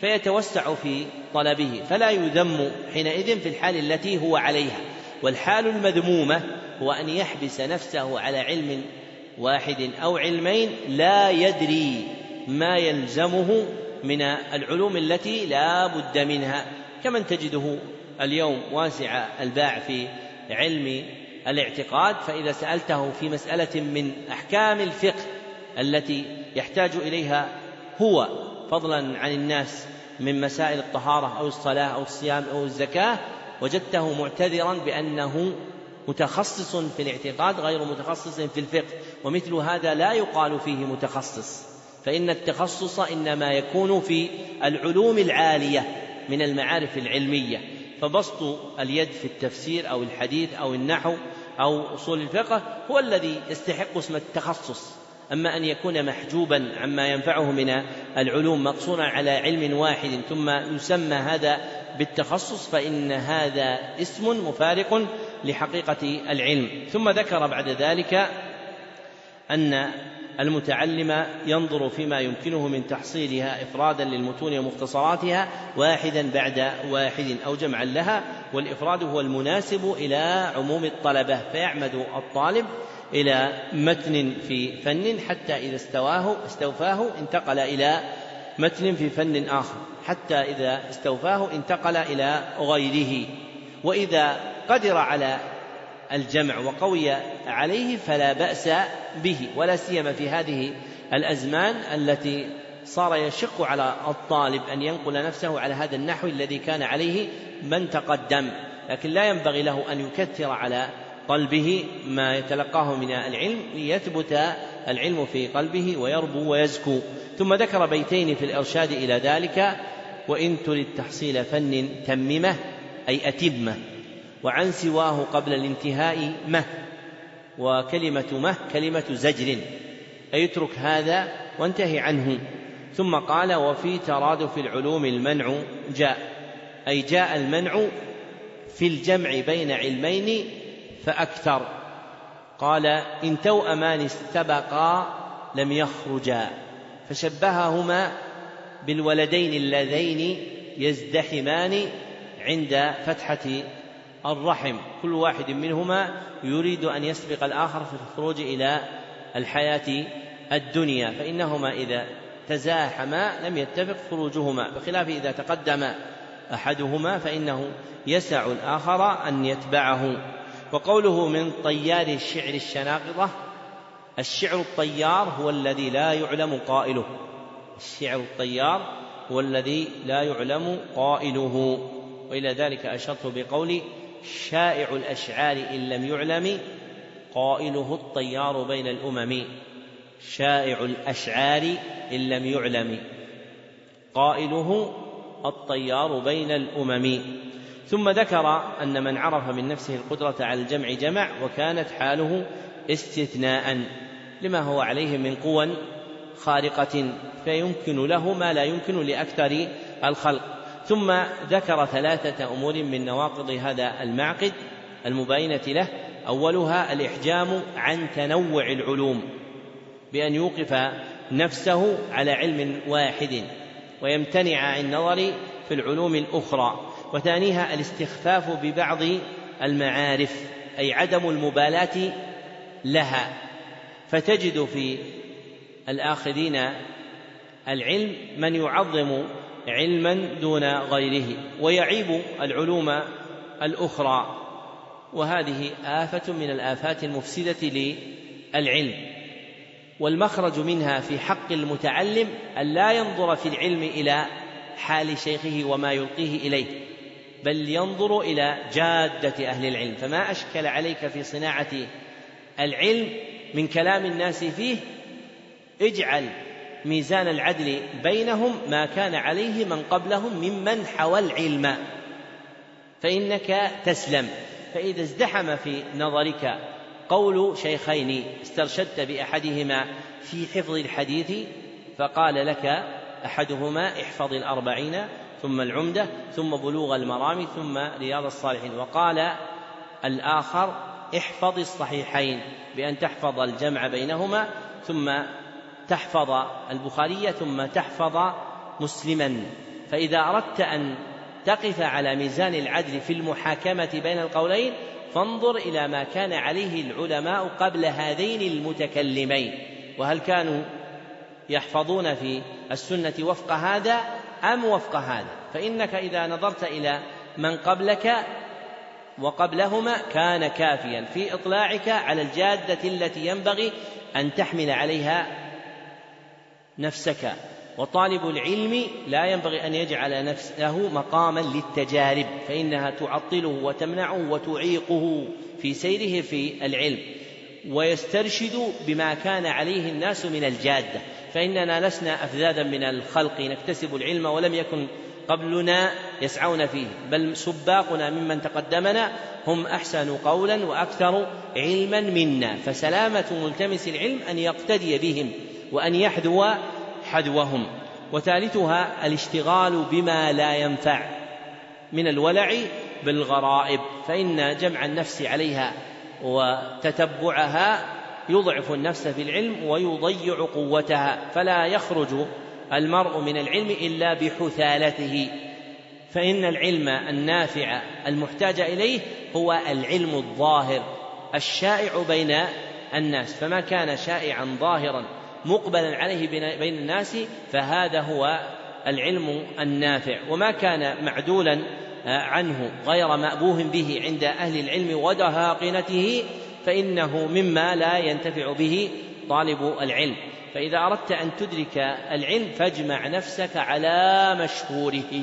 فيتوسع في طلبه فلا يذم حينئذ في الحال التي هو عليها. والحال المذمومة هو أن يحبس نفسه على علم واحد أو علمين لا يدري ما يلزمه من العلوم التي لا بد منها. كمن تجده اليوم واسع الباع في علم الاعتقاد فإذا سألته في مسألة من أحكام الفقه التي يحتاج إليها هو فضلا عن الناس من مسائل الطهارة أو الصلاة أو الصيام أو الزكاة وجدته معتذرا بأنه متخصص في الاعتقاد غير متخصص في الفقه ومثل هذا لا يقال فيه متخصص فإن التخصص إنما يكون في العلوم العالية من المعارف العلمية فبسط اليد في التفسير أو الحديث أو النحو أو أصول الفقه هو الذي يستحق اسم التخصص. أما أن يكون محجوبا عما ينفعه من العلوم مقصورا على علم واحد ثم يسمى هذا بالتخصص فإن هذا اسم مفارق لحقيقة العلم. ثم ذكر بعد ذلك أن المتعلم ينظر فيما يمكنه من تحصيلها إفرادا للمتون ومختصراتها واحدا بعد واحد أو جمعا لها والإفراد هو المناسب إلى عموم الطلبة فيعمد الطالب إلى متن في فن حتى إذا استواه استوفاه انتقل إلى متن في فن آخر حتى إذا استوفاه انتقل إلى غيره. وإذا قدر على الجمع وقوي عليه فلا بأس به ولا سيما في هذه الأزمان التي صار يشق على الطالب أن ينقل نفسه على هذا النحو الذي كان عليه من تقدم لكن لا ينبغي له أن يكثر على قلبه ما يتلقاه من العلم ليثبت العلم في قلبه ويربو ويزكو. ثم ذكر بيتين في الإرشاد إلى ذلك وإن ترد تحصيل فن تممه أي أتمة. وعن سواه قبل الانتهاء مه وكلمة مه كلمة زجر. أي اترك هذا وانتهي عنه. ثم قال وفي ترادف العلوم المنع جاء أي جاء المنع في الجمع بين علمين فأكثر. قال إن توأمان استبقا لم يخرجا. فشبههما بالولدين اللذين يزدحمان عند فتحة الرحم. كل واحد منهما يريد أن يسبق الآخر في الخروج إلى الحياة الدنيا. فإنهما إذا تزاحما لم يتفق خروجهما. بخلاف إذا تقدم أحدهما فإنه يسع الآخر أن يتبعه. وقوله من طيار الشعر الشناقطة الشعر الطيار هو الذي لا يعلم قائله. الشعر الطيار هو الذي لا يعلم قائله. وإلى ذلك أشرت بقولي شائع الأشعار إن لم يعلم قائله الطيار بين الأمم. شائع الأشعار إن لم يعلم قائله الطيار بين الأمم. ثم ذكر أن من عرف من نفسه القدرة على الجمع جمع وكانت حاله استثناء لما هو عليه من قوى خارقة فيمكن له ما لا يمكن لأكثر الخلق. ثم ذكر ثلاثة أمور من نواقض هذا المعقد المباينة له. أولها الإحجام عن تنوع العلوم بأن يوقف نفسه على علم واحد ويمتنع عن النظر في العلوم الأخرى. وثانيها الاستخفاف ببعض المعارف أي عدم المبالاة لها. فتجد في الآخذين العلم من يعظم علما دون غيره ويعيب العلوم الأخرى. وهذه آفة من الآفات المفسدة للعلم. والمخرج منها في حق المتعلم أن لا ينظر في العلم إلى حال شيخه وما يلقيه إليه بل ينظر إلى جادة أهل العلم. فما أشكل عليك في صناعة العلم من كلام الناس فيه؟ اجعل ميزان العدل بينهم ما كان عليه من قبلهم ممن حوى العلم. فإنك تسلم. فإذا ازدحم في نظرك قول شيخين استرشدت بأحدهما في حفظ الحديث فقال لك أحدهما احفظ الأربعين ثم العمدة ثم بلوغ المرام ثم رياض الصالحين. وقال الآخر احفظ الصحيحين بأن تحفظ الجمع بينهما ثم تحفظ البخاري ثم تحفظ مسلما. فإذا أردت أن تقف على ميزان العدل في المحاكمة بين القولين فانظر إلى ما كان عليه العلماء قبل هذين المتكلمين. وهل كانوا يحفظون في السنة وفق هذا أم وفق هذا؟ فإنك إذا نظرت إلى من قبلك وقبلهما كان كافيا في إطلاعك على الجادة التي ينبغي أن تحمل عليها نفسك. وطالب العلم لا ينبغي أن يجعل نفسه مقاما للتجارب فإنها تعطله وتمنعه وتعيقه في سيره في العلم. ويسترشد بما كان عليه الناس من الجادة. فإننا لسنا أفذاذا من الخلق نكتسب العلم ولم يكن قبلنا يسعون فيه. بل سباقنا ممن تقدمنا هم أحسن قولا وأكثر علما منا. فسلامة ملتمس العلم أن يقتدي بهم. وأن يحذو حذوهم وثالثها الاشتغال بما لا ينفع من الولع بالغرائب فإن جمع النفس عليها وتتبعها يضعف النفس في العلم ويضيع قوتها فلا يخرج المرء من العلم إلا بحثالته. فإن العلم النافع المحتاج إليه هو العلم الظاهر الشائع بين الناس. فما كان شائعا ظاهرا مقبلا عليه بين الناس فهذا هو العلم النافع. وما كان معدولا عنه غير مأبوه به عند أهل العلم ودهاقنته فإنه مما لا ينتفع به طالب العلم. فإذا أردت أن تدرك العلم فاجمع نفسك على مشهوره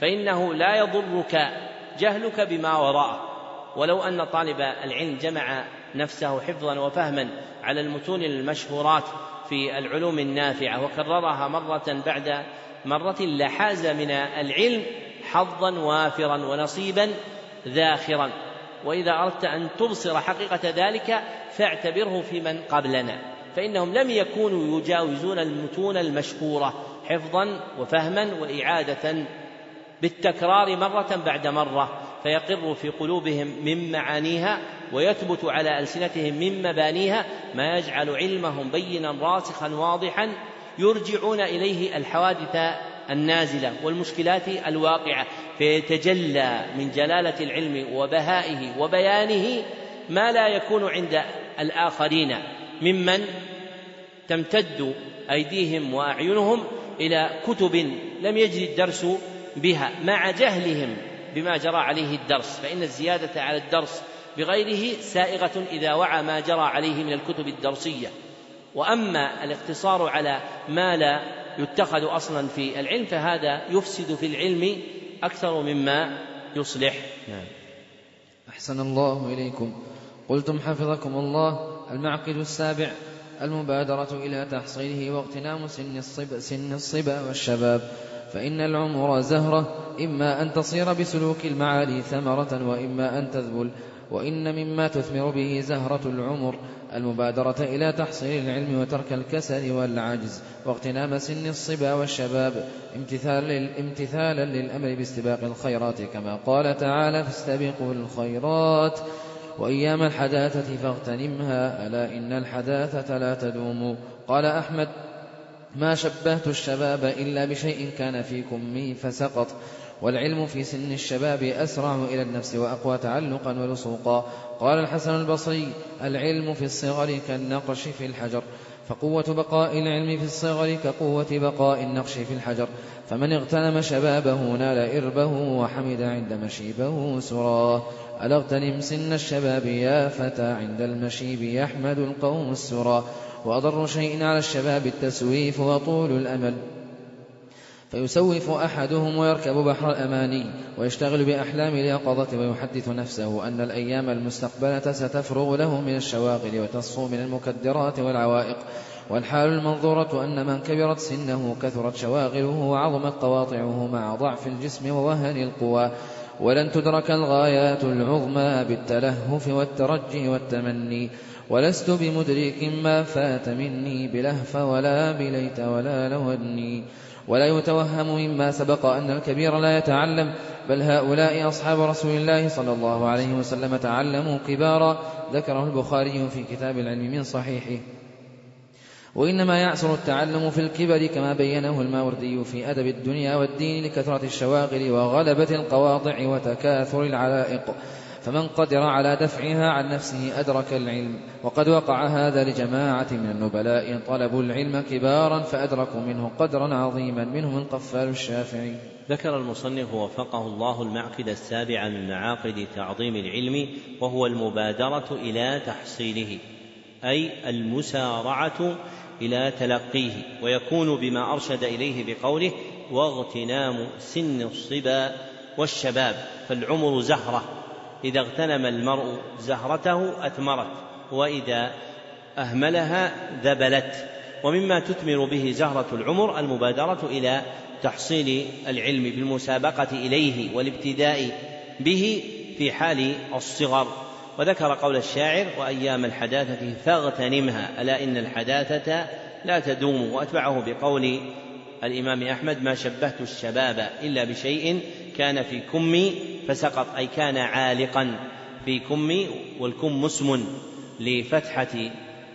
فإنه لا يضرك جهلك بما وراءه. ولو أن طالب العلم جمع نفسه حفظا وفهما على المتون المشهورات في العلوم النافعة وكررها مرة بعد مرة لحاز من العلم حظا وافرا ونصيبا ذاخرا. وإذا أردت أن تبصر حقيقة ذلك فاعتبره في من قبلنا. فإنهم لم يكونوا يجاوزون المتون المشهورة حفظا وفهما وإعادة بالتكرار مرة بعد مرة فيقر في قلوبهم من معانيها ويثبت على ألسنتهم من مبانيها ما يجعل علمهم بينا راسخا واضحا يرجعون إليه الحوادث النازلة والمشكلات الواقعة فيتجلى من جلالة العلم وبهائه وبيانه ما لا يكون عند الآخرين ممن تمتد أيديهم وأعينهم إلى كتب لم يجري الدرس بها مع جهلهم بما جرى عليه الدرس فإن الزيادة على الدرس بغيره سائغة إذا وعى ما جرى عليه من الكتب الدرسية. وأما الاقتصار على ما لا يتخذ أصلا في العلم فهذا يفسد في العلم أكثر مما يصلح. نعم. أحسن الله إليكم. قلتم حفظكم الله المعقد السابع المبادرة إلى تحصيله واغتنام سن الصبا, سن الصبا والشباب. فإن العمر زهرة إما أن تصير بسلوك المعالي ثمرة وإما أن تذبل. وإن مما تثمر به زهرة العمر المبادرة إلى تحصيل العلم وترك الكسل والعجز واغتنام سن الصبا والشباب امتثالا امتثالا للأمر باستباق الخيرات كما قال تعالى فاستبقوا الخيرات وأيام الحداثة فاغتنمها ألا إن الحداثة لا تدوم قال أحمد ما شبهت الشباب إلا بشيء كان فيكم مي فسقط والعلم في سن الشباب أسرع إلى النفس وأقوى تعلقا ولصوقا. قال الحسن البصري العلم في الصغر كالنقش في الحجر فقوة بقاء العلم في الصغر كقوة بقاء النقش في الحجر. فمن اغتنم شبابه نال إربه وحمد عند مشيبه سراه. ألا اغتنم سن الشباب يا فتى عند المشيب يحمد القوم السرى وأضر شيء على الشباب التسويف وطول الأمل. فيسوف أحدهم ويركب بحر الأماني ويشتغل بأحلام اليقظة ويحدث نفسه أن الأيام المستقبلة ستفرغ له من الشواغل وتصفو من المكدرات والعوائق. والحال المنظورة أن من كبرت سنه كثرت شواغله وعظمت قواطعه مع ضعف الجسم ووهن القوى. ولن تدرك الغايات العظمى بالتلهف والترجي والتمني. ولست بمدرك ما فات مني بلهف ولا بليت ولا لوني. ولا يتوهم مما سبق أن الكبير لا يتعلم بل هؤلاء أصحاب رسول الله صلى الله عليه وسلم تعلموا كبارا ذكره البخاري في كتاب العلم من صحيحه. وإنما يعسر التعلم في الكبر كما بينه الماوردي في أدب الدنيا والدين لكثرة الشواغل وغلبة القواطع وتكاثر العلائق. فمن قدر على دفعها عن نفسه أدرك العلم وقد وقع هذا لجماعة من النبلاء طلبوا العلم كبارا فأدركوا منه قدرا عظيما منهم القفال الشافعي. ذكر المصنف وفقه الله المعقد السابع من معاقد تعظيم العلم وهو المبادرة إلى تحصيله أي المسارعة إلى تلقيه ويكون بما أرشد إليه بقوله واغتنام سن الصبا والشباب فالعمر زهرة. إذا اغتنم المرء زهرته أثمرت وإذا أهملها ذبلت. ومما تثمر به زهرة العمر المبادرة إلى تحصيل العلم بالمسابقة إليه والابتداء به في حال الصغر. وذكر قول الشاعر وأيام الحداثة فاغتنمها ألا إن الحداثة لا تدوم. وأتبعه بقول الإمام أحمد ما شبهت الشباب إلا بشيء كان في كمي فسقط أي كان عالقا في كمي والكم اسم لفتحة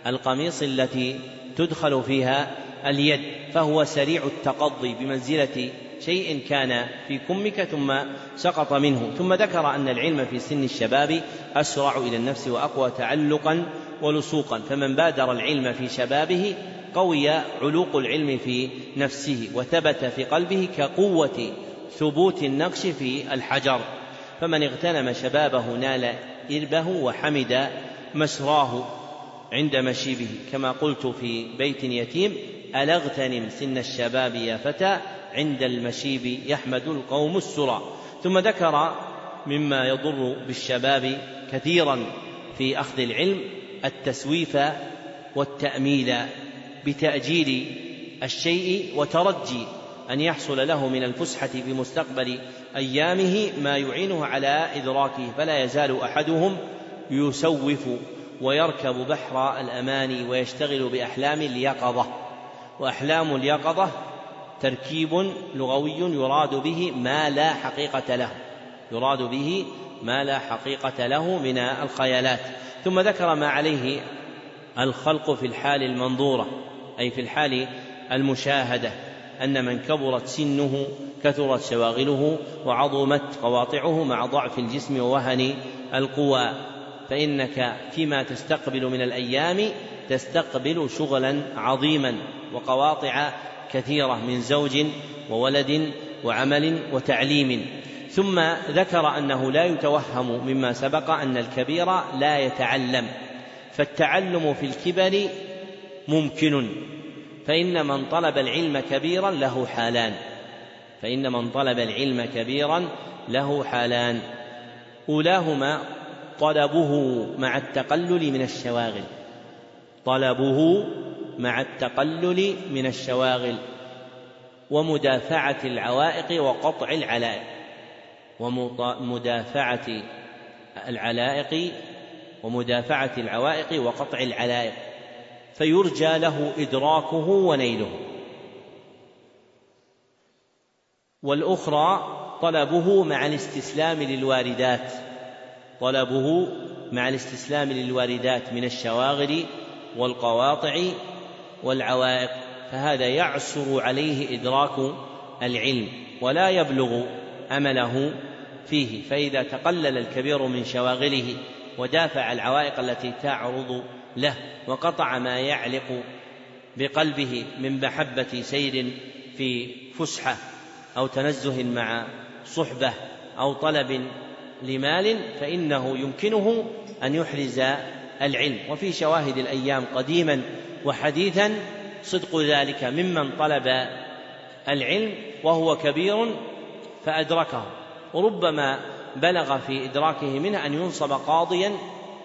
القميص التي تدخل فيها اليد فهو سريع التقضي بمنزلة شيء كان في كمك ثم سقط منه. ثم ذكر أن العلم في سن الشباب أسرع إلى النفس وأقوى تعلقا ولصوقا فمن بادر العلم في شبابه قوي علوق العلم في نفسه وثبت في قلبه كقوة ثبوت النقش في الحجر. فمن اغتنم شبابه نال إربه وحمد مسراه عند مشيبه. كما قلت في بيت يتيم ألا اغتنم سن الشباب يا فتى عند المشيب يحمد القوم السرى. ثم ذكر مما يضر بالشباب كثيرا في أخذ العلم التسويف والتأميل بتأجيل الشيء وترجي أن يحصل له من الفسحة في مستقبل أيامه ما يعينه على إدراكه فلا يزال أحدهم يسوف ويركب بحر الأماني ويشتغل بأحلام اليقظة. وأحلام اليقظة تركيب لغوي يراد به ما لا حقيقة له يراد به ما لا حقيقة له من الخيالات. ثم ذكر ما عليه الخلق في الحال المنظورة أي في الحال المشاهدة. أن من كبرت سنه كثرت شواغله وعظمت قواطعه مع ضعف الجسم ووهن القوى. فإنك فيما تستقبل من الأيام تستقبل شغلا عظيما وقواطع كثيرة من زوج وولد وعمل وتعليم. ثم ذكر أنه لا يتوهم مما سبق أن الكبير لا يتعلم. فالتعلم في الكبر ممكن. فإن من طلب العلم كبيرا له حالان. فإن من طلب العلم كبيرا له حالان. أولاهما طلبه مع التقلل من الشواغل. طلبه مع التقلل من الشواغل ومدافعة العوائق وقطع العلائق. ومدافعة العلائق ومدافعة العوائق وقطع العلائق. فيرجى له إدراكه ونيله. والأخرى طلبه مع الاستسلام للواردات. طلبه مع الاستسلام للواردات من الشواغل والقواطع والعوائق. فهذا يعسر عليه إدراك العلم ولا يبلغ أمله فيه. فإذا تقلل الكبير من شواغله ودافع العوائق التي تعرض له وقطع ما يعلق بقلبه من محبة سير في فسحة أو تنزه مع صحبة أو طلب لمال فإنه يمكنه أن يحرز العلم. وفي شواهد الأيام قديما وحديثا صدق ذلك ممن طلب العلم وهو كبير فأدركه. وربما بلغ في إدراكه منه أن ينصب قاضيا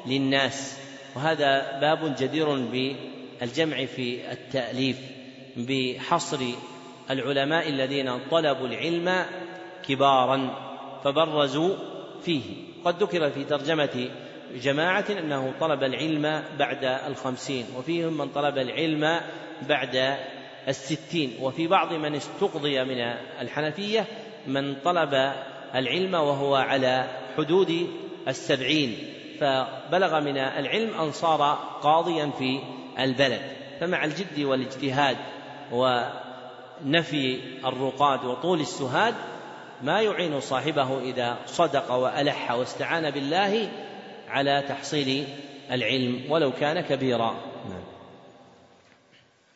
للناس. وهذا باب جدير بالجمع في التأليف بحصر العلماء الذين طلبوا العلم كبارا فبرزوا فيه. قد ذكر في ترجمة جماعة أنه طلب العلم بعد الخمسين وفيهم من طلب العلم بعد الستين. وفي بعض من استقضي من الحنفية من طلب العلم وهو على حدود السبعين. فبلغ من العلم أن صار قاضيا في البلد. فمع الجد والاجتهاد ونفي الرقاد وطول السهاد ما يعين صاحبه إذا صدق وألح واستعان بالله على تحصيل العلم ولو كان كبيرا. نعم.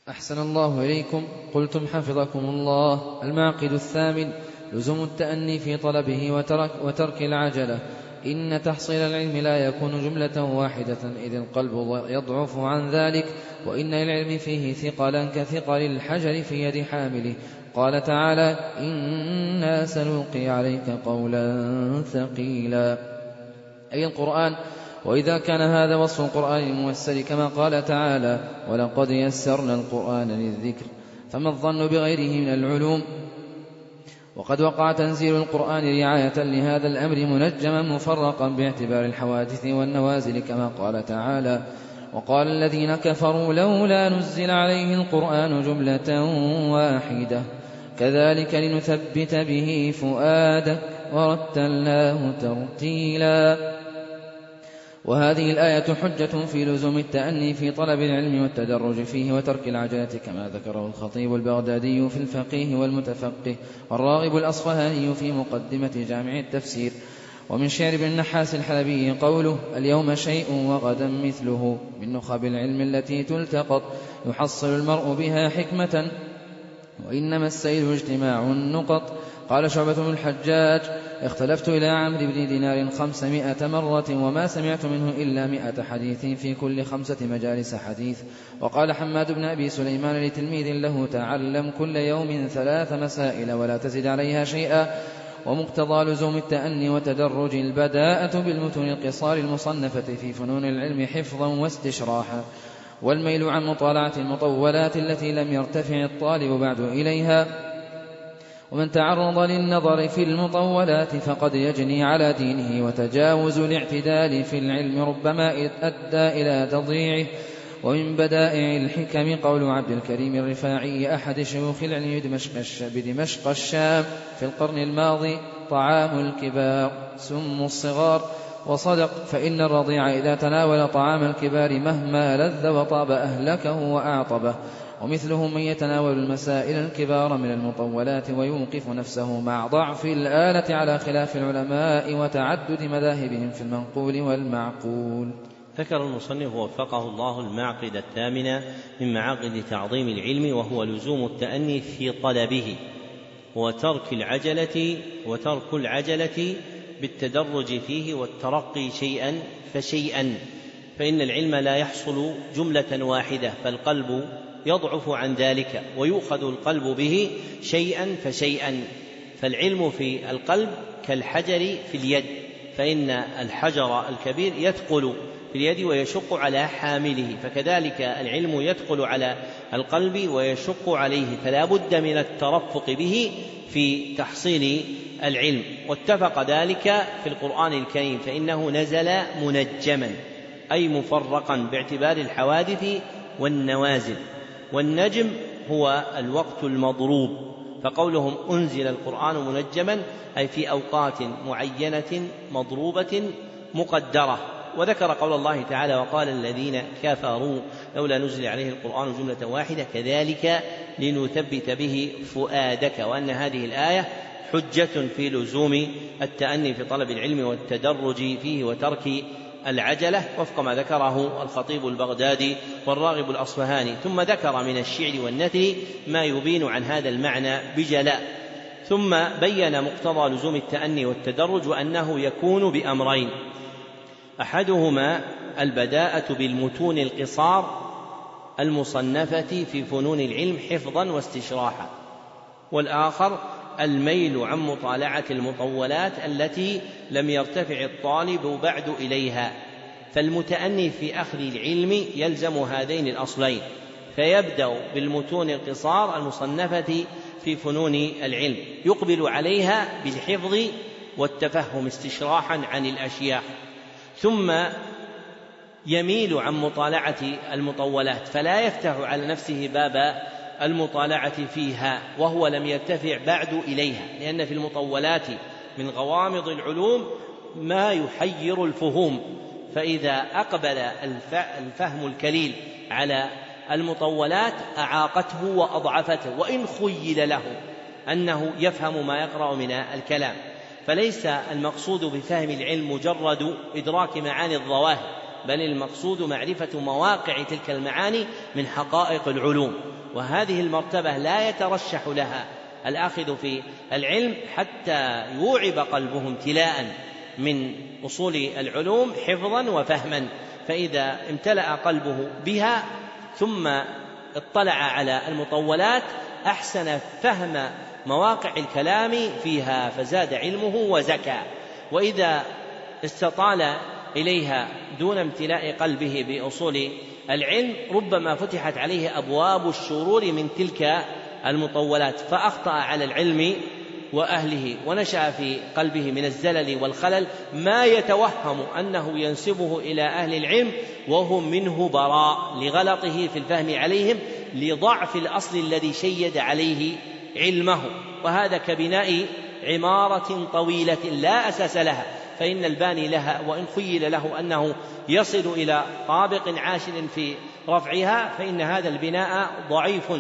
أحسن الله إليكم. قلتم حفظكم الله. المعقد الثامن لزوم التأني في طلبه وترك, وترك العجلة. إن تحصيل العلم لا يكون جملة واحدة إذ القلب يضعف عن ذلك وإن العلم فيه ثقلا كثقل الحجر في يد حامله. قال تعالى إنا سنلقي عليك قولا ثقيلا. أي القرآن وإذا كان هذا وصف القرآن الميسر كما قال تعالى ولقد يسرنا القرآن للذكر فما الظن بغيره من العلوم وقد وقع تنزيل القرآن رعاية لهذا الأمر منجما مفرقا باعتبار الحوادث والنوازل كما قال تعالى وقال الذين كفروا لولا نزل عليه القرآن جملة واحدة كذلك لنثبت به فؤادك ورتلناه ترتيلا وهذه الآية حجة في لزوم التأني في طلب العلم والتدرج فيه وترك العجلة كما ذكره الخطيب البغدادي في الفقيه والمتفقه والراغب الأصفهاني في مقدمة جامع التفسير. ومن شعر ابن النحاس الحلبي قوله اليوم شيء وغدا مثله من نخب العلم التي تلتقط يحصل المرء بها حكمة وإنما السيل اجتماع النقط. قال شعبة بن الحجاج اختلفت إلى عمرو بن دينار خمسمائة مرة وما سمعت منه إلا مائة حديث في كل خمسة مجالس حديث. وقال حماد بن أبي سليمان لتلميذ له تعلم كل يوم ثلاث مسائل ولا تزد عليها شيئا. ومقتضى لزوم التأني وتدرج البداءة بالمتون القصار المصنفة في فنون العلم حفظا واستشراحا. والميل عن مطالعة المطولات التي لم يرتفع الطالب بعد إليها. ومن تعرض للنظر في المطولات فقد يجني على دينه وتجاوز الاعتدال في العلم ربما أدى إلى تضييعه. ومن بدائع الحكم قول عبد الكريم الرفاعي أحد شيوخ العلم بدمشق, الشام في القرن الماضي طعام الكبار سم الصغار وصدق فإن الرضيع إذا تناول طعام الكبار مهما لذ وطاب أهلكه وأعطبه. ومثله من يتناول المسائل الكبار من المطولات ويوقف نفسه مع ضعف الآلة على خلاف العلماء وتعدد مذاهبهم في المنقول والمعقول. ذكر المصنف وفقه الله المعقد الثامنة من معاقد تعظيم العلم وهو لزوم التأني في طلبه وترك العجلة وترك العجلة بالتدرج فيه والترقي شيئا فشيئا. فإن العلم لا يحصل جملة واحدة فالقلب يضعف عن ذلك ويؤخذ القلب به شيئا فشيئا. فالعلم في القلب كالحجر في اليد فإن الحجر الكبير يثقل في اليد ويشق على حامله فكذلك العلم يثقل على القلب ويشق عليه فلا بد من الترفق به في تحصيل العلم. واتفق ذلك في القرآن الكريم فإنه نزل منجما أي مفرقا باعتبار الحوادث والنوازل. والنجم هو الوقت المضروب فقولهم أنزل القرآن منجما أي في أوقات معينة مضروبة مقدرة. وذكر قول الله تعالى وقال الذين كفروا لولا نزل عليه القرآن جملة واحدة كذلك لنثبت به فؤادك. وأن هذه الآية حجة في لزوم التأني في طلب العلم والتدرج فيه وترك العجلة وفق ما ذكره الخطيب البغدادي والراغب الأصفهاني. ثم ذكر من الشعر والنثر ما يبين عن هذا المعنى بجلاء. ثم بين مقتضى لزوم التأني والتدرج وأنه يكون بأمرين. أحدهما البداءة بالمتون القصار المصنفة في فنون العلم حفظا واستشراحا. والآخر الميل عن مطالعة المطولات التي لم يرتفع الطالب بعد إليها فالمتأني في أخذ العلم يلزم هذين الأصلين فيبدأ بالمتون القصار المصنفة في فنون العلم يقبل عليها بالحفظ والتفهم استشراحا عن الأشياء ثم يميل عن مطالعة المطولات فلا يفتح على نفسه باب المطالعة فيها وهو لم يرتفع بعد إليها لأن في المطولات من غوامض العلوم ما يحير الفهوم. فإذا أقبل الفهم الكليل على المطولات أعاقته وأضعفته وإن خيل له أنه يفهم ما يقرأ من الكلام. فليس المقصود بفهم العلم مجرد إدراك معاني الظواهر بل المقصود معرفة مواقع تلك المعاني من حقائق العلوم. وهذه المرتبة لا يترشح لها الآخذ في العلم حتى يوعب قلبه امتلاء من أصول العلوم حفظا وفهما. فإذا امتلأ قلبه بها ثم اطلع على المطولات أحسن فهم مواقع الكلام فيها فزاد علمه وزكى. وإذا استطال إليها دون امتلاء قلبه بأصول العلم ربما فتحت عليه أبواب الشرور من تلك المطولات فأخطأ على العلم وأهله ونشأ في قلبه من الزلل والخلل. ما يتوهم أنه ينسبه إلى أهل العلم وهم منه براء لغلطه في الفهم عليهم لضعف الأصل الذي شيد عليه علمه. وهذا كبناء عمارة طويلة لا أساس لها. فإن الباني لها وإن خيل له أنه يصل إلى طابق عاشر في رفعها فإن هذا البناء ضعيف.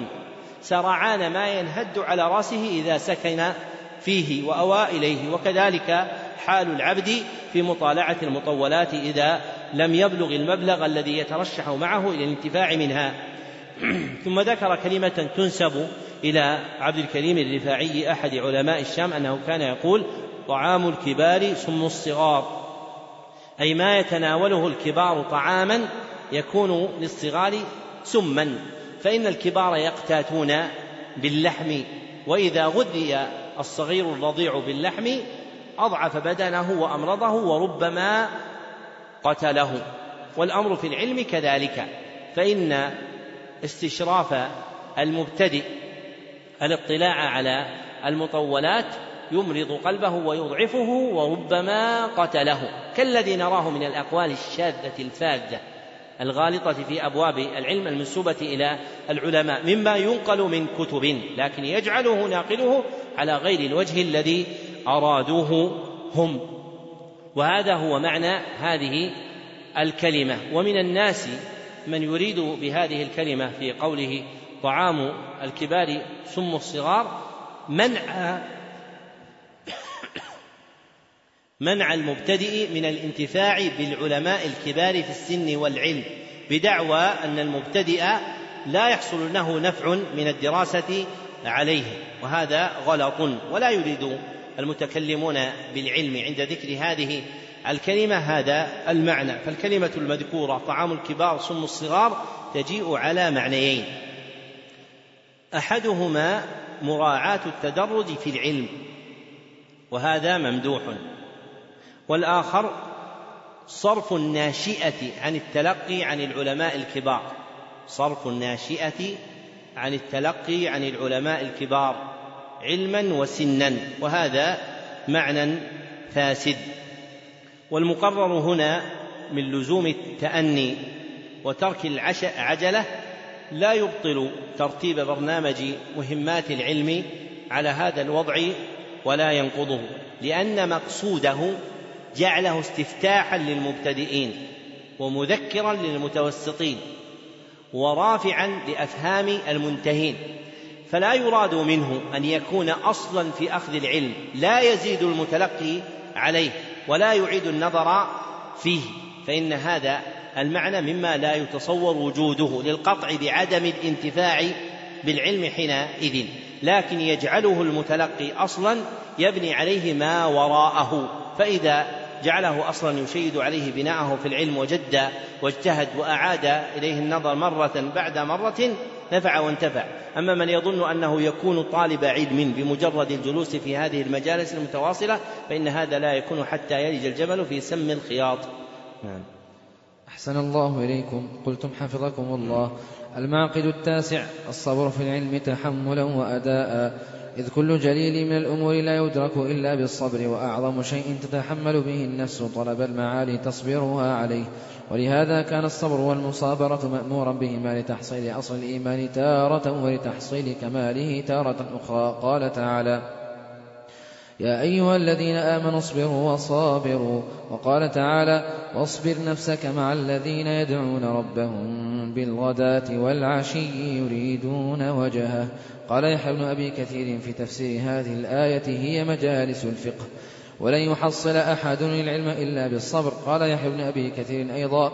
سرعان ما ينهد على رأسه إذا سكن فيه وأوى إليه. وكذلك حال العبد في مطالعة المطولات إذا لم يبلغ المبلغ الذي يترشح معه إلى الانتفاع منها. ثم ذكر كلمة تنسب إلى عبد الكريم الرفاعي أحد علماء الشام أنه كان يقول طعام الكبار سم الصغار. أي ما يتناوله الكبار طعاما يكون للصغار سما. فإن الكبار يقتاتون باللحم وإذا غذي الصغير الرضيع باللحم أضعف بدنه وأمرضه وربما قتله. والأمر في العلم كذلك. فإن استشراف المبتدئ الاطلاع على المطولات يمرض قلبه ويضعفه وربما قتله. كالذي نراه من الأقوال الشاذة الفاذة الغالطة في أبواب العلم المنسوبة إلى العلماء مما ينقل من كتب لكن يجعله ناقله على غير الوجه الذي أرادوه هم. وهذا هو معنى هذه الكلمة. ومن الناس من يريد بهذه الكلمة في قوله طعام الكبار سم الصغار منع منع المبتدئ من الانتفاع بالعلماء الكبار في السن والعلم بدعوى أن المبتدئ لا يحصل له نفع من الدراسة عليه وهذا غلط ولا يريد المتكلمون بالعلم عند ذكر هذه الكلمة هذا المعنى. فالكلمة المذكورة طعام الكبار سم الصغار تجيء على معنيين. أحدهما مراعاة التدرج في العلم وهذا ممدوح. والآخر صرف الناشئة عن التلقي عن العلماء الكبار. صرف الناشئة عن التلقي عن العلماء الكبار علما وسنا وهذا معنى فاسد. والمقرر هنا من لزوم التأني وترك العجلة لا يبطل ترتيب برنامج مهمات العلم على هذا الوضع ولا ينقضه لأن مقصوده جعله استفتاحا للمبتدئين ومذكرا للمتوسطين ورافعا لأفهام المنتهين. فلا يراد منه أن يكون أصلا في أخذ العلم لا يزيد المتلقي عليه ولا يعيد النظر فيه. فإن هذا المعنى مما لا يتصور وجوده للقطع بعدم الانتفاع بالعلم حينئذ لكن يجعله المتلقي أصلا يبني عليه ما وراءه. فإذا جعله أصلا يشيد عليه بناءه في العلم وجد واجتهد وأعاد إليه النظر مرة بعد مرة نفع وانتفع. أما من يظن أنه يكون طالب علم بمجرد الجلوس في هذه المجالس المتواصلة فإن هذا لا يكون حتى يلج الجمل في سم الخياط. نعم. أحسن الله إليكم. قلتم حفظكم الله. المعقد التاسع. الصبر في العلم تحملا وأداء. إذ كل جليل من الأمور لا يدرك إلا بالصبر وأعظم شيء تتحمل به النفس طلب المعالي تصبرها عليه. ولهذا كان الصبر والمصابرة مأمورا بهما لتحصيل أصل الإيمان تارة ولتحصيل كماله تارة أخرى. قال تعالى يا أيها الذين آمنوا اصبروا وصابروا. وقال تعالى واصبر نفسك مع الذين يدعون ربهم بالغداة والعشي يريدون وجهه. قال يحيى بن أبي كثير في تفسير هذه الآية هي مجالس الفقه ولن يحصل أحد العلم إلا بالصبر. قال يحيى بن أبي كثير أيضا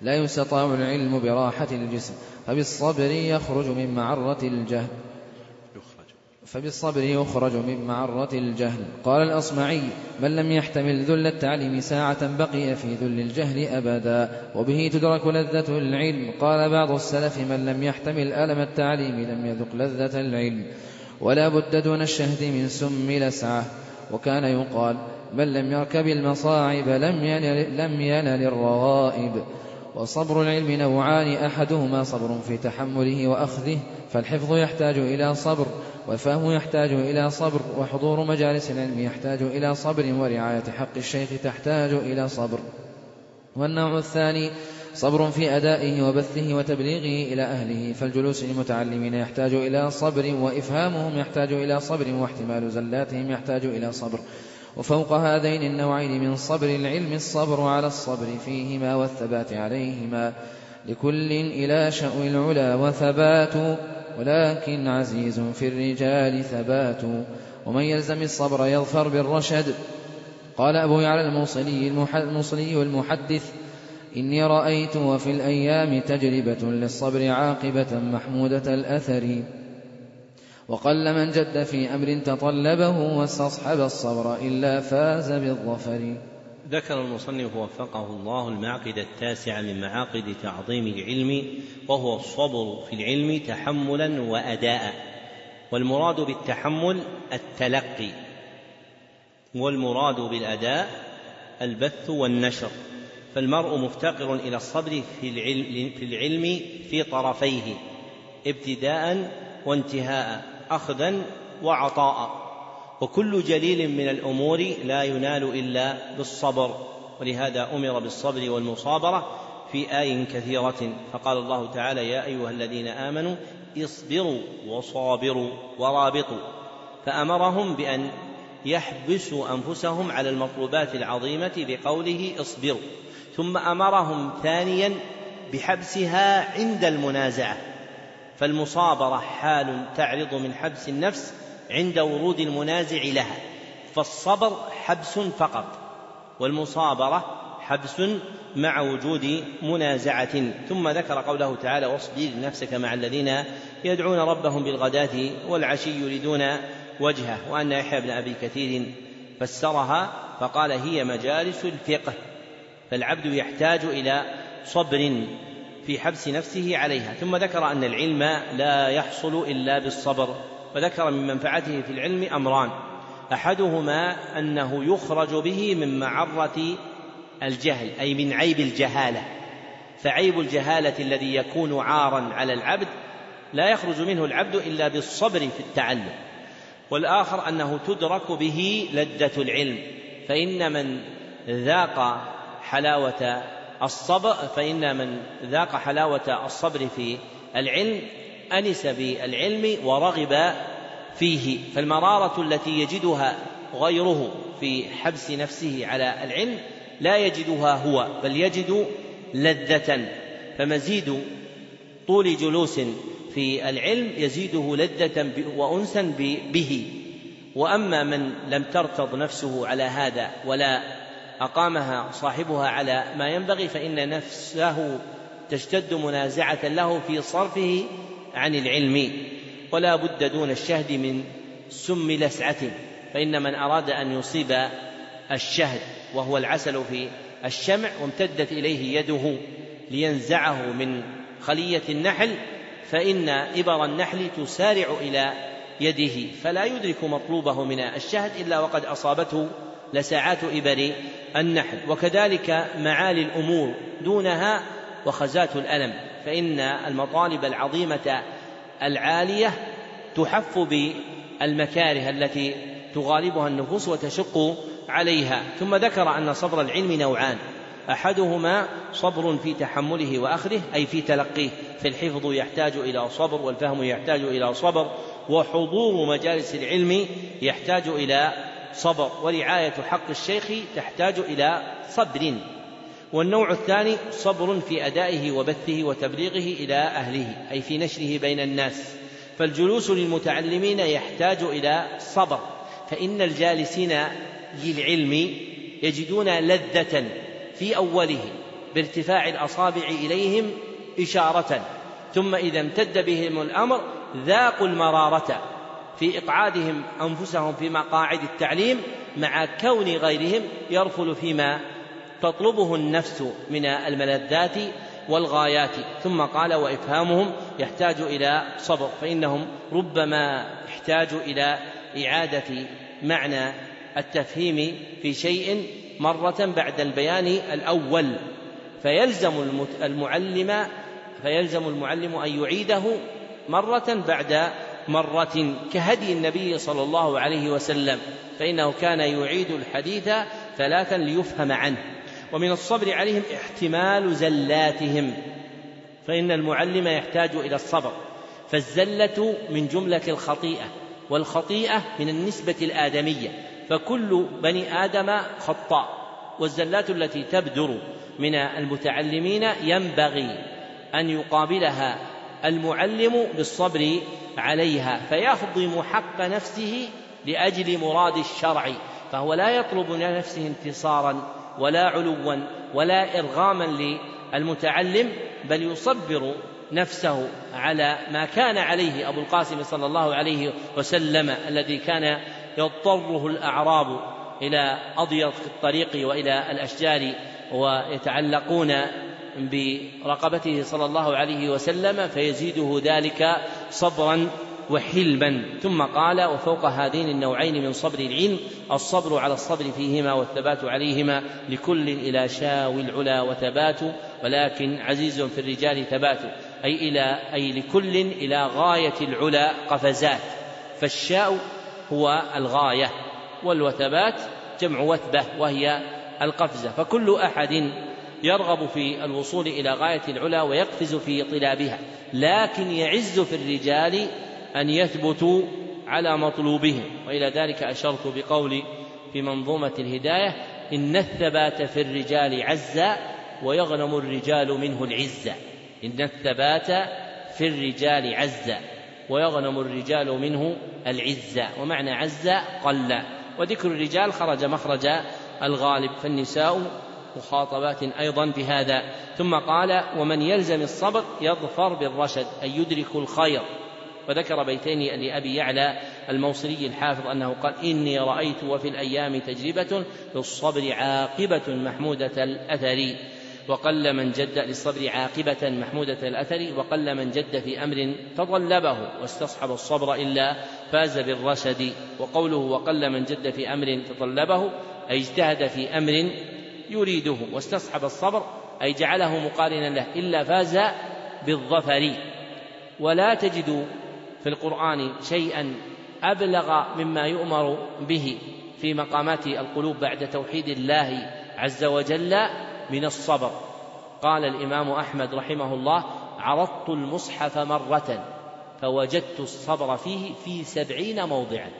لا يستطاع العلم براحة الجسم فبالصبر يخرج من معرة الجهل. فبالصبر يخرج من معرة الجهل. قال الأصمعي من لم يحتمل ذل التعليم ساعة بقي في ذل الجهل أبدا وبه تدرك لذة العلم. قال بعض السلف من لم يحتمل ألم التعليم لم يذق لذة العلم ولا بد دون الشهد من سم لسعة. وكان يقال من لم يركب المصاعب لم ينل, لم ينل الروائب. وصبر العلم نوعان أحدهما صبر في تحمله وأخذه فالحفظ يحتاج إلى صبر. والفهم يحتاج إلى صبر وحضور مجالس العلم يحتاج إلى صبر ورعاية حق الشيخ تحتاج إلى صبر. والنوع الثاني صبر في أدائه وبثه وتبليغه إلى أهله. فالجلوس للمتعلمين يحتاج إلى صبر وإفهامهم يحتاج إلى صبر واحتمال زلاتهم يحتاج إلى صبر. وفوق هذين النوعين من صبر العلم الصبر على الصبر فيهما والثبات عليهما. لكل إلى شأو العلا وثبات ولكن عزيز في الرجال ثبات ومن يلزم الصبر يظفر بالرشد. قال أبو يعلى الموصلي الموصلي والمحدث إني رأيت وفي الأيام تجربة للصبر عاقبة محمودة الأثر. وقل من جد في أمر تطلبه واستصحب الصبر إلا فاز بالظفر. ذكر المصنف وفقه الله المعقد التاسع من معاقد تعظيم العلم وهو الصبر في العلم تحملا وأداء والمراد بالتحمل التلقي والمراد بالأداء البث والنشر فالمرء مفتقر إلى الصبر في العلم في, العلم في طرفيه ابتداء وانتهاء أخذا وعطاء. وكل جليل من الأمور لا ينال إلا بالصبر ولهذا أمر بالصبر والمصابرة في آي كثيرة. فقال الله تعالى يا أيها الذين آمنوا اصبروا وصابروا ورابطوا. فأمرهم بأن يحبسوا أنفسهم على المطلوبات العظيمة بقوله اصبروا ثم أمرهم ثانيا بحبسها عند المنازعة. فالمصابرة حال تعرض من حبس النفس عند ورود المنازع لها فالصبر حبس فقط والمصابرة حبس مع وجود منازعة. ثم ذكر قوله تعالى واصبر نفسك مع الذين يدعون ربهم بالغداة والعشي يريدون وجهه. وأن يحيى بن أبي كثير فسرها فقال هي مجالس الفقه فالعبد يحتاج إلى صبر في حبس نفسه عليها. ثم ذكر أن العلم لا يحصل إلا بالصبر. وذكر من منفعته في العلم أمران. أحدهما أنه يخرج به من معرة الجهل أي من عيب الجهالة. فعيب الجهالة الذي يكون عارا على العبد لا يخرج منه العبد إلا بالصبر في التعلم. والآخر أنه تدرك به لذة العلم. فإن من ذاق حلاوة الصبر فإن من ذاق حلاوة الصبر في العلم أنس بالعلم ورغب فيه فالمرارة التي يجدها غيره في حبس نفسه على العلم لا يجدها هو بل يجد لذة. فمزيد طول جلوس في العلم يزيده لذة وأنسا به. وأما من لم ترتض نفسه على هذا ولا أقامها صاحبها على ما ينبغي فإن نفسه تشتد منازعة له في صرفه عن العلم ولا بد دون الشهد من سم لسعة فإن من أراد أن يصيب الشهد وهو العسل في الشمع وامتدت إليه يده لينزعه من خلية النحل فإن إبر النحل تسارع إلى يده فلا يدرك مطلوبه من الشهد إلا وقد أصابته لساعات إبر النحل. وكذلك معالي الأمور دونها وخزات الألم. فإن المطالب العظيمة العالية تحف بالمكاره التي تغالبها النفوس وتشق عليها. ثم ذكر أن صبر العلم نوعان. أحدهما صبر في تحمله وأخذه أي في تلقيه. فالحفظ يحتاج إلى صبر والفهم يحتاج إلى صبر وحضور مجالس العلم يحتاج إلى صبر. ورعاية حق الشيخ تحتاج إلى صبر. والنوع الثاني صبر في أدائه وبثه وتبليغه إلى أهله أي في نشره بين الناس. فالجلوس للمتعلمين يحتاج إلى صبر. فإن الجالسين للعلم يجدون لذة في أوله بارتفاع الأصابع إليهم إشارة. ثم إذا امتد بهم الأمر ذاقوا المرارة في إقعادهم أنفسهم في مقاعد التعليم مع كون غيرهم يرفل فيما تطلبه النفس من الملذات والغايات ثم قال وإفهامهم يحتاج إلى صبر فإنهم ربما احتاجوا إلى إعادة معنى التفهيم في شيء مرة بعد البيان الأول. فيلزم المعلم فيلزم المعلم أن يعيده مرة بعد مرة كهدي النبي صلى الله عليه وسلم فإنه كان يعيد الحديث ثلاثا ليفهم عنه. ومن الصبر عليهم احتمال زلاتهم فإن المعلم يحتاج إلى الصبر. فالزلة من جملة الخطيئة والخطيئة من النسبة الآدمية. فكل بني آدم خطاء والزلات التي تبدر من المتعلمين ينبغي أن يقابلها المعلم بالصبر عليها. فيهضم حق نفسه لأجل مراد الشرع فهو لا يطلب لنفسه انتصارا ولا علوا ولا إرغاما للمتعلم بل يصبر نفسه على ما كان عليه أبو القاسم صلى الله عليه وسلم الذي كان يضطره الأعراب إلى أضيق الطريق وإلى الأشجار ويتعلقون برقبته صلى الله عليه وسلم فيزيده ذلك صبرا وحلما ثم قال وفوق هذين النوعين من صبر العلم الصبر على الصبر فيهما والثبات عليهما لكل إلى شاوي العلا وثبات. ولكن عزيز في الرجال ثبات أي إلى أي لكل إلى غاية العلا قفزات. فالشاء هو الغاية والوثبات جمع وثبة وهي القفزة. فكل أحد يرغب في الوصول إلى غاية العلا ويقفز في طلابها لكن يعز في الرجال أن يثبتوا على مطلوبهم. وإلى ذلك أشرت بقولي في منظومة الهداية إن الثبات في الرجال عزا ويغنم الرجال منه العزة إن الثبات في الرجال عزا ويغنم الرجال منه العزة ومعنى عزا قل. وذكر الرجال خرج مخرج الغالب فالنساء مخاطبات أيضا بهذا. ثم قال ومن يلزم الصبر يظفر بالرشد أي يدرك الخير. وذكر بيتين لأبي يعلى الموصلي الحافظ أنه قال إني رأيت وفي الأيام تجربة للصبر عاقبة محمودة الأثر. وقل من جد للصبر عاقبة محمودة الأثر وقل من جد في أمر تطلبه واستصحب الصبر إلا فاز بالرشد. وقوله وقل من جد في أمر تطلبه أي اجتهد في أمر يريده واستصحب الصبر أي جعله مقارنا له إلا فاز بالظفر. ولا تجد في القرآن شيئا أبلغ مما يؤمر به في مقامات القلوب بعد توحيد الله عز وجل من الصبر. قال الإمام أحمد رحمه الله عرضت المصحف مرة فوجدت الصبر فيه في سبعين موضعا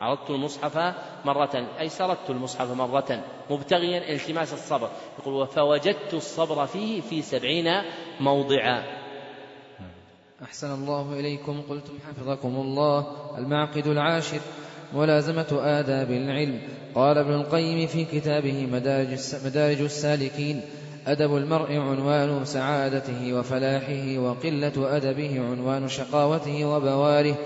عرضت المصحف مرة أي سردت المصحف مرة مبتغيا التماس الصبر. يقول فوجدت الصبر فيه في سبعين موضعا أحسن الله إليكم قلتم حفظكم الله المعقد العاشر ملازمة آداب العلم. قال ابن القيم في كتابه مدارج, السالكين أدب المرء عنوان سعادته وفلاحه وقلة أدبه عنوان شقاوته وبواره.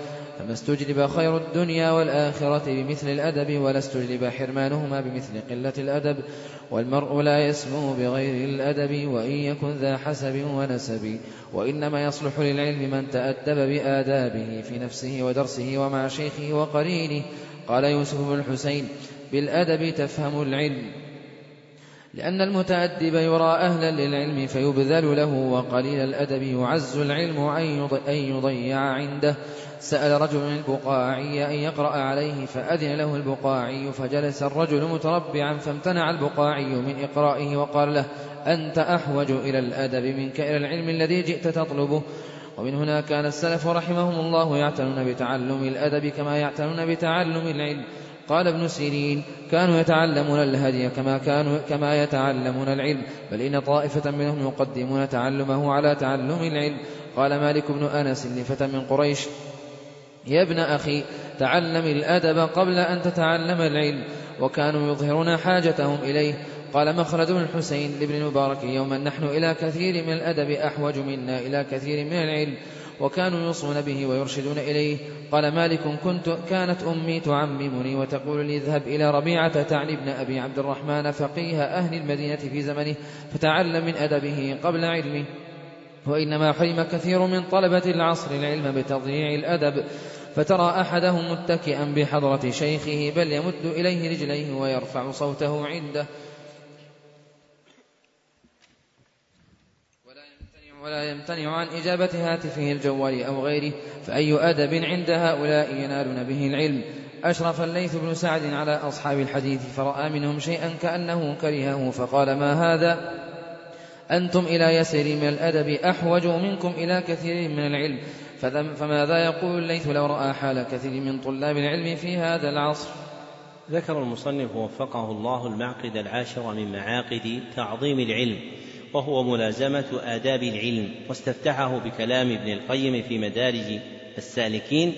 فما استجلب خير الدنيا والآخرة بمثل الأدب ولا استجلب حرمانهما بمثل قلة الأدب. والمرء لا يسمو بغير الأدب وإن يكن ذا حسب ونسب. وإنما يصلح للعلم من تأدب بآدابه في نفسه ودرسه ومع شيخه وقرينه. قال يوسف بن الحسين بالأدب تفهم العلم. لأن المتأدب يرى أهلا للعلم فيبذل له وقليل الأدب يعز العلم أن يضيع عنده. سأل رجل البقاعي أن يقرأ عليه فأذن له البقاعي فجلس الرجل متربعا فامتنع البقاعي من إقرائه وقال له أنت أحوج إلى الأدب منك إلى العلم الذي جئت تطلبه. ومن هنا كان السلف رحمهم الله يعتنون بتعلم الأدب كما يعتنون بتعلم العلم. قال ابن سيرين كانوا يتعلمون الهدي كما كانوا كما يتعلمون العلم بل إن طائفة منهم يقدمون تعلمه على تعلم العلم. قال مالك بن أنس لفتى من قريش يا ابن أخي تعلم الأدب قبل أن تتعلم العلم وكانوا يظهرون حاجتهم إليه. قال مخلد بن الحسين لابن المبارك يوما نحن إلى كثير من الأدب أحوج منا إلى كثير من العلم وكانوا يوصون به ويرشدون إليه. قال مالك كنت كانت أمي تعممني وتقول لي اذهب إلى ربيعة تعني ابن أبي عبد الرحمن فقيه أهل المدينة في زمنه فتعلم من أدبه قبل علمه. وإنما حرم كثير من طلبة العصر العلم بتضييع الأدب. فترى أحدهم متكئا بحضرة شيخه بل يمد إليه رجليه ويرفع صوته عنده. ولا يمتنع عن إجابة هاتفه الجوال أو غيره فأي أدب عند هؤلاء ينالون به العلم. أشرف الليث بن سعد على أصحاب الحديث فرأى منهم شيئا كأنه كرهه فقال ما هذا؟ أنتم إلى يسير من الأدب أحوج منكم إلى كثير من العلم. فماذا يقول الليث لو رأى حال كثير من طلاب العلم في هذا العصر؟ ذكر المصنف وفقه الله المعقد العاشر من معاقد تعظيم العلم وهو ملازمة آداب العلم واستفتحه بكلام ابن القيم في مدارج السالكين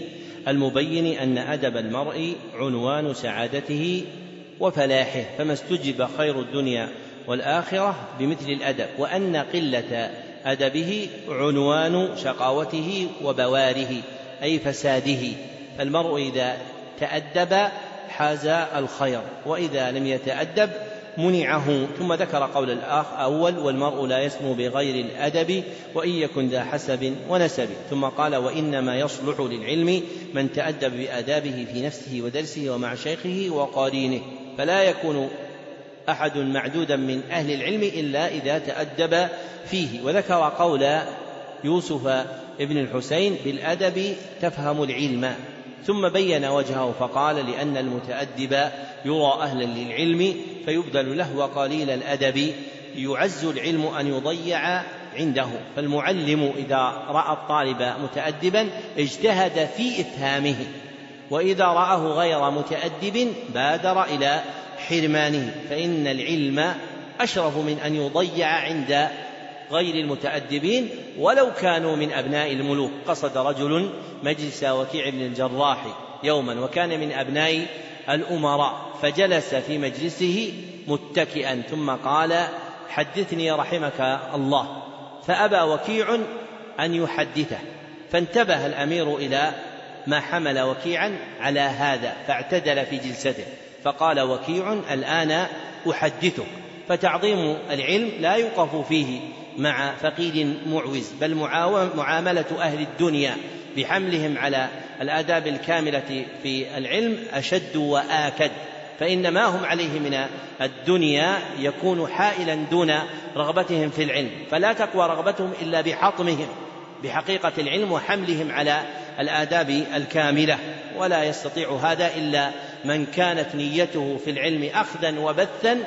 المبين أن أدب المرء عنوان سعادته وفلاحه فما استجب خير الدنيا والآخرة بمثل الأدب وأن قلة أدبه عنوان شقاوته وبواره أي فساده. فالمرء إذا تأدب حاز الخير وإذا لم يتأدب منعه. ثم ذكر قول الآخ أول والمرء لا يسمو بغير الأدب وإن يكن ذا حسب ونسب. ثم قال وإنما يصلح للعلم من تأدب بآدابه في نفسه ودرسه ومع شيخه وقارينه فلا يكون أحد معدودا من أهل العلم إلا إذا تأدب فيه. وذكر قول يوسف ابن الحسين بالأدب تفهم العلم. ثم بين وجهه فقال لأن المتأدب يرى أهلا للعلم فيبذل له وقليل الأدب. يعز العلم أن يضيع عنده. فالمعلم إذا رأى الطالب متأدبا اجتهد في إفهامه وإذا رآه غير متأدب بادر إلى حرمانه فإن العلم أشرف من أن يضيع عند غير المتأدبين ولو كانوا من أبناء الملوك. قصد رجل مجلس وكيع بن الجراح يوما وكان من أبناء الأمراء فجلس في مجلسه متكئا. ثم قال حدثني رحمك الله. فأبى وكيع أن يحدثه. فانتبه الأمير إلى ما حمل وكيعا على هذا فاعتدل في جلسته. فقال وكيع الآن أحدثك. فتعظيم العلم لا يوقف فيه مع فقيد معوز بل معاملة أهل الدنيا بحملهم على الآداب الكاملة في العلم أشد وآكد. فإن ما هم عليه من الدنيا يكون حائلا دون رغبتهم في العلم. فلا تقوى رغبتهم إلا بحطمهم بحقيقة العلم وحملهم على الآداب الكاملة. ولا يستطيع هذا إلا من كانت نيته في العلم أخذا وبثا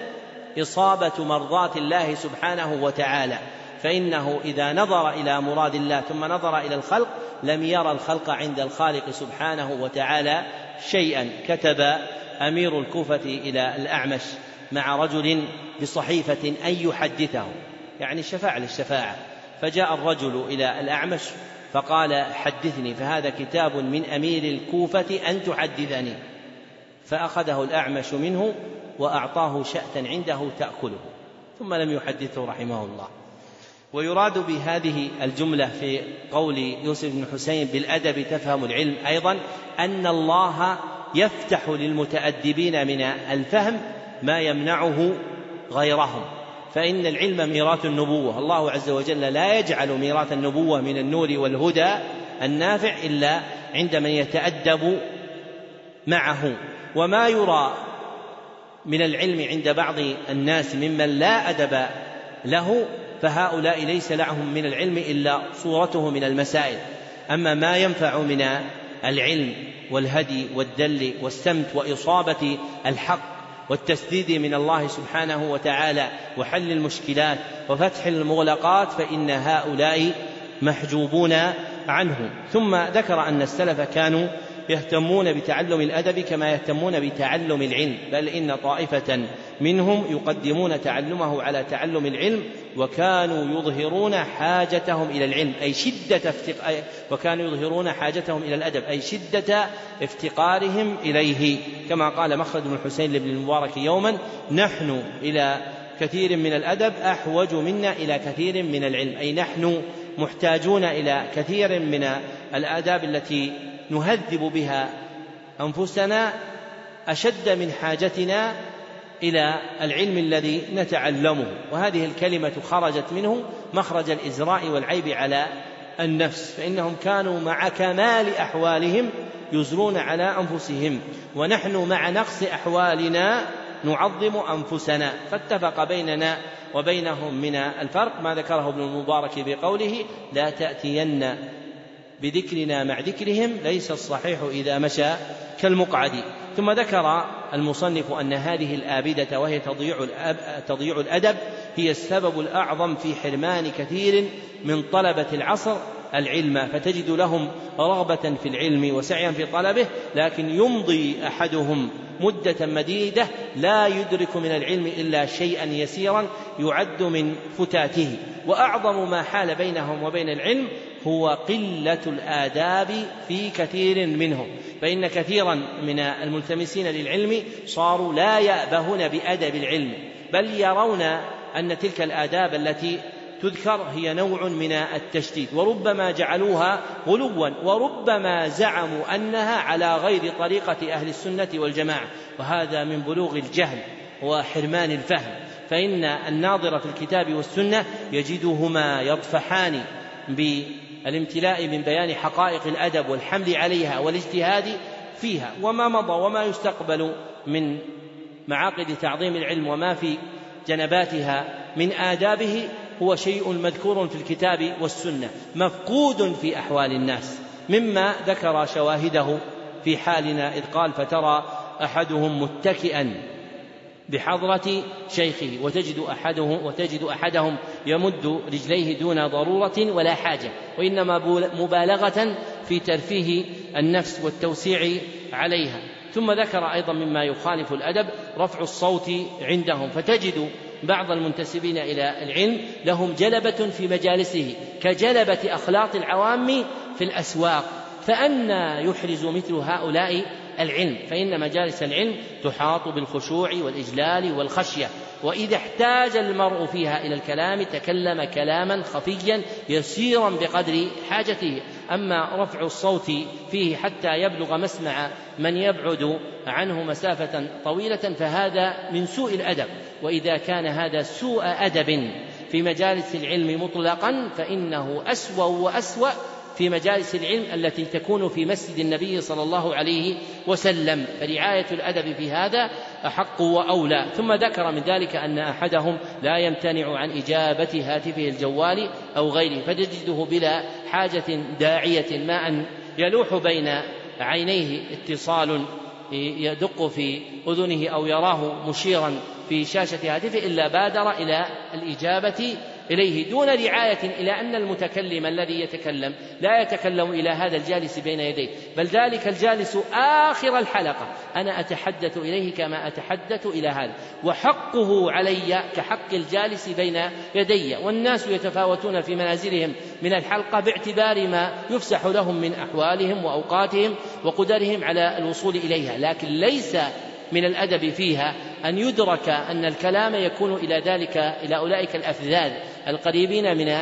إصابة مرضاة الله سبحانه وتعالى. فإنه إذا نظر إلى مراد الله ثم نظر إلى الخلق لم يرى الخلق عند الخالق سبحانه وتعالى شيئا. كتب أمير الكوفة إلى الأعمش مع رجل بصحيفة أن يحدثه. يعني الشفاعة للشفاعة. فجاء الرجل إلى الأعمش فقال حدثني فهذا كتاب من أمير الكوفة أن تحدثني. فأخذه الأعمش منه وأعطاه شأتا عنده تأكله. ثم لم يحدثه رحمه الله. ويراد بهذه الجملة في قول يوسف بن حسين بالأدب تفهم العلم أيضا أن الله يفتح للمتأدبين من الفهم ما يمنعه غيرهم. فإن العلم ميراث النبوة. الله عز وجل لا يجعل ميراث النبوة من النور والهدى النافع إلا عند من يتأدب معه وما يرى من العلم عند بعض الناس ممن لا أدب له فهؤلاء ليس لهم من العلم إلا صورته من المسائل. أما ما ينفع من العلم والهدي والدل والسمت وإصابة الحق والتسديد من الله سبحانه وتعالى وحل المشكلات وفتح المغلقات فإن هؤلاء محجوبون عنه. ثم ذكر أن السلف كانوا يهتمون بتعلم الأدب كما يهتمون بتعلم العلم بل إن طائفة منهم يقدمون تعلمه على تعلم العلم وكانوا يظهرون حاجتهم إلى العلم أي شدة افتق... وكانوا يظهرون حاجتهم إلى الأدب أي شدة افتقارهم إليه. كما قال مخرج بن الحسين لابن المبارك يوما نحن إلى كثير من الأدب أحوج منا إلى كثير من العلم أي نحن محتاجون إلى كثير من الآداب التي نهذب بها أنفسنا أشد من حاجتنا إلى العلم الذي نتعلمه. وهذه الكلمة خرجت منه مخرج الإزراء والعيب على النفس فإنهم كانوا مع كمال أحوالهم يزرون على أنفسهم ونحن مع نقص أحوالنا نعظم أنفسنا. فاتفق بيننا وبينهم من الفرق ما ذكره ابن المبارك بقوله لا تأتين بذكرنا مع ذكرهم ليس الصحيح إذا مشى كالمقعد. ثم ذكر المصنف أن هذه الآبدة وهي تضييع, تضييع الأدب هي السبب الأعظم في حرمان كثير من طلبة العصر العلم فتجد لهم رغبة في العلم وسعيا في طلبه لكن يمضي أحدهم مدة مديدة لا يدرك من العلم إلا شيئا يسيرا يعد من فتاته. وأعظم ما حال بينهم وبين العلم هو قلة الآداب في كثير منهم فإن كثيرا من الملتمسين للعلم صاروا لا يأبهون بأدب العلم بل يرون أن تلك الآداب التي تذكر هي نوع من التشديد وربما جعلوها غلوا وربما زعموا أنها على غير طريقة أهل السنة والجماعة وهذا من بلوغ الجهل وحرمان الفهم فإن الناظر في الكتاب والسنة يجدهما يطفحان بالامتلاء من بيان حقائق الأدب والحمل عليها والاجتهاد فيها وما مضى وما يستقبل من معاقد تعظيم العلم وما في جنباتها من آدابه هو شيء مذكور في الكتاب والسنة مفقود في أحوال الناس مما ذكر شواهده في حالنا إذ قال فترى أحدهم متكئا بحضرة شيخه وتجد أحدهم وتجد أحدهم يمد رجليه دون ضرورة ولا حاجة وإنما مبالغة في ترفيه النفس والتوسيع عليها. ثم ذكر أيضا مما يخالف الأدب رفع الصوت عندهم. فتجد بعض المنتسبين إلى العلم لهم جلبة في مجالسه كجلبة أخلاط العوام في الأسواق. فأنى يحرز مثل هؤلاء العلم فإن مجالس العلم تحاط بالخشوع والإجلال والخشية. وإذا احتاج المرء فيها إلى الكلام تكلم كلاما خفيا يسيرا بقدر حاجته. أما رفع الصوت فيه حتى يبلغ مسمع من يبعد عنه مسافة طويلة فهذا من سوء الأدب. وإذا كان هذا سوء أدب في مجالس العلم مطلقا فإنه أسوأ وأسوأ في مجالس العلم التي تكون في مسجد النبي صلى الله عليه وسلم. فرعاية الأدب في هذا أحق وأولى. ثم ذكر من ذلك أن أحدهم لا يمتنع عن إجابة هاتفه الجوال أو غيره فتجده بلا حاجة داعية ما أن يلوح بين عينيه اتصال يدق في أذنه أو يراه مشيرا في شاشة هاتفه إلا بادر إلى الإجابة إليه دون رعاية إلى أن المتكلم الذي يتكلم لا يتكلم إلى هذا الجالس بين يديه. بل ذلك الجالس آخر الحلقة. أنا أتحدث إليه كما أتحدث إلى هذا. وحقه علي كحق الجالس بين يدي. والناس يتفاوتون في منازلهم من الحلقة باعتبار ما يفسح لهم من أحوالهم وأوقاتهم وقدرهم على الوصول إليها. لكن ليس من الأدب فيها أن يدرك أن الكلام يكون إلى ذلك إلى أولئك الأفذاذ. القريبين من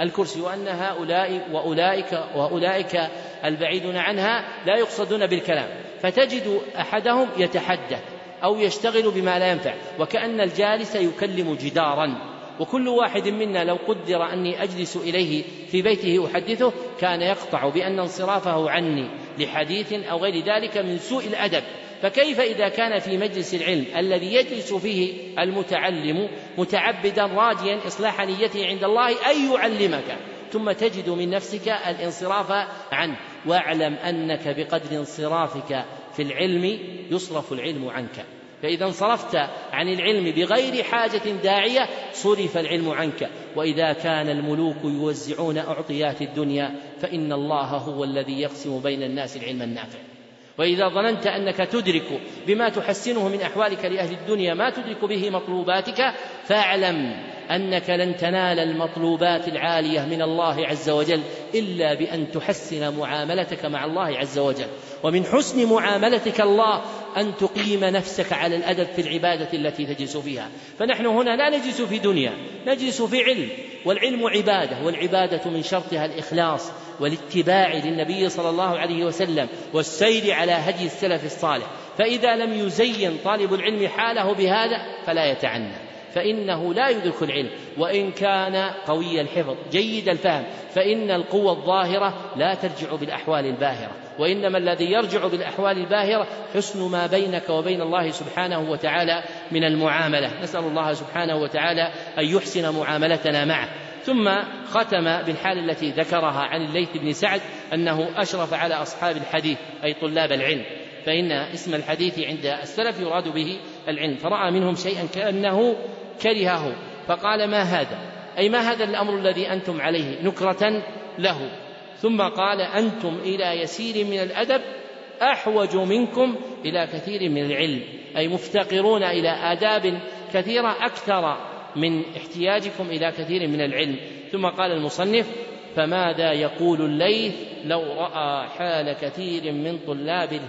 الكرسي وأن هؤلاء وأولئك وأولئك البعيدون عنها لا يقصدون بالكلام. فتجد أحدهم يتحدث أو يشتغل بما لا ينفع وكأن الجالس يكلم جدارا. وكل واحد منا لو قدر أني أجلس إليه في بيته أحدثه كان يقطع بأن انصرافه عني لحديث أو غير ذلك من سوء الأدب. فكيف إذا كان في مجلس العلم الذي يجلس فيه المتعلم متعبدا راجيا إصلاح نيته عند الله أن يعلمك؟ ثم تجد من نفسك الانصراف عنه. واعلم أنك بقدر انصرافك في العلم يصرف العلم عنك. فإذا انصرفت عن العلم بغير حاجة داعية صرف العلم عنك. وإذا كان الملوك يوزعون أعطيات الدنيا فإن الله هو الذي يقسم بين الناس العلم النافع. وإذا ظننت أنك تدرك بما تحسنه من أحوالك لأهل الدنيا ما تدرك به مطلوباتك فاعلم أنك لن تنال المطلوبات العالية من الله عز وجل إلا بأن تحسن معاملتك مع الله عز وجل. ومن حسن معاملتك الله أن تقيم نفسك على الأدب في العبادة التي تجلس فيها. فنحن هنا لا نجلس في دنيا نجلس في علم والعلم عبادة والعبادة من شرطها الإخلاص. والاتباع للنبي صلى الله عليه وسلم والسير على هدي السلف الصالح. فإذا لم يزين طالب العلم حاله بهذا فلا يتعنى فإنه لا يدرك العلم. وإن كان قوي الحفظ جيد الفهم فإن القوة الظاهرة لا ترجع بالأحوال الباهرة. وإنما الذي يرجع بالأحوال الباهرة حسن ما بينك وبين الله سبحانه وتعالى من المعاملة. نسأل الله سبحانه وتعالى أن يحسن معاملتنا معه. ثم ختم بالحال التي ذكرها عن الليث بن سعد أنه أشرف على أصحاب الحديث أي طلاب العلم. فإن اسم الحديث عند السلف يراد به العلم. فرأى منهم شيئا كأنه كرهه. فقال ما هذا؟ أي ما هذا الأمر الذي أنتم عليه نكرة له؟ ثم قال أنتم إلى يسير من الأدب أحوج منكم إلى كثير من العلم. أي مفتقرون إلى آداب كثيرة أكثر من احتياجكم إلى كثير من العلم. ثم قال المصنف فماذا يقول الليث لو رأى حال كثير من طلاب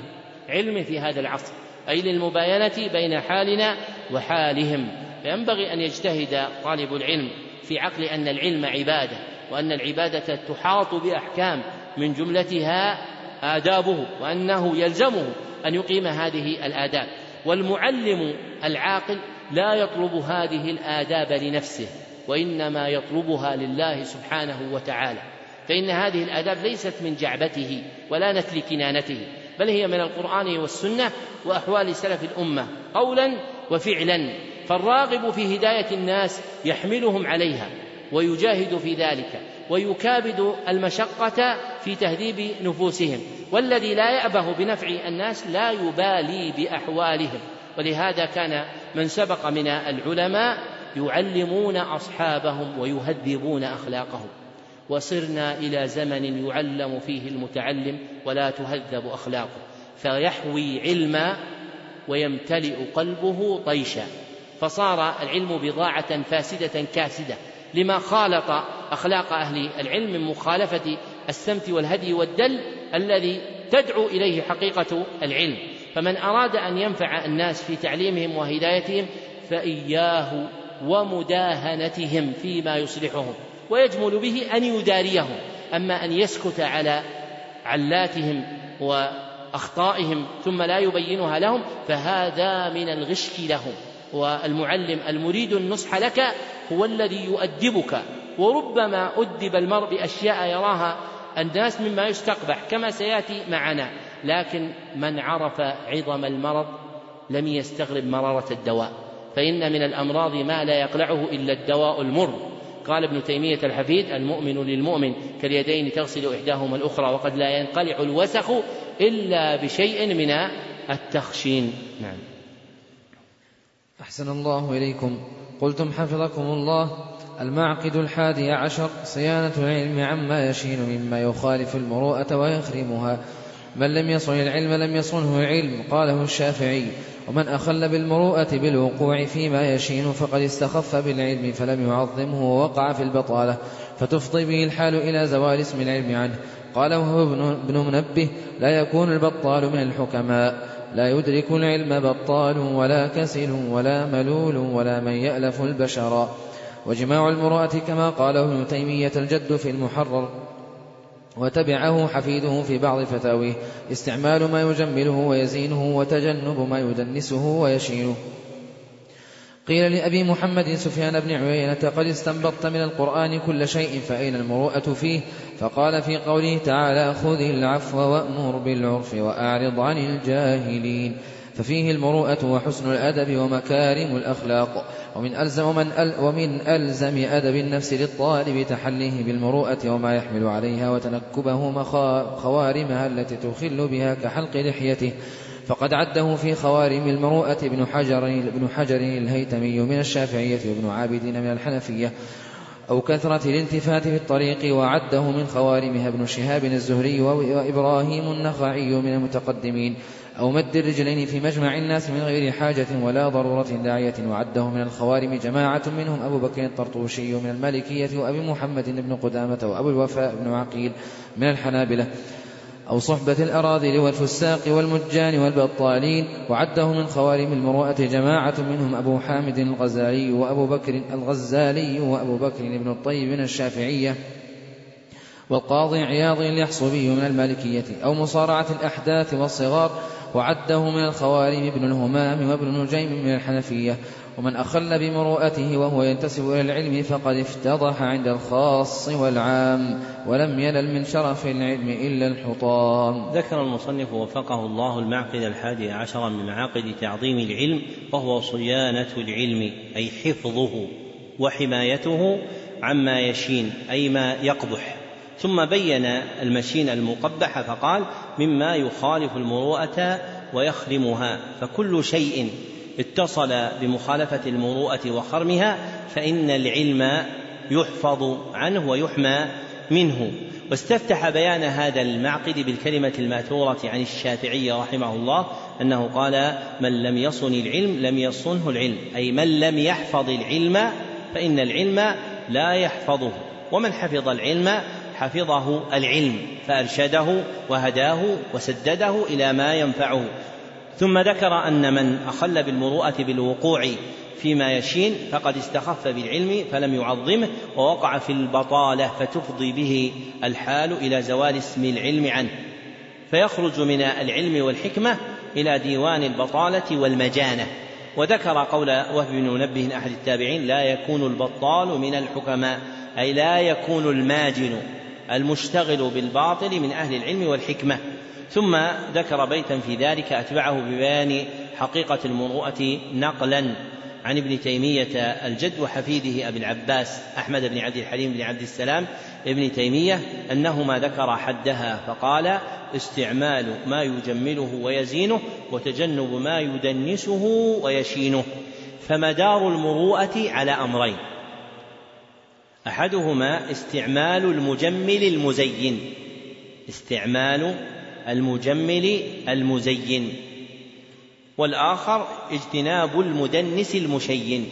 العلم في هذا العصر؟ أي للمباينة بين حالنا وحالهم. فينبغي أن يجتهد طالب العلم في عقل أن العلم عبادة وأن العبادة تحاط بأحكام من جملتها آدابه وأنه يلزمه أن يقيم هذه الآداب. والمعلم العاقل لا يطلب هذه الآداب لنفسه وإنما يطلبها لله سبحانه وتعالى. فإن هذه الآداب ليست من جعبته ولا نتل كنانته بل هي من القرآن والسنة وأحوال سلف الأمة قولا وفعلا. فالراغب في هداية الناس يحملهم عليها ويجاهد في ذلك ويكابد المشقة في تهذيب نفوسهم. والذي لا يأبه بنفع الناس لا يبالي بأحوالهم. ولهذا كان من سبق من العلماء يعلمون أصحابهم ويهذبون أخلاقهم. وصرنا إلى زمن يعلم فيه المتعلم ولا تهذب أخلاقه فيحوي علما ويمتلئ قلبه طيشا. فصار العلم بضاعة فاسدة كاسدة لما خالط أخلاق أهل العلم من مخالفة السمت والهدي والدل الذي تدعو إليه حقيقة العلم. فمن أراد أن ينفع الناس في تعليمهم وهدايتهم فإياه ومداهنتهم فيما يصلحهم ويجمل به أن يداريهم أما أن يسكت على علاتهم وأخطائهم ثم لا يبينها لهم فهذا من الغش لهم والمعلم المريد النصح لك هو الذي يؤدبك وربما أدب المرء بأشياء يراها الناس مما يستقبح كما سيأتي معنا. لكن من عرف عظم المرض لم يستغرب مرارة الدواء فإن من الأمراض ما لا يقلعه إلا الدواء المر. قال ابن تيمية الحفيد المؤمن للمؤمن كاليدين تغسل إحداهما الأخرى وقد لا ينقلع الوسخ إلا بشيء من التخشين. نعم. أحسن الله إليكم. قلتم حفظكم الله المعقد الحادي عشر صيانة العلم عما يشين مما يخالف المروءة ويخرمها. من لم يصن العلم لم يصنه العلم قاله الشافعي. ومن أخل بالمروءة بالوقوع فيما يشين فقد استخف بالعلم فلم يعظمه ووقع في البطالة فتفضي به الحال إلى زوال اسم العلم عنه. قال وهو ابن منبه لا يكون البطال من الحكماء. لا يدرك العلم بطال ولا كسل ولا ملول ولا من يألف البشر. وجماع المروءة كما قاله ابن تيمية الجد في المحرر. وتبعه حفيده في بعض فتاويه. استعمال ما يجمله ويزينه وتجنب ما يدنسه ويشينه. قيل لأبي محمد سفيان بن عيينة قد استنبطت من القرآن كل شيء فأين المروءة فيه؟ فقال في قوله تعالى خذ العفو وأمر بالعرف وأعرض عن الجاهلين. ففيه المروءة وحسن الأدب ومكارم الأخلاق. ومن ألزم ومن أل ومن ألزم أدب النفس للطالب تحليه بالمروءة وما يحمل عليها وتنكبه خوارمها التي تخل بها كحلق لحيته. فقد عده في خوارم المروءة ابن حجر ابن حجر الهيتمي من الشافعية وابن عابدين من الحنفية. أو كثرة الالتفات في الطريق وعده من خوارمها ابن شهاب الزهري وإبراهيم النخعي من المتقدمين. أو مد الرجلين في مجمع الناس من غير حاجة ولا ضرورة داعية وعده من الخوارم جماعة منهم أبو بكر الطرطوشي من المالكية وأبي محمد بن قدامة وأبو الوفاء بن عقيل من الحنابلة أو صحبة الأراذل والفساق والمجان والبطالين وعده من خوارم المروءة جماعة منهم أبو حامد الغزالي وأبو بكر الغزالي وأبو بكر بن الطيب من الشافعية والقاضي عياض اليحصبي من المالكية أو مصارعة الأحداث والصغار وعده من الخوارم ابن الهمام وابن نجيم من الحنفية ومن أخل بمروءته وهو ينتسب إلى العلم فقد افتضح عند الخاص والعام ولم ينل من شرف العلم إلا الحطام. ذكر المصنف وفقه الله المعقد الحادي عشر من معاقد تعظيم العلم وهو صيانة العلم أي حفظه وحمايته عما يشين أي ما يقبح. ثم بين المشين المقبح فقال مما يخالف المروءة ويخرمها فكل شيء اتصل بمخالفة المروءة وخرمها فإن العلم يحفظ عنه ويحمى منه. واستفتح بيان هذا المعقد بالكلمة المأثورة عن الشافعي رحمه الله أنه قال من لم يصن العلم لم يصنه العلم أي من لم يحفظ العلم فإن العلم لا يحفظه ومن حفظ العلم حفظه العلم فأرشده وهداه وسدده إلى ما ينفعه. ثم ذكر أن من أخل بالمروءة بالوقوع فيما يشين فقد استخف بالعلم فلم يعظمه ووقع في البطالة فتفضي به الحال إلى زوال اسم العلم عنه. فيخرج من العلم والحكمة إلى ديوان البطالة والمجانة. وذكر قول وهب بن منبه أحد التابعين لا يكون البطال من الحكماء أي لا يكون الماجن. المشتغل بالباطل من أهل العلم والحكمة. ثم ذكر بيتا في ذلك أتبعه ببيان حقيقة المروءة نقلا عن ابن تيمية الجد وحفيده أبي العباس أحمد بن عبد الحليم بن عبد السلام. ابن تيمية أنهما ذكر حدها فقال استعمال ما يجمله ويزينه وتجنب ما يدنسه ويشينه. فمدار المروءة على أمرين أحدهما استعمال المجمل المزين. استعمال المجمل المزين. والآخر اجتناب المدنس المشين.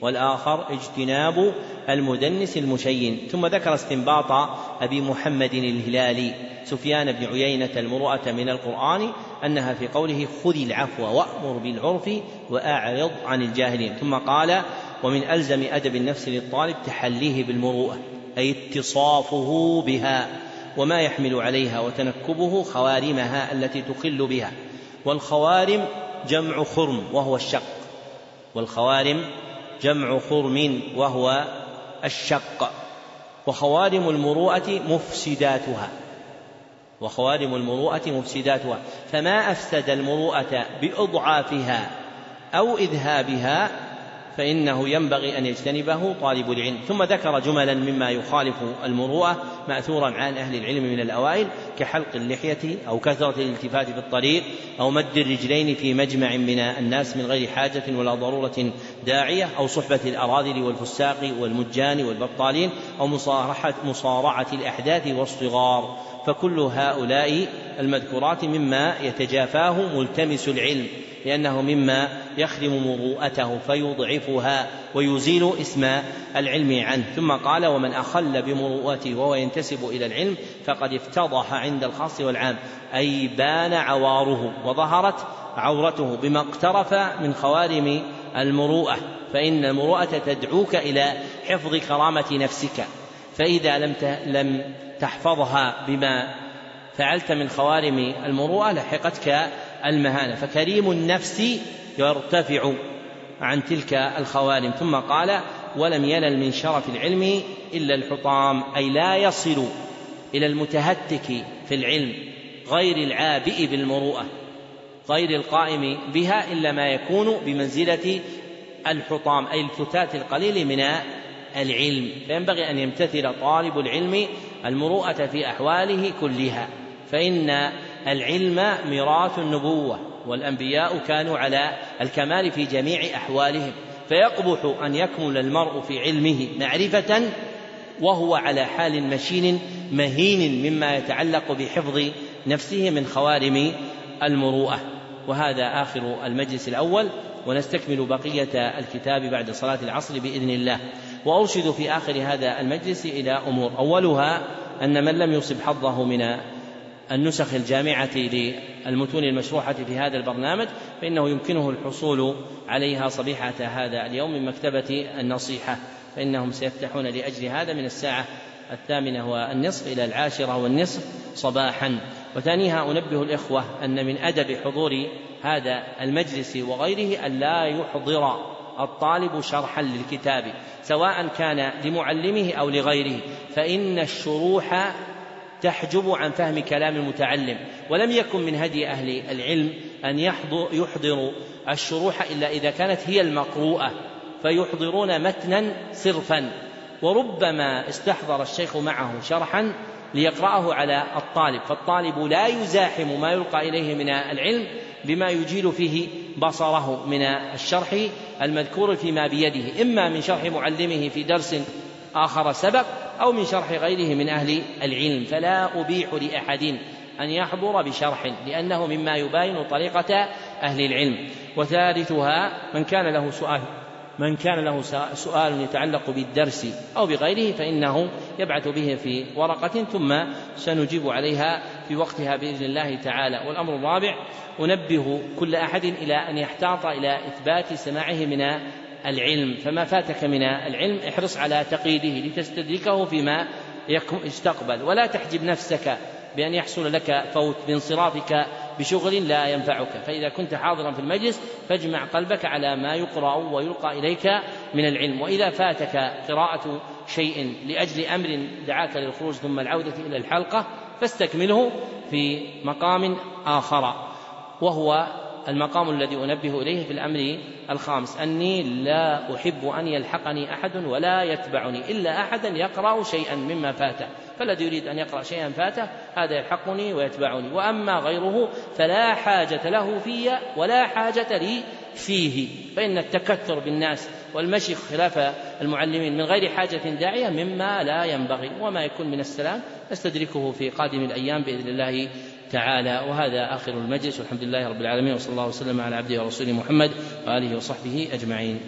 والآخر اجتناب المدنس المشين. ثم ذكر استنباط أبي محمد الهلالي سفيان بن عيينة المروءة من القرآن أنها في قوله خذ العفو وأمر بالعرف وأعرض عن الجاهلين. ثم قال ومن ألزم أدب النفس للطالب تحليه بالمروءة أي اتصافه بها وما يحمل عليها وتنكبه خوارمها التي تخل بها. والخوارم جمع خرم وهو الشق. والخوارم جمع خرم وهو الشق. وخوارم المروءة مفسداتها. وخوارم المروءة مفسداتها. فما أفسد المروءة بإضعافها أو إذهابها فإنه ينبغي أن يجتنبه طالب العلم. ثم ذكر جملا مما يخالف المروءة مأثورا عن أهل العلم من الأوائل كحلق اللحية أو كثرة الالتفات في الطريق أو مد الرجلين في مجمع من الناس من غير حاجة ولا ضرورة داعية أو صحبة الأراذل والفساق والمجان والبطالين أو مصارحة مصارعة الأحداث والصغار. فكل هؤلاء المذكورات مما يتجافاه ملتمس العلم. لأنه مما يخدم مروءته فيضعفها ويزيل اسم العلم عنه. ثم قال ومن أخل بمروءته وهو ينتسب إلى العلم فقد افتضح عند الخاص والعام. أي بان عواره وظهرت عورته بما اقترف من خوارم المروءة. فإن المروءة تدعوك إلى حفظ كرامة نفسك. فإذا لم لم تحفظها بما فعلت من خوارم المروءة لحقتك المهانة. فكريم النفس يرتفع عن تلك الخوارم ثم قال ولم ينل من شرف العلم إلا الحطام. أي لا يصل إلى المتهتك في العلم غير العابئ بالمروءة غير القائم بها إلا ما يكون بمنزلة الحطام أي الفتات القليل من العلم. فينبغي أن يمتثل طالب العلم المروءة في أحواله كلها. فإن العلم ميراث النبوة والأنبياء كانوا على الكمال في جميع أحوالهم. فيقبح أن يكمل المرء في علمه معرفة وهو على حال مشين مهين مما يتعلق بحفظ نفسه من خوارم المروءة. وهذا آخر المجلس الأول ونستكمل بقية الكتاب بعد صلاة العصر بإذن الله. وأرشد في آخر هذا المجلس إلى أمور. أولها أن من لم يصب حظه من النسخ الجامعة للمتون المشروحة في هذا البرنامج فإنه يمكنه الحصول عليها صبيحة هذا اليوم من مكتبة النصيحة. فإنهم سيفتحون لأجل هذا من الساعة الثامنة والنصف إلى العاشرة والنصف صباحا. وثانيها أنبه الإخوة أن من أدب حضور هذا المجلس وغيره أن لا يحضر الطالب شرحا للكتاب سواء كان لمعلمه أو لغيره. فإن الشروح تحجب عن فهم كلام المتعلم ولم يكن من هدي أهل العلم أن يحضروا الشروح إلا إذا كانت هي المقروءة فيحضرون متنا صرفا. وربما استحضر الشيخ معه شرحا ليقرأه على الطالب فالطالب لا يزاحم ما يلقى إليه من العلم بما يجيل فيه بصره من الشرح المذكور فيما بيده. إما من شرح معلمه في درس آخر سبق أو من شرح غيره من أهل العلم. فلا أبيح لأحد أن يحضر بشرح لأنه مما يباين طريقة أهل العلم. وثالثها من كان له سؤال من كان له سؤال يتعلق بالدرس أو بغيره فإنه يبعث به في ورقة ثم سنجيب عليها في وقتها بإذن الله تعالى. والأمر الرابع أنبه كل أحد إلى أن يحتاط إلى إثبات سماعه من العلم فما فاتك من العلم احرص على تقييده لتستدركه فيما يستقبل. ولا تحجب نفسك بأن يحصل لك فوت بانصرافك بشغل لا ينفعك. فإذا كنت حاضرا في المجلس فاجمع قلبك على ما يقرأ ويلقى إليك من العلم. وإذا فاتك قراءة شيء لأجل أمر دعاك للخروج ثم العودة إلى الحلقة فاستكمله في مقام آخر وهو المقام الذي أنبه إليه في الأمر الخامس. أني لا أحب أن يلحقني أحد ولا يتبعني إلا أحدا يقرأ شيئا مما فاته. فالذي يريد أن يقرأ شيئا فاته هذا يلحقني ويتبعني. وأما غيره فلا حاجة له في ولا حاجة لي فيه. فإن التكثر بالناس والمشي خلاف المعلمين من غير حاجة داعية مما لا ينبغي. وما يكون من السلام نستدركه في قادم الأيام بإذن الله تعالى وهذا آخر المجلس والحمد لله رب العالمين وصلى الله وسلم على عبده ورسوله محمد وآله وصحبه أجمعين.